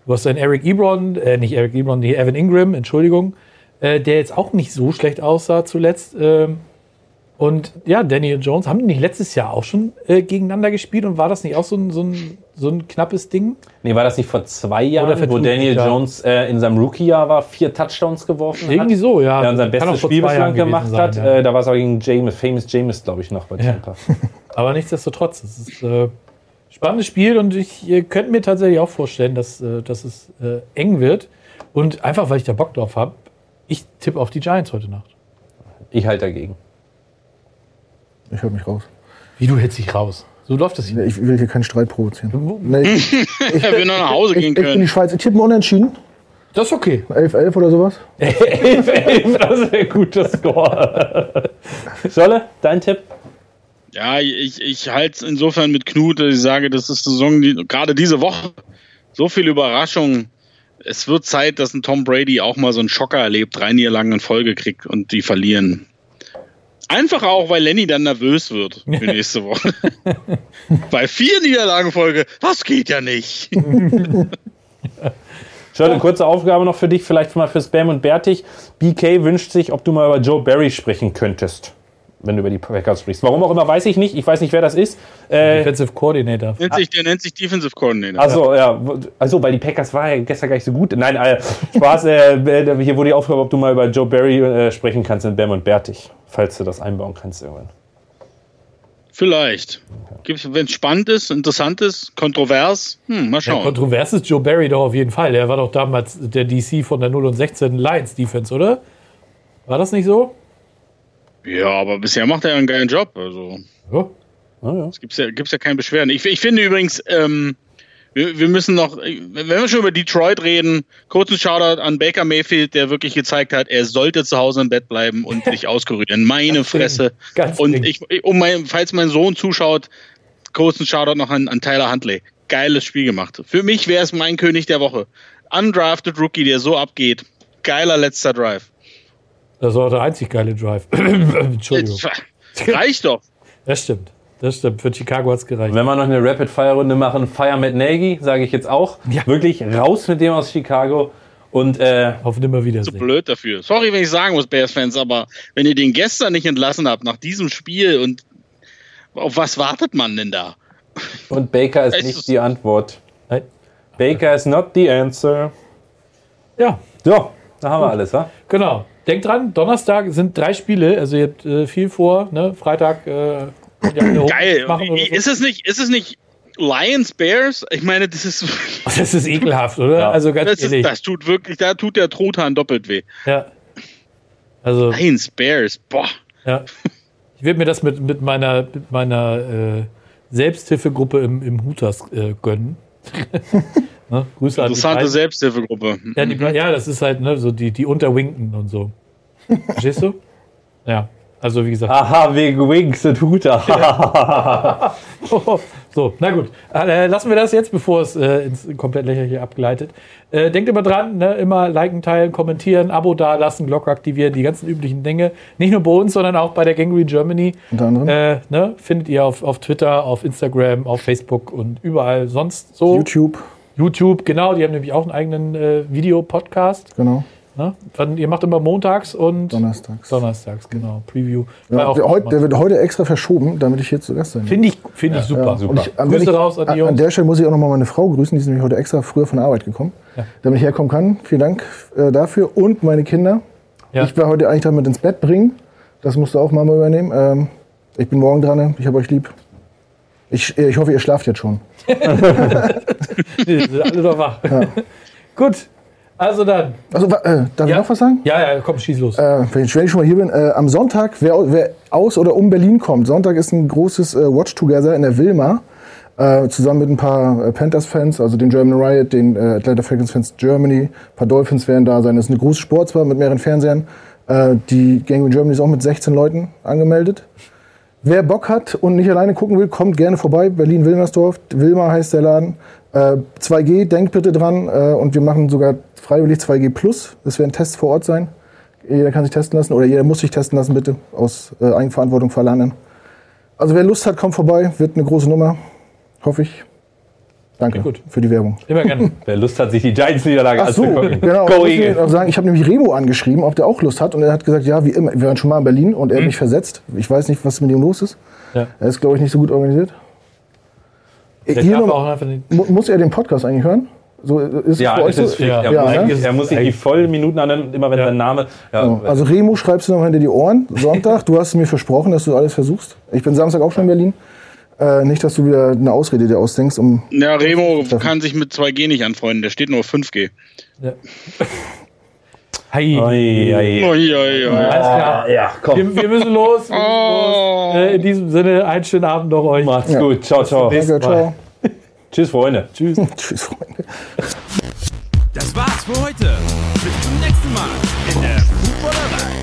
du hast einen Eric Ebron, äh, nicht Eric Ebron, nee, Evan Ingram, Entschuldigung, äh, der jetzt auch nicht so schlecht aussah zuletzt. Ähm, Und ja, Daniel Jones, haben die nicht letztes Jahr auch schon äh, gegeneinander gespielt und war das nicht auch so ein, so ein, so ein knappes Ding? Nee, war das nicht vor zwei Oder Jahren, wo vertut Daniel sich, ja. Jones äh, in seinem Rookie-Jahr war, vier Touchdowns geworfen Irgendwie hat? so, ja. Ja, und sein bestes vor Spiel bislang gemacht sein, hat. ja. Äh, da war es auch gegen James, Famous James, glaube ich, noch bei Ja. Tampa. Aber nichtsdestotrotz, es ist äh, spannendes Spiel und ich könnte mir tatsächlich auch vorstellen, dass, äh, dass es äh, eng wird. Und einfach, weil ich da Bock drauf habe, ich tippe auf die Giants heute Nacht. Ich halte dagegen. Ich höre mich raus. Wie du hältst dich raus. So läuft das hier. Ich will hier keinen Streit provozieren. Nee, ich, ich, Er will noch nach Hause ich, gehen ich bin die können. Schweiz. Ich tippe unentschieden. Das ist okay. 11-11 oder sowas. 11, 11, das ist ein guter Score. Scholle, dein Tipp? Ja, ich, ich halte es insofern mit Knut, dass ich sage, das ist Saison, die, gerade diese Woche, so viel Überraschung. Es wird Zeit, dass ein Tom Brady auch mal so einen Schocker erlebt, drei Niederlagen in Folge kriegt und die verlieren. Einfach auch, weil Lenny dann nervös wird für nächste Woche. Bei vier Niederlagen in Folge, das geht ja nicht. Scholle, kurze Aufgabe noch für dich, vielleicht mal für Spam und Bertig. BK wünscht sich, ob du mal über Joe Barry sprechen könntest, wenn du über die Packers sprichst. Warum auch immer, weiß ich nicht. Ich weiß nicht, wer das ist. Äh, Defensive Coordinator. Nennt sich, der nennt sich Defensive Coordinator. Achso, ja. Also, weil die Packers war ja gestern gar nicht so gut. Nein, äh, Spaß. Äh, äh, hier wurde die Aufgabe, ob du mal über Joe Barry äh, sprechen kannst in Bam und Bertig, falls du das einbauen kannst irgendwann. Vielleicht. Wenn es spannend ist, interessant ist, kontrovers, hm, mal Ja, schauen. kontrovers ist Joe Barry doch auf jeden Fall. Der war doch damals der DC von der 0 und 16 Lions Defense, oder? War das nicht so? Ja, aber bisher macht er einen geilen Job. Also Ja. Ah, ja. es gibt's ja, gibt's ja keine Beschwerden. Ich, ich finde übrigens, ähm, wir, wir müssen noch, wenn wir schon über Detroit reden, kurzen Shoutout an Baker Mayfield, der wirklich gezeigt hat, er sollte zu Hause im Bett bleiben und sich auskurieren. Meine Fresse. Ganz und ich, um mein, falls mein Sohn zuschaut, kurzen Shoutout noch an, an Tyler Huntley. Geiles Spiel gemacht. Für mich wäre es mein König der Woche. Undrafted Rookie, der so abgeht. Geiler letzter Drive. Das war der einzig geile Drive. Entschuldigung. Reicht doch. Das stimmt. Das stimmt. Für Chicago hat es gereicht. Wenn wir noch eine Rapid-Fire-Runde machen, Fire mit Nagy, sage ich jetzt auch. Ja. Wirklich raus mit dem aus Chicago. Und äh, Auf nimmer zu Wiedersehen. blöd dafür. Sorry, wenn ich sagen muss, Bears-Fans, aber wenn ihr den gestern nicht entlassen habt, nach diesem Spiel und auf was wartet man denn da? Und Baker ist nicht die Antwort. Nein. Baker is not the answer. Ja, So, da haben wir alles, wa? genau. Denkt dran, Donnerstag sind drei Spiele. Also ihr habt äh, viel vor. Ne? Freitag äh, Geil. machen oder so. Ist es nicht, ist es nicht Lions Bears? Ich meine, das ist, Das ist ekelhaft, oder? Ja. Also ganz das, ist, ehrlich. das tut wirklich, da tut der Truthahn doppelt weh. Ja. Also, Lions Bears, boah. ja. Ich werde mir das mit, mit meiner, mit meiner äh, Selbsthilfegruppe im, im Hutas äh, gönnen. ne? Grüße an die Interessante. Selbsthilfegruppe. Ja, die, ja, das ist halt ne, so die, die Unterwinken und so. Verstehst du? Ja. Also wie gesagt. Aha, wegen Wings und Huta. so, na gut. Äh, lassen wir das jetzt, bevor es äh, ins komplett lächerliche abgleitet. Äh, denkt immer dran, ne, immer liken, teilen, kommentieren, Abo dalassen, Glocke aktivieren, die ganzen üblichen Dinge. Nicht nur bei uns, sondern auch bei der Gangrene Germany. Unter anderem. Äh, ne, findet ihr auf, auf Twitter, auf Instagram, auf Facebook und überall sonst so. YouTube, YouTube, genau, die haben nämlich auch einen eigenen äh, Videopodcast. genau. Ne? Ihr macht immer montags und Donnerstags. Donnerstags, genau. Preview. Ja, auch der, heute, der wird heute extra verschoben, damit ich hier zu Gast sein kann. Finde ich, find ich super. Und ich, an, Grüße ich, raus an die an, Jungs. an der Stelle muss ich auch nochmal meine Frau grüßen, die ist nämlich heute extra früher von der Arbeit gekommen, Ja. damit ich herkommen kann. Vielen Dank äh, dafür. Und meine Kinder. Ja. Ich war heute eigentlich damit ins Bett bringen. Das musste auch Mama übernehmen. Ähm, ich bin morgen dran. Ich habe euch lieb. Ich, äh, ich hoffe, ihr schlaft jetzt schon. Die sind alle noch wach. Gut, also dann. Also, äh, darf Ja. ich noch was sagen? Ja, ja, komm, schieß los. Äh, wenn, ich, schon mal hier bin, äh, am Sonntag, wer, wer aus oder um Berlin kommt, Sonntag ist ein großes äh, Watch Together in der Wilma, äh, zusammen mit ein paar Panthers-Fans, also den German Riot, den Atlanta Falcons-Fans Germany, ein paar Dolphins werden da sein. Das ist eine große Sportsbar mit mehreren Fernsehern. Die Gang Germany ist auch mit 16 Leuten angemeldet. Wer Bock hat und nicht alleine gucken will, kommt gerne vorbei. Berlin-Wilmersdorf. Wilma heißt der Laden. Äh, 2G, denkt bitte dran. Äh, und wir machen sogar freiwillig 2G Plus. Das werden Tests vor Ort sein. Jeder kann sich testen lassen oder jeder muss sich testen lassen, bitte. Aus äh, Eigenverantwortung anderen. Also wer Lust hat, kommt vorbei. Wird eine große Nummer. Hoffe ich. Danke Gut. für die Werbung. Immer gerne. Wer Lust hat, sich die Giants-Niederlage so, anzugucken. genau. Go Ich Eagles. auch sagen, ich habe nämlich Remo angeschrieben, ob der auch Lust hat. Und er hat gesagt, ja, wie immer. Wir waren schon mal in Berlin und er hat mich versetzt. Ich weiß nicht, was mit ihm los ist. Ja. Er ist, glaube ich, nicht so gut organisiert. Der Hier noch, muss er den Podcast eigentlich hören? So, ist es Ja, es ist, so? Ja. er, Ja, muss, ne? er muss sich die vollen Minuten anhören, immer wenn Ja. sein Name. Ja, Genau. Also Remo schreibst du noch hinter die Ohren. Sonntag, du hast mir versprochen, dass du alles versuchst. Ich bin Samstag auch schon in Berlin. Äh, nicht, dass du wieder eine Ausrede dir ausdenkst, um Ja, Remo kann sich mit 2G nicht anfreunden, der steht nur auf 5G. Hi. Oi, oi. Ui, ui, ui. Alles klar. Ja, komm. Wir, wir müssen los. Wir müssen Oh. los. Äh, in diesem Sinne, einen schönen Abend noch euch. Macht's gut. Ciao, ciao. Danke, ciao. Tschüss, Freunde. Tschüss. Tschüss, Freunde. Das war's für heute. Bis zum nächsten Mal in der Footballerei.